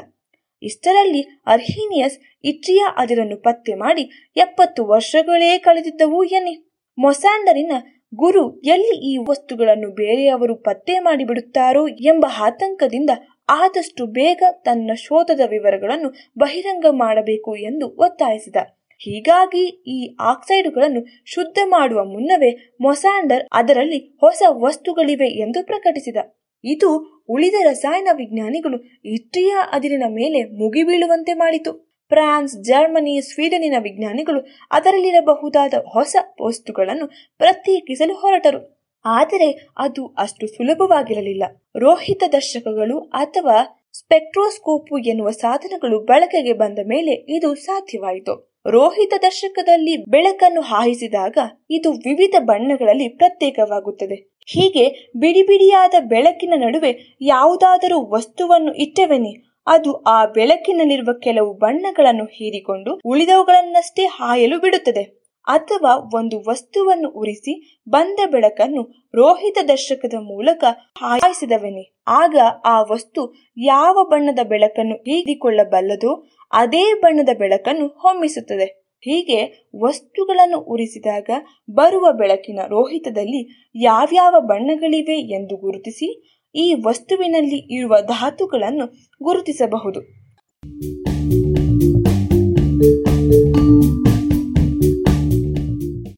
ಇಷ್ಟರಲ್ಲಿ ಅರ್ಹೀನಿಯಸ್ ಇಟ್ರಿಯಾ ಅದಿರನ್ನು ಪತ್ತೆ ಮಾಡಿ, ಎಪ್ಪತ್ತು ವರ್ಷಗಳೇ ಕಳೆದಿದ್ದವು ಎನ್ನಿ. ಮೊಸಾಂಡರಿನ ಗುರು, ಎಲ್ಲಿ ಈ ವಸ್ತುಗಳನ್ನು ಬೇರೆಯವರು ಪತ್ತೆ ಮಾಡಿಬಿಡುತ್ತಾರೋ ಎಂಬ ಆತಂಕದಿಂದ ಆದಷ್ಟು ಬೇಗ ತನ್ನ ಶೋಧದ ವಿವರಗಳನ್ನು ಬಹಿರಂಗ ಮಾಡಬೇಕು ಎಂದು ಒತ್ತಾಯಿಸಿದ. ಹೀಗಾಗಿ ಈ ಆಕ್ಸೈಡುಗಳನ್ನು ಶುದ್ಧ ಮಾಡುವ ಮುನ್ನವೇ ಮೊಸಾಂಡರ್ ಅದರಲ್ಲಿ ಹೊಸ ವಸ್ತುಗಳಿವೆ ಎಂದು ಪ್ರಕಟಿಸಿದ. ಇದು ಉಳಿದ ರಸಾಯನ ವಿಜ್ಞಾನಿಗಳು ಇಟ್ರಿಯ ಅದಿರಿನ ಮೇಲೆ ಮುಗಿಬೀಳುವಂತೆ ಮಾಡಿತು. ಫ್ರಾನ್ಸ್, ಜರ್ಮನಿ, ಸ್ವೀಡನಿನ ವಿಜ್ಞಾನಿಗಳು ಅದರಲ್ಲಿರಬಹುದಾದ ಹೊಸ ವಸ್ತುಗಳನ್ನು ಪ್ರತ್ಯೇಕಿಸಲು ಹೊರಟರು. ಆದರೆ ಅದು ಅಷ್ಟು ಸುಲಭವಾಗಿರಲಿಲ್ಲ. ರೋಹಿತ ದರ್ಶಕಗಳು ಅಥವಾ ಸ್ಪೆಕ್ಟ್ರೋಸ್ಕೋಪು ಎನ್ನುವ ಸಾಧನಗಳು ಬಳಕೆಗೆ ಬಂದ ಮೇಲೆ ಇದು ಸಾಧ್ಯವಾಯಿತು. ರೋಹಿತ ದರ್ಶಕದಲ್ಲಿ ಬೆಳಕನ್ನು ಹಾಯಿಸಿದಾಗ ಇದು ವಿವಿಧ ಬಣ್ಣಗಳಲ್ಲಿ ಪ್ರತ್ಯೇಕವಾಗುತ್ತದೆ. ಹೀಗೆ ಬಿಡಿ ಬಿಡಿಯಾದ ಬೆಳಕಿನ ನಡುವೆ ಯಾವುದಾದರೂ ವಸ್ತುವನ್ನು ಇಟ್ಟವೆನಿ? ಅದು ಆ ಬೆಳಕಿನಲ್ಲಿರುವ ಕೆಲವು ಬಣ್ಣಗಳನ್ನು ಹೀರಿಕೊಂಡು ಉಳಿದವುಗಳನ್ನಷ್ಟೇ ಹಾಯಲು ಬಿಡುತ್ತದೆ. ಅಥವಾ ಒಂದು ವಸ್ತುವನ್ನು ಉರಿಸಿ ಬಂದ ಬೆಳಕನ್ನು ರೋಹಿತ ದರ್ಶಕದ ಮೂಲಕ ಹಾಯಿಸಿದವನೇ. ಆಗ ಆ ವಸ್ತು ಯಾವ ಬಣ್ಣದ ಬೆಳಕನ್ನು ಹೀರಿಕೊಳ್ಳಬಲ್ಲದೋ ಅದೇ ಬಣ್ಣದ ಬೆಳಕನ್ನು ಹೊಮ್ಮಿಸುತ್ತದೆ. ಹೀಗೆ ವಸ್ತುಗಳನ್ನು ಉರಿಸಿದಾಗ ಬರುವ ಬೆಳಕಿನ ರೋಹಿತದಲ್ಲಿ ಯಾವ್ಯಾವ ಬಣ್ಣಗಳಿವೆ ಎಂದು ಗುರುತಿಸಿ ಈ ವಸ್ತುವಿನಲ್ಲಿ ಇರುವ ಧಾತುಗಳನ್ನು ಗುರುತಿಸಬಹುದು.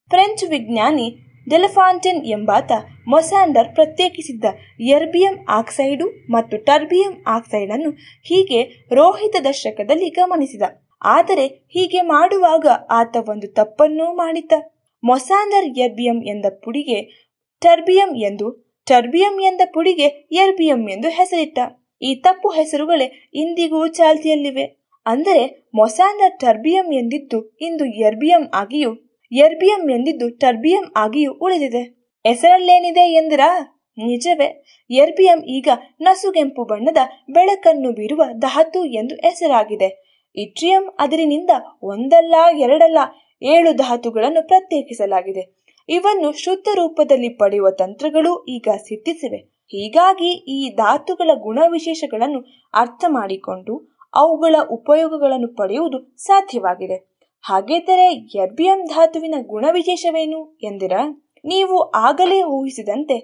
ಫ್ರೆಂಚ್ ವಿಜ್ಞಾನಿ ಡೆಲಫಾಂಟೆನ್ ಎಂಬಾತ ಮೊಸಾಂಡರ್ ಪ್ರತ್ಯೇಕಿಸಿದ್ದ ಎರ್ಬಿಯಂ ಆಕ್ಸೈಡು ಮತ್ತು ಟರ್ಬಿಯಂ ಆಕ್ಸೈಡ್ ಅನ್ನು ಹೀಗೆ ರೋಹಿತ ದರ್ಶಕದಲ್ಲಿ ಗಮನಿಸಿದ. ಆದರೆ ಹೀಗೆ ಮಾಡುವಾಗ ಆತ ಒಂದು ತಪ್ಪನ್ನೂ ಮಾಡಿದ್ದ. ಮೊಸಾಂಡರ್ ಎರ್ಬಿಯಂ ಎಂದ ಪುಡಿಗೆ ಟರ್ಬಿಯಂ ಎಂದು ಟರ್ಬಿಯಂ ಎಂದ ಪುಡಿಗೆ ಎರ್ಬಿಯಂ ಎಂದು ಹೆಸರಿಟ್ಟ. ಈ ತಪ್ಪು ಹೆಸರುಗಳೇ ಇಂದಿಗೂ ಚಾಲ್ತಿಯಲ್ಲಿವೆ. ಅಂದರೆ ಮೊಸಾಂದ ಟರ್ಬಿಯಂ ಎಂದಿದ್ದು ಇಂದು ಎರ್ಬಿಯಂ ಆಗಿಯೂ, ಎರ್ಬಿಯಂ ಎಂದಿದ್ದು ಟರ್ಬಿಯಂ ಆಗಿಯೂ ಉಳಿದಿದೆ. ಹೆಸರಲ್ಲೇನಿದೆ ಎಂದರಾ? ನಿಜವೇ, ಎರ್ಬಿಯಂ ಈಗ ನಸುಗೆಂಪು ಬಣ್ಣದ ಬೆಳಕನ್ನು ಬೀರುವ ಧಾತು ಎಂದು ಹೆಸರಾಗಿದೆ. ಇಟ್ರಿಯಂ ಅದರಿನಿಂದ ಒಂದಲ್ಲ ಎರಡಲ್ಲ ಏಳು ಧಾತುಗಳನ್ನು ಪ್ರತ್ಯೇಕಿಸಲಾಗಿದೆ. ಇವನ್ನು ಶುದ್ಧ ರೂಪದಲ್ಲಿ ಪಡೆಯುವ ತಂತ್ರಗಳು ಈಗ ಸಿದ್ಧಿಸಿವೆ. ಹೀಗಾಗಿ ಈ ಧಾತುಗಳ ಗುಣವಿಶೇಷಗಳನ್ನು ಅರ್ಥ ಮಾಡಿಕೊಂಡು ಅವುಗಳ ಉಪಯೋಗಗಳನ್ನು ಪಡೆಯುವುದು ಸಾಧ್ಯವಾಗಿದೆ. ಹಾಗಿದ್ದರೆ ಎರ್ಬಿಯಂ ಧಾತುವಿನ ಗುಣವಿಶೇಷವೇನು ಎಂದಿರ? ನೀವು ಆಗಲೇ ಊಹಿಸಿದಂತೆ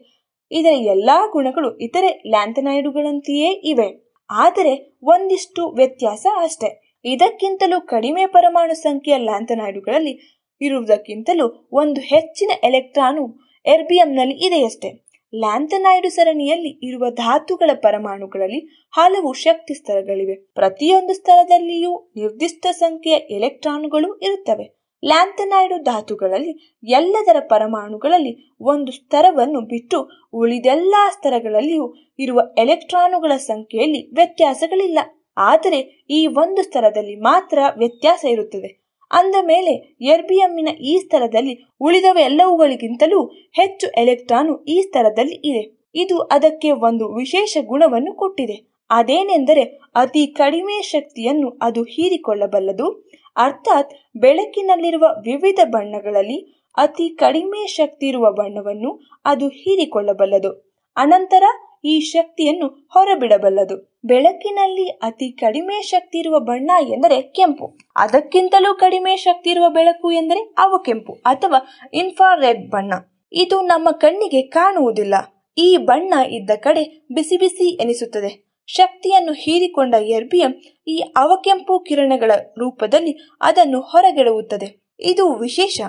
ಇದರ ಎಲ್ಲಾ ಗುಣಗಳು ಇತರೆ ಲ್ಯಾಂಥನೈಡುಗಳಂತೆಯೇ ಇವೆ. ಆದರೆ ಒಂದಿಷ್ಟು ವ್ಯತ್ಯಾಸ ಅಷ್ಟೆ. ಇದಕ್ಕಿಂತಲೂ ಕಡಿಮೆ ಪರಮಾಣು ಸಂಖ್ಯೆಯ ಲ್ಯಾಂಥನೈಡುಗಳಲ್ಲಿ ಇರುವುದಕ್ಕಿಂತಲೂ ಒಂದು ಹೆಚ್ಚಿನ ಎಲೆಕ್ಟ್ರಾನು ಎರ್ಬಿಯಂನಲ್ಲಿ ಇದೆಯಷ್ಟೇ. ಲ್ಯಾಂಥನಾಯ್ಡು ಸರಣಿಯಲ್ಲಿ ಇರುವ ಧಾತುಗಳ ಪರಮಾಣುಗಳಲ್ಲಿ ಹಲವು ಶಕ್ತಿ ಸ್ತರಗಳಿವೆ ಪ್ರತಿಯೊಂದು ಸ್ತರದಲ್ಲಿಯೂ ನಿರ್ದಿಷ್ಟ ಸಂಖ್ಯೆಯ ಎಲೆಕ್ಟ್ರಾನುಗಳು ಇರುತ್ತವೆ. ಲ್ಯಾಂಥನಾಯ್ಡು ಧಾತುಗಳಲ್ಲಿ ಎಲ್ಲದರ ಪರಮಾಣುಗಳಲ್ಲಿ ಒಂದು ಸ್ತರವನ್ನು ಬಿಟ್ಟು ಉಳಿದೆಲ್ಲ ಸ್ತರಗಳಲ್ಲಿಯೂ ಇರುವ ಎಲೆಕ್ಟ್ರಾನುಗಳ ಸಂಖ್ಯೆಯಲ್ಲಿ ವ್ಯತ್ಯಾಸಗಳಿಲ್ಲ. ಆದರೆ ಈ ಒಂದು ಸ್ತರದಲ್ಲಿ ಮಾತ್ರ ವ್ಯತ್ಯಾಸ ಇರುತ್ತದೆ. ಅಂದ ಮೇಲೆ ಎರ್ಬಿಯಮ್ಮಿನ ಈ ಸ್ತರದಲ್ಲಿ ಉಳಿದವೆಲ್ಲವುಗಳಿಗಿಂತಲೂ ಹೆಚ್ಚು ಎಲೆಕ್ಟ್ರಾನು ಈ ಸ್ಥಳದಲ್ಲಿ ಇದೆ. ಇದು ಅದಕ್ಕೆ ಒಂದು ವಿಶೇಷ ಗುಣವನ್ನು ಕೊಟ್ಟಿದೆ. ಅದೇನೆಂದರೆ ಅತಿ ಕಡಿಮೆ ಶಕ್ತಿಯನ್ನು ಅದು ಹೀರಿಕೊಳ್ಳಬಲ್ಲದು. ಅರ್ಥಾತ್ ಬೆಳಕಿನಲ್ಲಿರುವ ವಿವಿಧ ಬಣ್ಣಗಳಲ್ಲಿ ಅತಿ ಕಡಿಮೆ ಶಕ್ತಿ ಇರುವ ಬಣ್ಣವನ್ನು ಅದು ಹೀರಿಕೊಳ್ಳಬಲ್ಲದು. ಅನಂತರ ಈ ಶಕ್ತಿಯನ್ನು ಹೊರಬಿಡಬಲ್ಲದು. ಬೆಳಕಿನಲ್ಲಿ ಅತಿ ಕಡಿಮೆ ಶಕ್ತಿ ಇರುವ ಬಣ್ಣ ಎಂದರೆ ಕೆಂಪು. ಅದಕ್ಕಿಂತಲೂ ಕಡಿಮೆ ಶಕ್ತಿ ಇರುವ ಬೆಳಕು ಎಂದರೆ ಅವಕೆಂಪು ಅಥವಾ ಇನ್ಫಾರೆಡ್ ಬಣ್ಣ. ಇದು ನಮ್ಮ ಕಣ್ಣಿಗೆ ಕಾಣುವುದಿಲ್ಲ. ಈ ಬಣ್ಣ ಇದ್ದ ಕಡೆ ಬಿಸಿ ಬಿಸಿ ಎನಿಸುತ್ತದೆ. ಶಕ್ತಿಯನ್ನು ಹೀರಿಕೊಂಡ ಎರ್ಬಿಯಂ ಈ ಅವಕೆಂಪು ಕಿರಣಗಳ ರೂಪದಲ್ಲಿ ಅದನ್ನು ಹೊರಗೆಡುತ್ತದೆ ಇದು ವಿಶೇಷ.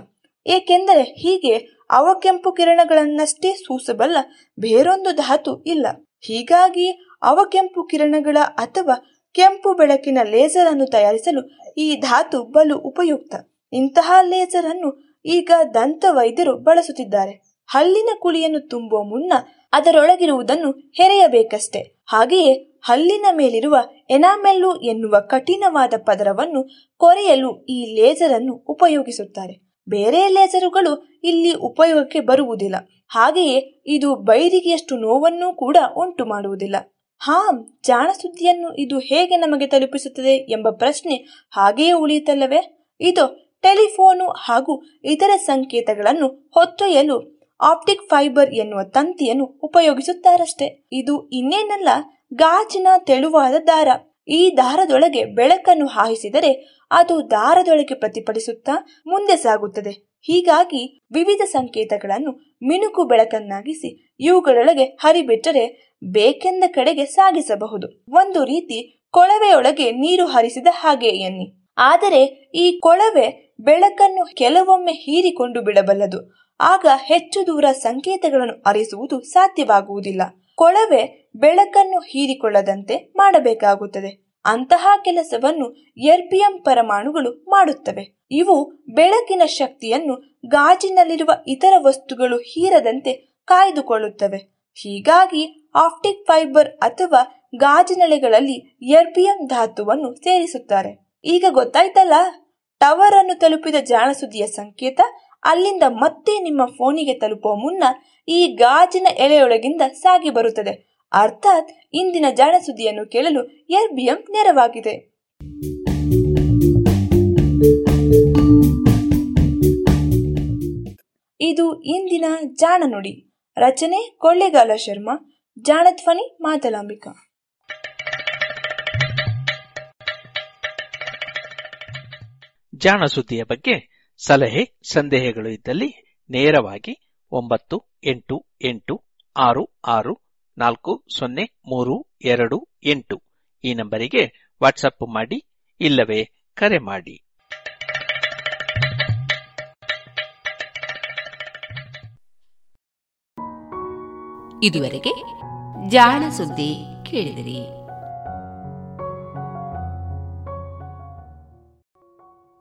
ಏಕೆಂದರೆ ಹೀಗೆ ಅವಕೆಂಪು ಕಿರಣಗಳನ್ನಷ್ಟೇ ಸೂಸಬಲ್ಲ ಬೇರೊಂದು ಧಾತು ಇಲ್ಲ. ಹೀಗಾಗಿ ಅವಕೆಂಪು ಕಿರಣಗಳ ಅಥವಾ ಕೆಂಪು ಬೆಳಕಿನ ಲೇಸರ್ ಅನ್ನು ತಯಾರಿಸಲು ಈ ಧಾತು ಬಲು ಉಪಯುಕ್ತ. ಇಂತಹ ಲೇಸರ್ ಅನ್ನು ಈಗ ದಂತ ವೈದ್ಯರು ಬಳಸುತ್ತಿದ್ದಾರೆ. ಹಲ್ಲಿನ ಕುಳಿಯನ್ನು ತುಂಬುವ ಮುನ್ನ ಅದರೊಳಗಿರುವುದನ್ನು ಹೆರೆಯಬೇಕಷ್ಟೆ. ಹಾಗೆಯೇ ಹಲ್ಲಿನ ಮೇಲಿರುವ ಎನಾಮೆಲ್ಲು ಎನ್ನುವ ಕಠಿಣವಾದ ಪದರವನ್ನು ಕೊರೆಯಲು ಈ ಲೇಸರ್ ಅನ್ನು ಉಪಯೋಗಿಸುತ್ತಾರೆ. ಬೇರೆ ಲೇಸರುಗಳು ಇಲ್ಲಿ ಉಪಯೋಗಕ್ಕೆ ಬರುವುದಿಲ್ಲ. ಹಾಗೆಯೇ ಇದು ಬೈರಿಗೆಯಷ್ಟು ನೋವನ್ನು ಕೂಡ ಉಂಟು ಮಾಡುವುದಿಲ್ಲ. ಹಾ ಜಾಣ ಸುದ್ದಿಯನ್ನು ಇದು ಹೇಗೆ ನಮಗೆ ತಲುಪಿಸುತ್ತದೆ ಎಂಬ ಪ್ರಶ್ನೆ ಹಾಗೆಯೇ ಉಳಿಯುತ್ತಲ್ಲವೇ? ಇದು ಟೆಲಿಫೋನು ಹಾಗೂ ಇತರ ಸಂಕೇತಗಳನ್ನು ಹೊತ್ತೊಯ್ಯಲು ಆಪ್ಟಿಕ್ ಫೈಬರ್ ಎನ್ನುವ ತಂತಿಯನ್ನು ಉಪಯೋಗಿಸುತ್ತಾರಷ್ಟೇ. ಇದು ಇನ್ನೇನಲ್ಲ, ಗಾಜಿನ ತೆಳುವಾದ ದಾರ. ಈ ದಾರದೊಳಗೆ ಬೆಳಕನ್ನು ಹಾಯಿಸಿದರೆ ಅದು ದಾರದೊಳಗೆ ಪ್ರತಿಫಲಿಸುತ್ತಾ ಮುಂದೆ ಸಾಗುತ್ತದೆ. ಹೀಗಾಗಿ ವಿವಿಧ ಸಂಕೇತಗಳನ್ನು ಮಿನುಕು ಬೆಳಕನ್ನಾಗಿಸಿ ಇವುಗಳೊಳಗೆ ಹರಿಬಿಟ್ಟರೆ ಬೇಕೆಂದ ಕಡೆಗೆ ಸಾಗಿಸಬಹುದು. ಒಂದು ರೀತಿ ಕೊಳವೆಯೊಳಗೆ ನೀರು ಹರಿಸಿದ ಹಾಗೆ ಎನ್ನಿ. ಆದರೆ ಈ ಕೊಳವೆ ಬೆಳಕನ್ನು ಕೆಲವೊಮ್ಮೆ ಹೀರಿಕೊಂಡು ಬಿಡಬಲ್ಲದು. ಆಗ ಹೆಚ್ಚು ದೂರ ಸಂಕೇತಗಳನ್ನು ಅರಿಸುವುದು ಸಾಧ್ಯವಾಗುವುದಿಲ್ಲ. ಕೊಳವೆ ಬೆಳಕನ್ನು ಹೀರಿಕೊಳ್ಳದಂತೆ ಮಾಡಬೇಕಾಗುತ್ತದೆ. ಅಂತಹ ಕೆಲಸವನ್ನು ಎರ್ಬಿಯಂ ಪರಮಾಣುಗಳು ಮಾಡುತ್ತವೆ. ಇವು ಬೆಳಕಿನ ಶಕ್ತಿಯನ್ನು ಗಾಜಿನಲ್ಲಿರುವ ಇತರ ವಸ್ತುಗಳು ಹೀರದಂತೆ ಕಾಯ್ದುಕೊಳ್ಳುತ್ತವೆ. ಹೀಗಾಗಿ ಆಪ್ಟಿಕ್ ಫೈಬರ್ ಅಥವಾ ಗಾಜಿನೆಲೆಗಳಲ್ಲಿ ಎರ್ಬಿಯಂ ಧಾತುವನ್ನು ಸೇರಿಸುತ್ತಾರೆ. ಈಗ ಗೊತ್ತಾಯ್ತಲ್ಲ? ಟವರ್ ಅನ್ನು ತಲುಪಿದ ಜಾಣಸುದಿಯ ಸಂಕೇತ, ಅಲ್ಲಿಂದ ಮತ್ತೆ ನಿಮ್ಮ ಫೋನಿಗೆ ತಲುಪುವ ಮುನ್ನ ಈ ಗಾಜಿನ ಎಳೆಯೊಳಗಿಂದ ಸಾಗಿ ಬರುತ್ತದೆ. ಅರ್ಥಾತ್ ಇಂದಿನ ಜಾಣಸುದ್ದಿಯನ್ನು ಕೇಳಲು ಎರ್ಬಿಎಂ ನೆರವಾಗಿದೆ. ಇದು ಇಂದಿನ ಜಾಣ ನುಡಿ. ರಚನೆ ಕೊಳ್ಳೇಗಾಲ ಶರ್ಮಾ ಜಾಣಧ್ವನಿ ಮಾತಲಾಂಬಿಕಾ. ಜಾಣ ಸುದ್ದಿಯ ಬಗ್ಗೆ ಸಲಹೆ, ಸಂದೇಹಗಳು ಇದ್ದಲ್ಲಿ ನೇರವಾಗಿ ಒಂಬತ್ತು ಎಂಟು ಎಂಟು ಆರು ಆರು ನಾಲ್ಕು, ಸೊನ್ನೆ, ಮೂರು, ಎರಡು, ಎಂಟು. ಈ ನಂಬರಿಗೆ ವಾಟ್ಸಪ್ ಮಾಡಿ, ಇಲ್ಲವೇ ಕರೆ ಮಾಡಿ. ಇದುವರೆಗೆ ಜಾಣ ಸುದ್ದಿ ಕೇಳಿದಿರಿ.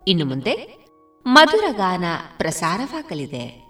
ಇನ್ನು ಮುಂದೆ ಮಧುರ ಗಾನ ಪ್ರಸಾರವಾಗಲಿದೆ.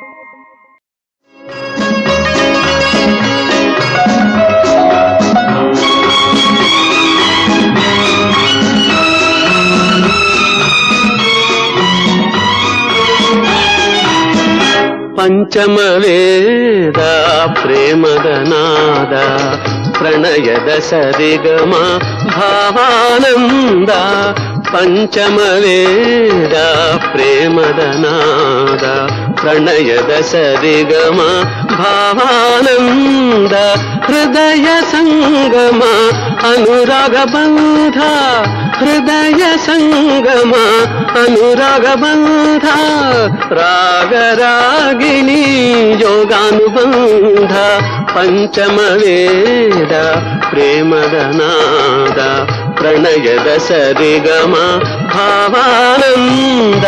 ಪಂಚಮವೇದ ಪ್ರೇಮದ ನಾದ ಪ್ರಣಯದ ಸರಿಗಮ ಭಾವಾನಂದ ಪಂಚಮವೇದ ಪ್ರೇಮದ ನಾದ ಪ್ರಣಯದ ಸರಿಗಮ, ಭಾವಾನಂದ, ಹೃದಯ ಸಂಗಮ, ಅನುರಾಗ ಬಂಧ, ಹೃದಯ ಸಂಗಮ, ಅನುರಾಗ ಬಂಧ ರಾಗರಾಗಿಣಿ ಯೋಗಾನುಬಂಧ, ಪಂಚಮ ವೇದ, ಪ್ರೇಮದ ನಾದ, ಪ್ರಣಯದ ಸರಿಗಮ, ಭಾವಾನಂದ.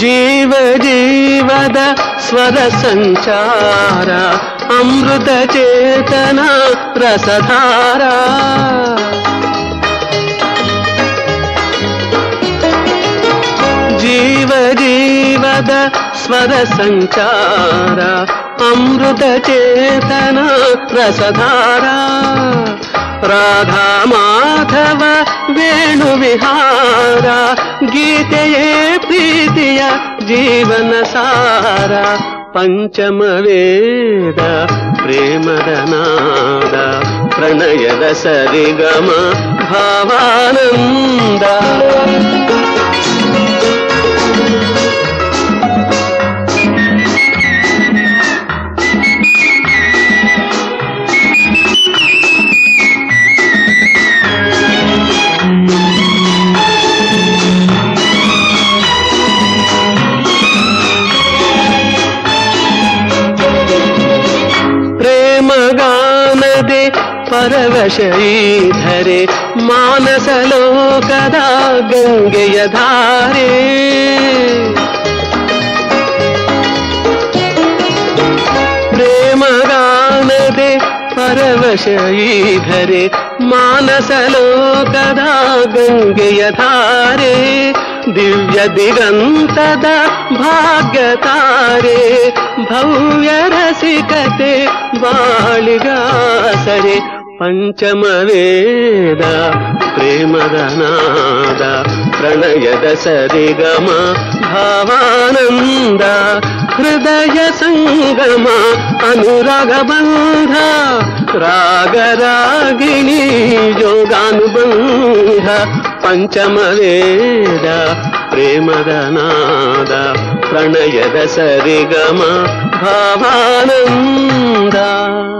जीव जीवद स्वरसञ्चार अमृतचेतन प्रसधारा जीव जीवद स्वरसञ्चार अमृतचेतन प्रसधारा राधा माधव वेणुविहार गीतये प्रीतिय जीवनसार पञ्चमवेद प्रेमदनाद प्रणयद सरिगम भावानन्द। ಪರವಶ ಧರೆ ಮಾನಸ ಲೋಕದ ಗಂಗೆಯ ಧಾರೆ ಪ್ರೇಮಗಾನದೆ ಪರವಶ ಧರೆ ಮಾನಸ ಲೋಕದ ಗಂಗೆಯ ಧಾರೆ ದಿವ್ಯ ದಿಗಂತದ ಭಾಗ್ಯ ತಾರೆ ಭವ್ಯ ರಸಿಕತೆ ಬಾಳಿಗಾಸರೆ ಪಂಚಮ ವೇದ ಪ್ರೇಮದ ನಾದ ಪ್ರಣಯದ ಸರಿಗಮ ಭಾವಾನಂದ ಹೃದಯ ಸಂಗಮ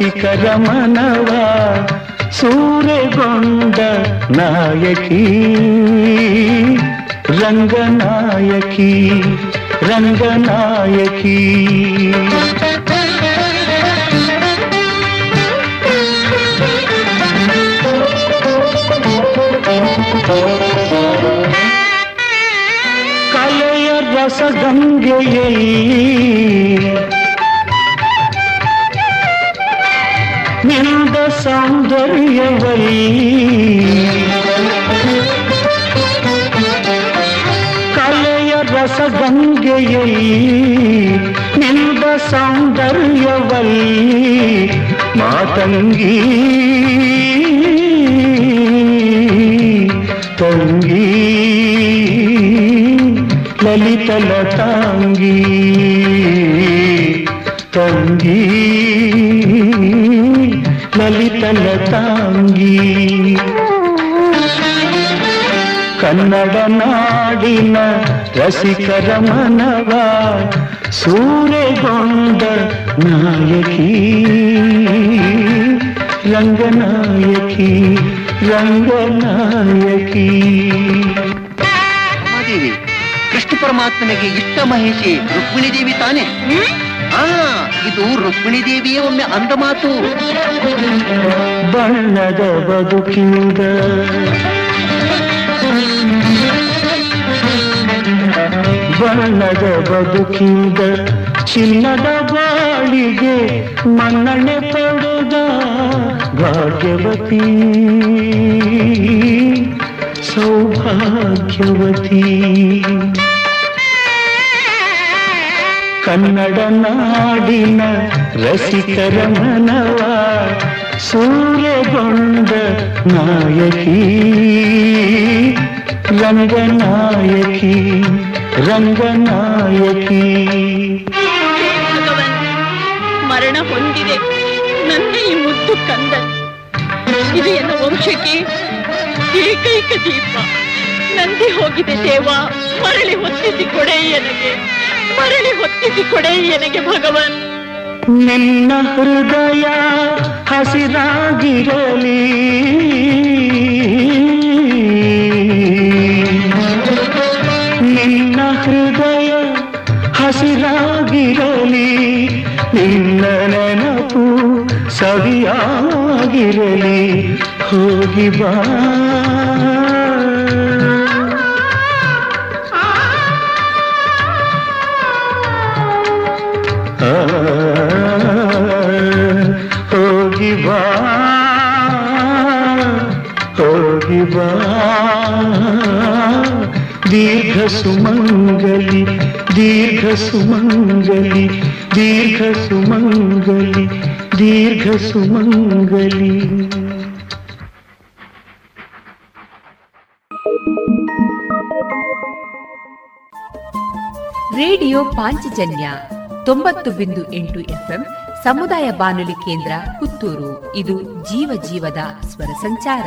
ರಸಿಕರ ಮನವ ಸೂರೆಗೊಂಡ ನಾಡಿನ ರಸಿಕರ ಮನವ ಸೂರೆಗೊಂಡ ನಾಯಕಿ ರಂಗನಾಯಕಿ ರಂಗನಾಯಕಿ ದೇವಿ ಕೃಷ್ಣ ಪರಮಾತ್ಮನಿಗೆ ಇಷ್ಟ ಮಹೇಶಿ ರುಕ್ಮಿಣಿ ದೇವಿ ತಾನೆ? ಆ ಇದು ರುಕ್ಮಿಣಿ ದೇವಿಯ ಒಮ್ಮೆ ಅಂದ ಮಾತು. ಬಣ್ಣದ ಬದುಕಿಂದ ಬಣ್ಣದ ಬದುಕಿಂದ ಚಿನ್ನದ ಬಾಳಿಗೆ ಮನ್ನಣೆ ಪಡೆದ ಭಾಗ್ಯವತಿ. ಸೌಭಾಗ್ಯವತಿ. ಕನ್ನಡ ನಾಡಿನ ರಸಿಕರ ಮನವ ಸೂರ್ಯಗೊಂಡ ನಾಯಕಿ. ರಂಗನಾಯಕಿ. ರಂಗನಾಯಕಿ. ಭಗವನ್ ಮರಣ ಹೊಂದಿದೆ. ನನ್ನ ಈ ಮುದ್ದು ಕಂದ ಇದು ಎನ್ನ ವಂಶಕ್ಕೆ ಏಕೈಕ ದೀಪ. ನಂದಿ ಹೋಗಿದೆ ದೇವ ಮರಳಿ ಹೊತ್ತಿಸಿ ಕೊಡೆ ನನಗೆ ಮರಳಿ ಹೊತ್ತಿಸಿ ಕೊಡೆ ನನಗೆ ಭಗವನ್. ನಿನ್ನ ಹೃದಯ ಹಸಿರಾಗಿರಲಿ ಸವಿಯಾಗಿರಲಿ ಹೋಗಿ ಬಾ ಆ, ಹೋಗಿ ಬಾ ಹೋಗಿ ಬಾ ದೀರ್ಘ ಸುಮಂಗಲಿ ದೀರ್ಘ ಸುಮಂಗಲಿ ದೀರ್ಘ ಸುಮಂಗಲಿ ದೀರ್ಘ ಸುಮಂಗಲಿ. ರೇಡಿಯೋ ಪಾಂಚಜನ್ಯ ತೊಂಬತ್ತು ಬಿಂದು ಎಂಟು ಎಫ್ಎಂ ಸಮುದಾಯ ಬಾನುಲಿ ಕೇಂದ್ರ ಪುತ್ತೂರು. ಇದು ಜೀವ ಜೀವದ ಸ್ವರ ಸಂಚಾರ.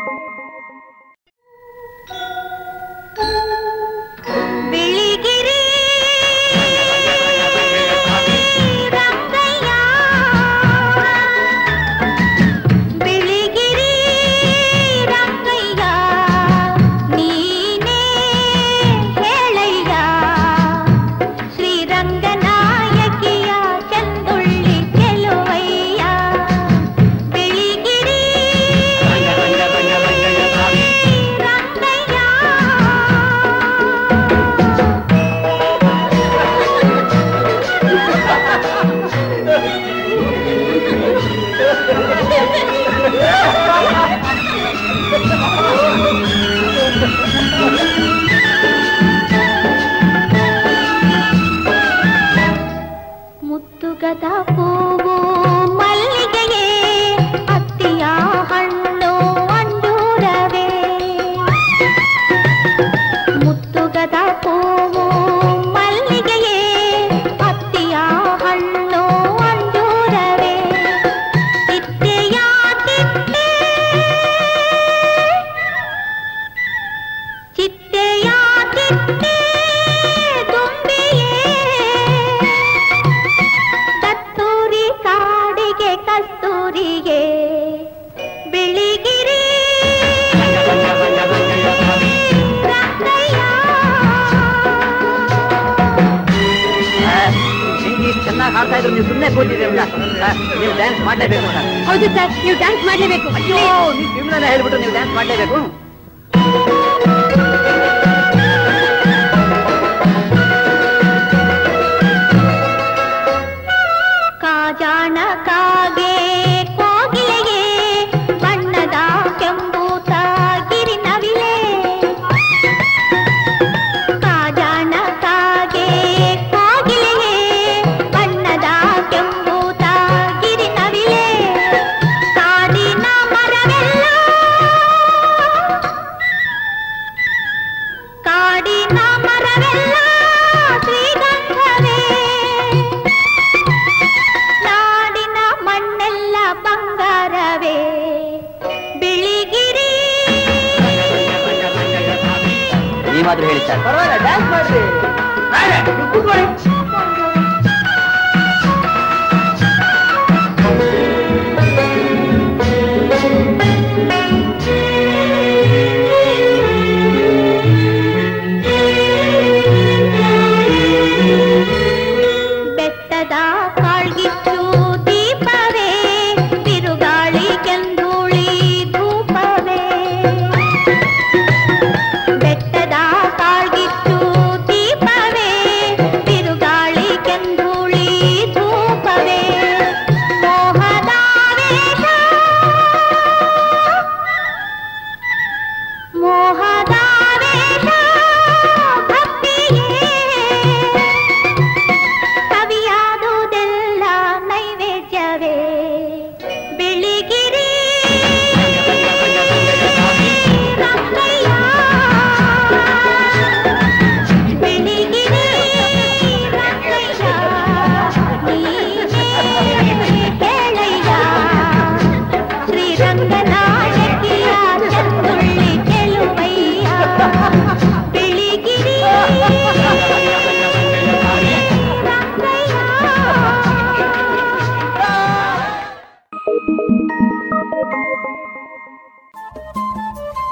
ನೀವು ತಿಮ್ಮನ ಹೇಳ್ಬಿಟ್ಟು ನೀವು ಡ್ಯಾನ್ಸ್ ಮಾಡಲೇಬೇಕು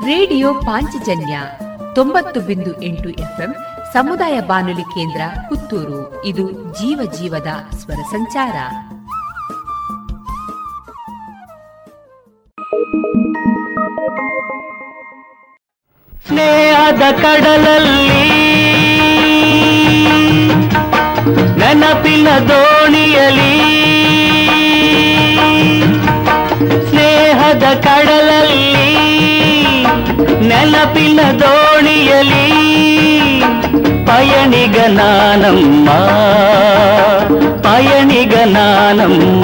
ರೇಡಿಯೋ ಪಾಂಚಜನ್ಯ ತೊಂಬತ್ತು ಬಿಂದು ಎಂಟು ಎಫ್ಎಂ ಸಮುದಾಯ ಬಾನುಲಿ ಕೇಂದ್ರ ಪುತ್ತೂರು. ಇದು ಜೀವ ಜೀವದ ಸ್ವರ ಸಂಚಾರ. ಸ್ನೇಹದ ಕಡಲಲ್ಲಿ ನೆನಪಿನ ದೋಣಿಯಲಿ ಸ್ನೇಹದ ಕಡಲಲ್ಲಿ ನೆನಪಿನ ದೋಣಿಯಲಿ ಪಯಣಿಗನಾನಮ್ಮ ಪಯಣಿಗನಾನಮ್ಮ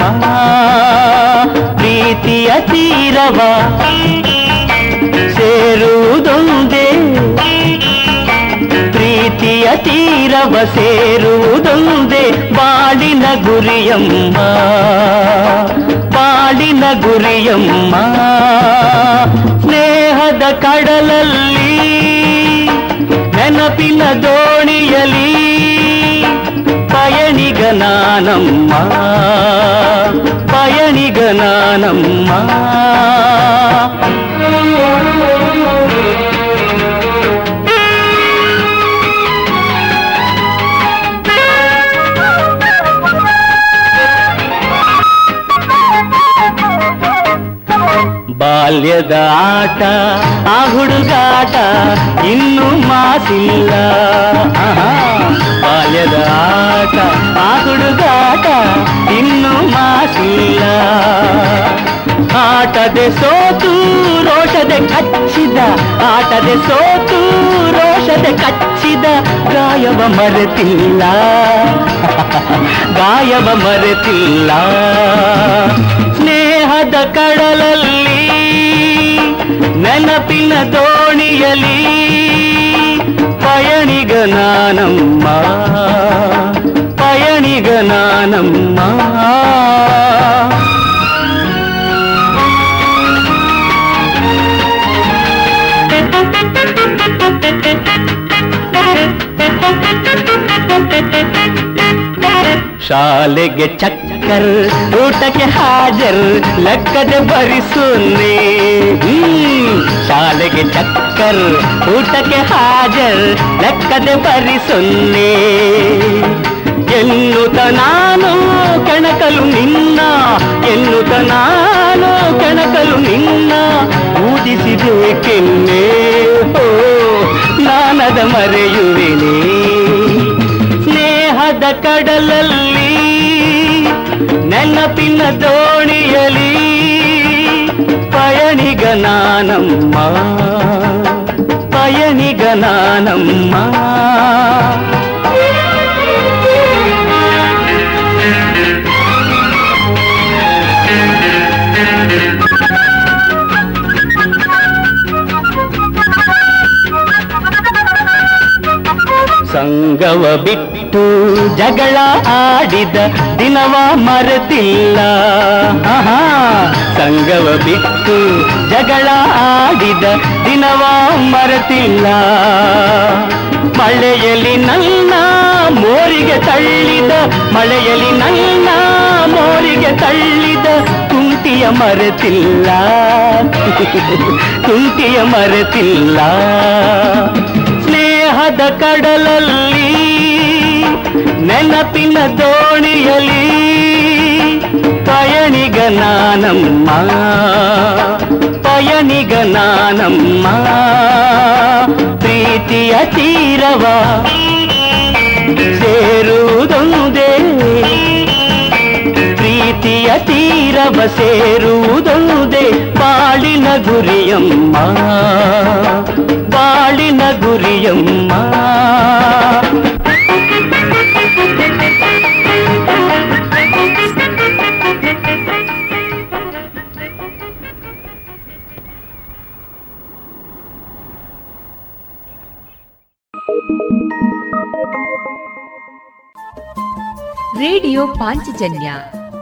ಪ್ರೀತಿಯ ತೀರವ ಸೇರುವುದೊಂದೇ ಬಾಳಿನ ಗುರಿಯಮ್ಮ ಬಾಳಿನ ಗುರಿಯಮ್ಮ ಸ್ನೇಹದ ಕಡಲಲ್ಲಿ ನೆನಪಿನ ದೋಣಿಯಲಿ ಪಯಣಿಗ ನಾನಮ್ಮ ಪಯಣಿಗ ನಾನಮ್ಮ ಬಾಲ್ಯದ ಆಟ, ಆ ಹುಡುಗಾಟ ಇನ್ನೂ ಮಾಸಿಲ್ಲ ಆಹಾ. ಬಾಲ್ಯದ ಆಟ, ಆ ಹುಡುಗಾಟ ಇನ್ನು ಮಾಸಿಲ್ಲ ಆಟದೆ ಸೋತು, ರೋಷದೆ ಕಚ್ಚಿದ. ಆಟದೆ ಸೋತು, ರೋಷದೆ ಕಚ್ಚಿದ. ಗಾಯವ ಮರೆತಿಲ್ಲ. ಗಾಯವ ಮರೆತಿಲ್ಲ. ಸ್ನೇಹದ ಕಡಲಲ್ಲಿ ನೆನಪಿನ ದೋಣಿಯಲಿ ಪಯಣಿಗ ನಾನಮ್ಮ ಪಯಣಿಗ ನಾನಮ್ಮ ಶಾಲೆಗೆ ಊಟಕ್ಕೆ ಹಾಜರ್ ಲೆಕ್ಕದೆ ಭರಿಸುನ್ನೆ. ಹ್ಮ್. ಶಾಲೆಗೆ ಚಕ್ಕರ್ ಊಟಕ್ಕೆ ಹಾಜರ್ ಲೆಕ್ಕದೆ ಭರಿಸುನ್ನೆ. ಎನ್ನುತ್ತ ನಾನು ಕೆಣಕಲು ನಿನ್ನ ಎನ್ನುತ್ತ ನಾನು ಕೆಣಕಲು ನಿನ್ನ, ಊದಿಸಿಬೇಕೆನ್ನೆ? ಓ, ನಾನದ ಮರೆಯುವೆನೇ. ಸ್ನೇಹದ ಕಡಲಲ್ಲಿ ನೆನಪಿನ ದೋಣಿಯಲಿ ಪಯಣಿಗ ನಾನಮ್ಮ ಪಯಣಿಗ ನಾನಮ್ಮ. ಸಂಗವ ಬಿಟ್ಟು ಜಗಳ ಆಡಿದ ದಿನವ ಮರೆತಿಲ್ಲ. ಆಹಾ. ಸಂಗವ ಬಿಟ್ಟು ಜಗಳ ಆಡಿದ ದಿನವ ಮರೆತಿಲ್ಲ. ಮಳೆಯಲ್ಲಿ ನನ್ನ ಮೋರಿಗೆ ತಳ್ಳಿದ, ಮಳೆಯಲ್ಲಿ ನನ್ನ ಮೋರಿಗೆ ತಳ್ಳಿದ ತುಂಟಿಯ ಮರೆತಿಲ್ಲ. [LAUGHS] ತುಂಟಿಯ ಮರೆತಿಲ್ಲ. ಸ್ನೇಹದ ಕಡಲಲ್ಲಿ ನೆನಪಿನ ದೋಣಿಯಲಿ ಪಯಣಿಗ ನಾನಮ್ಮ ಪಯಣಿಗ ನಾನಮ್ಮ ಪ್ರೀತಿಯ ತೀರವ ಸೇರುವುದೊಂದೇ ಪ್ರೀತಿಯ ತೀರವ ಸೇರುವುದೊಂದೇ ಬಾಳಿನ ಗುರಿಯಮ್ಮ ಬಾಳಿನ ಗುರಿಯಮ್ಮ ರೇಡಿಯೋ ಪಾಂಚಜನ್ಯ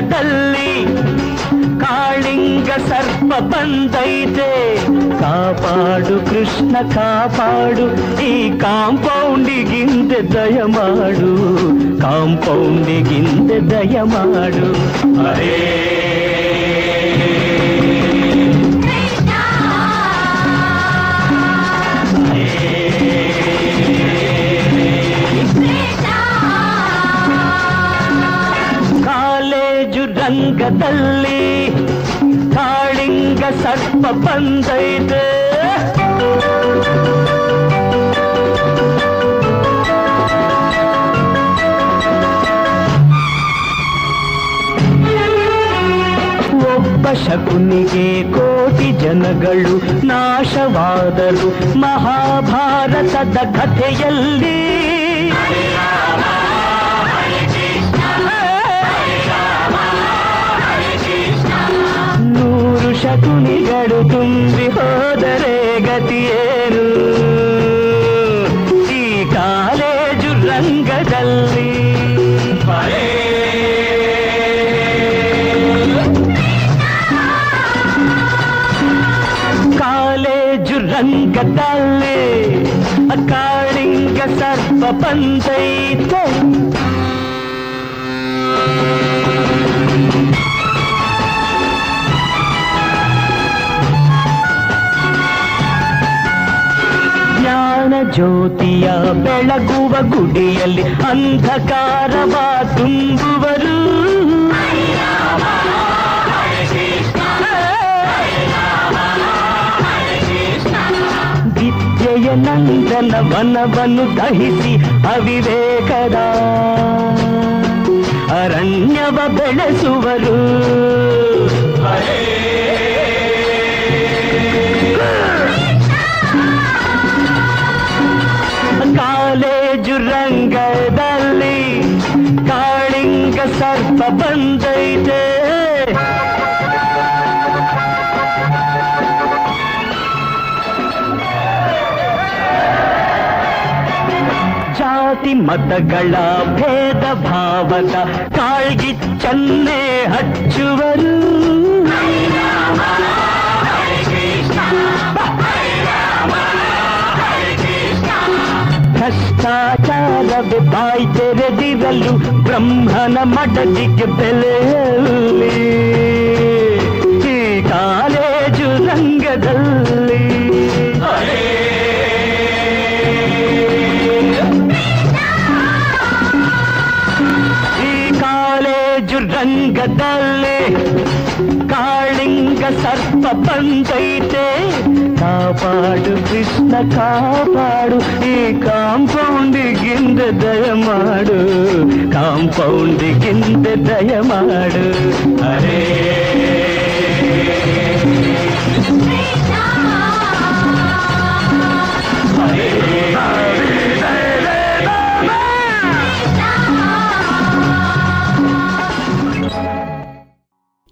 ರಂಗದಲ್ಲಿ ಕಾಳಿಂಗ ಸರ್ಪ ಬಂದೈತೆ ಕಾಪಾಡು ಕೃಷ್ಣ ಕಾಪಾಡು ಈ ಕಾಂಪೌಂಡಿಗಿಂದೆ ದಯ ಮಾಡು ಕಾಂಪೌಂಡಿಗಿಂದೆ ದಯ ಮಾಡು ಅರೇ ರಂಗದಲ್ಲಿ ಕಾಳಿಂಗ ಸರ್ಪ ಬಂದೈತೆ. ಒಬ್ಬ ಶಕುನಿಗೆ ಕೋಟಿ ಜನಗಳು ನಾಶವಾದರು ಮಹಾಭಾರತದ ಕಥೆಯಲ್ಲಿ. ನೂರು ಶಕುನಿಗಳು ತುಂಬಿ ಹೋದರೆ ಗತಿಯೇನು ಈ ಕಾಲೇಜು ರಂಗದಲ್ಲಿ ಕಾಲೇಜು ರಂಗದಲ್ಲಿ ಕಾಳಿಂಗ ಸರ್ಪ ಬಂದೈತೆ ಜ್ಯೋತಿಯ ಬೆಳಗುವ ಗುಡಿಯಲ್ಲಿ ಅಂಧಕಾರವ ತುಂಬುವರು ವಿದ್ಯೆಯ ನಂದನ ವನವನ್ನು ದಹಿಸಿ ಅವಿವೇಕದ ಅರಣ್ಯವ ಬೆಳೆಸುವರು ಸರ್ಪ ಬಂದೈತೆ ಜಾತಿ ಮತಗಳ ಭೇದ ಭಾವದ ಕಾಳ್ಗಿಚ್ಚನ್ನೇ ಹಚ್ಚುವರು ಭ್ರಷ್ಟಾಚಾರವೇ ಬಾಯಿ ತೆರೆದಿರಲು ಬ್ರಹ್ಮನ ಮಡದಿಗೆ ಬೆಲೆಯಲ್ಲಿ ಈ ಕಾಲೇಜು ರಂಗದಲ್ಲಿ ಈ ಕಾಲೇಜು ರಂಗದಲ್ಲಿ ಕಾಳಿಂಗ ಸರ್ಪ ಬಂದೈತೆ ಕಾಪಾಡು ಕಾಪಾಡು ಈ ಕಾಂಪೌಂಡಿಗಿಂದ ದಯ ಮಾಡು ಕಾಂಪೌಂಡಿಗಿಂದ ದಯ ಮಾಡು. ಅರೇ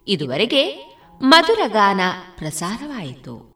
ಇದುವರೆಗೆ ಮಧುರಗಾನ ಪ್ರಸಾರವಾಯಿತು.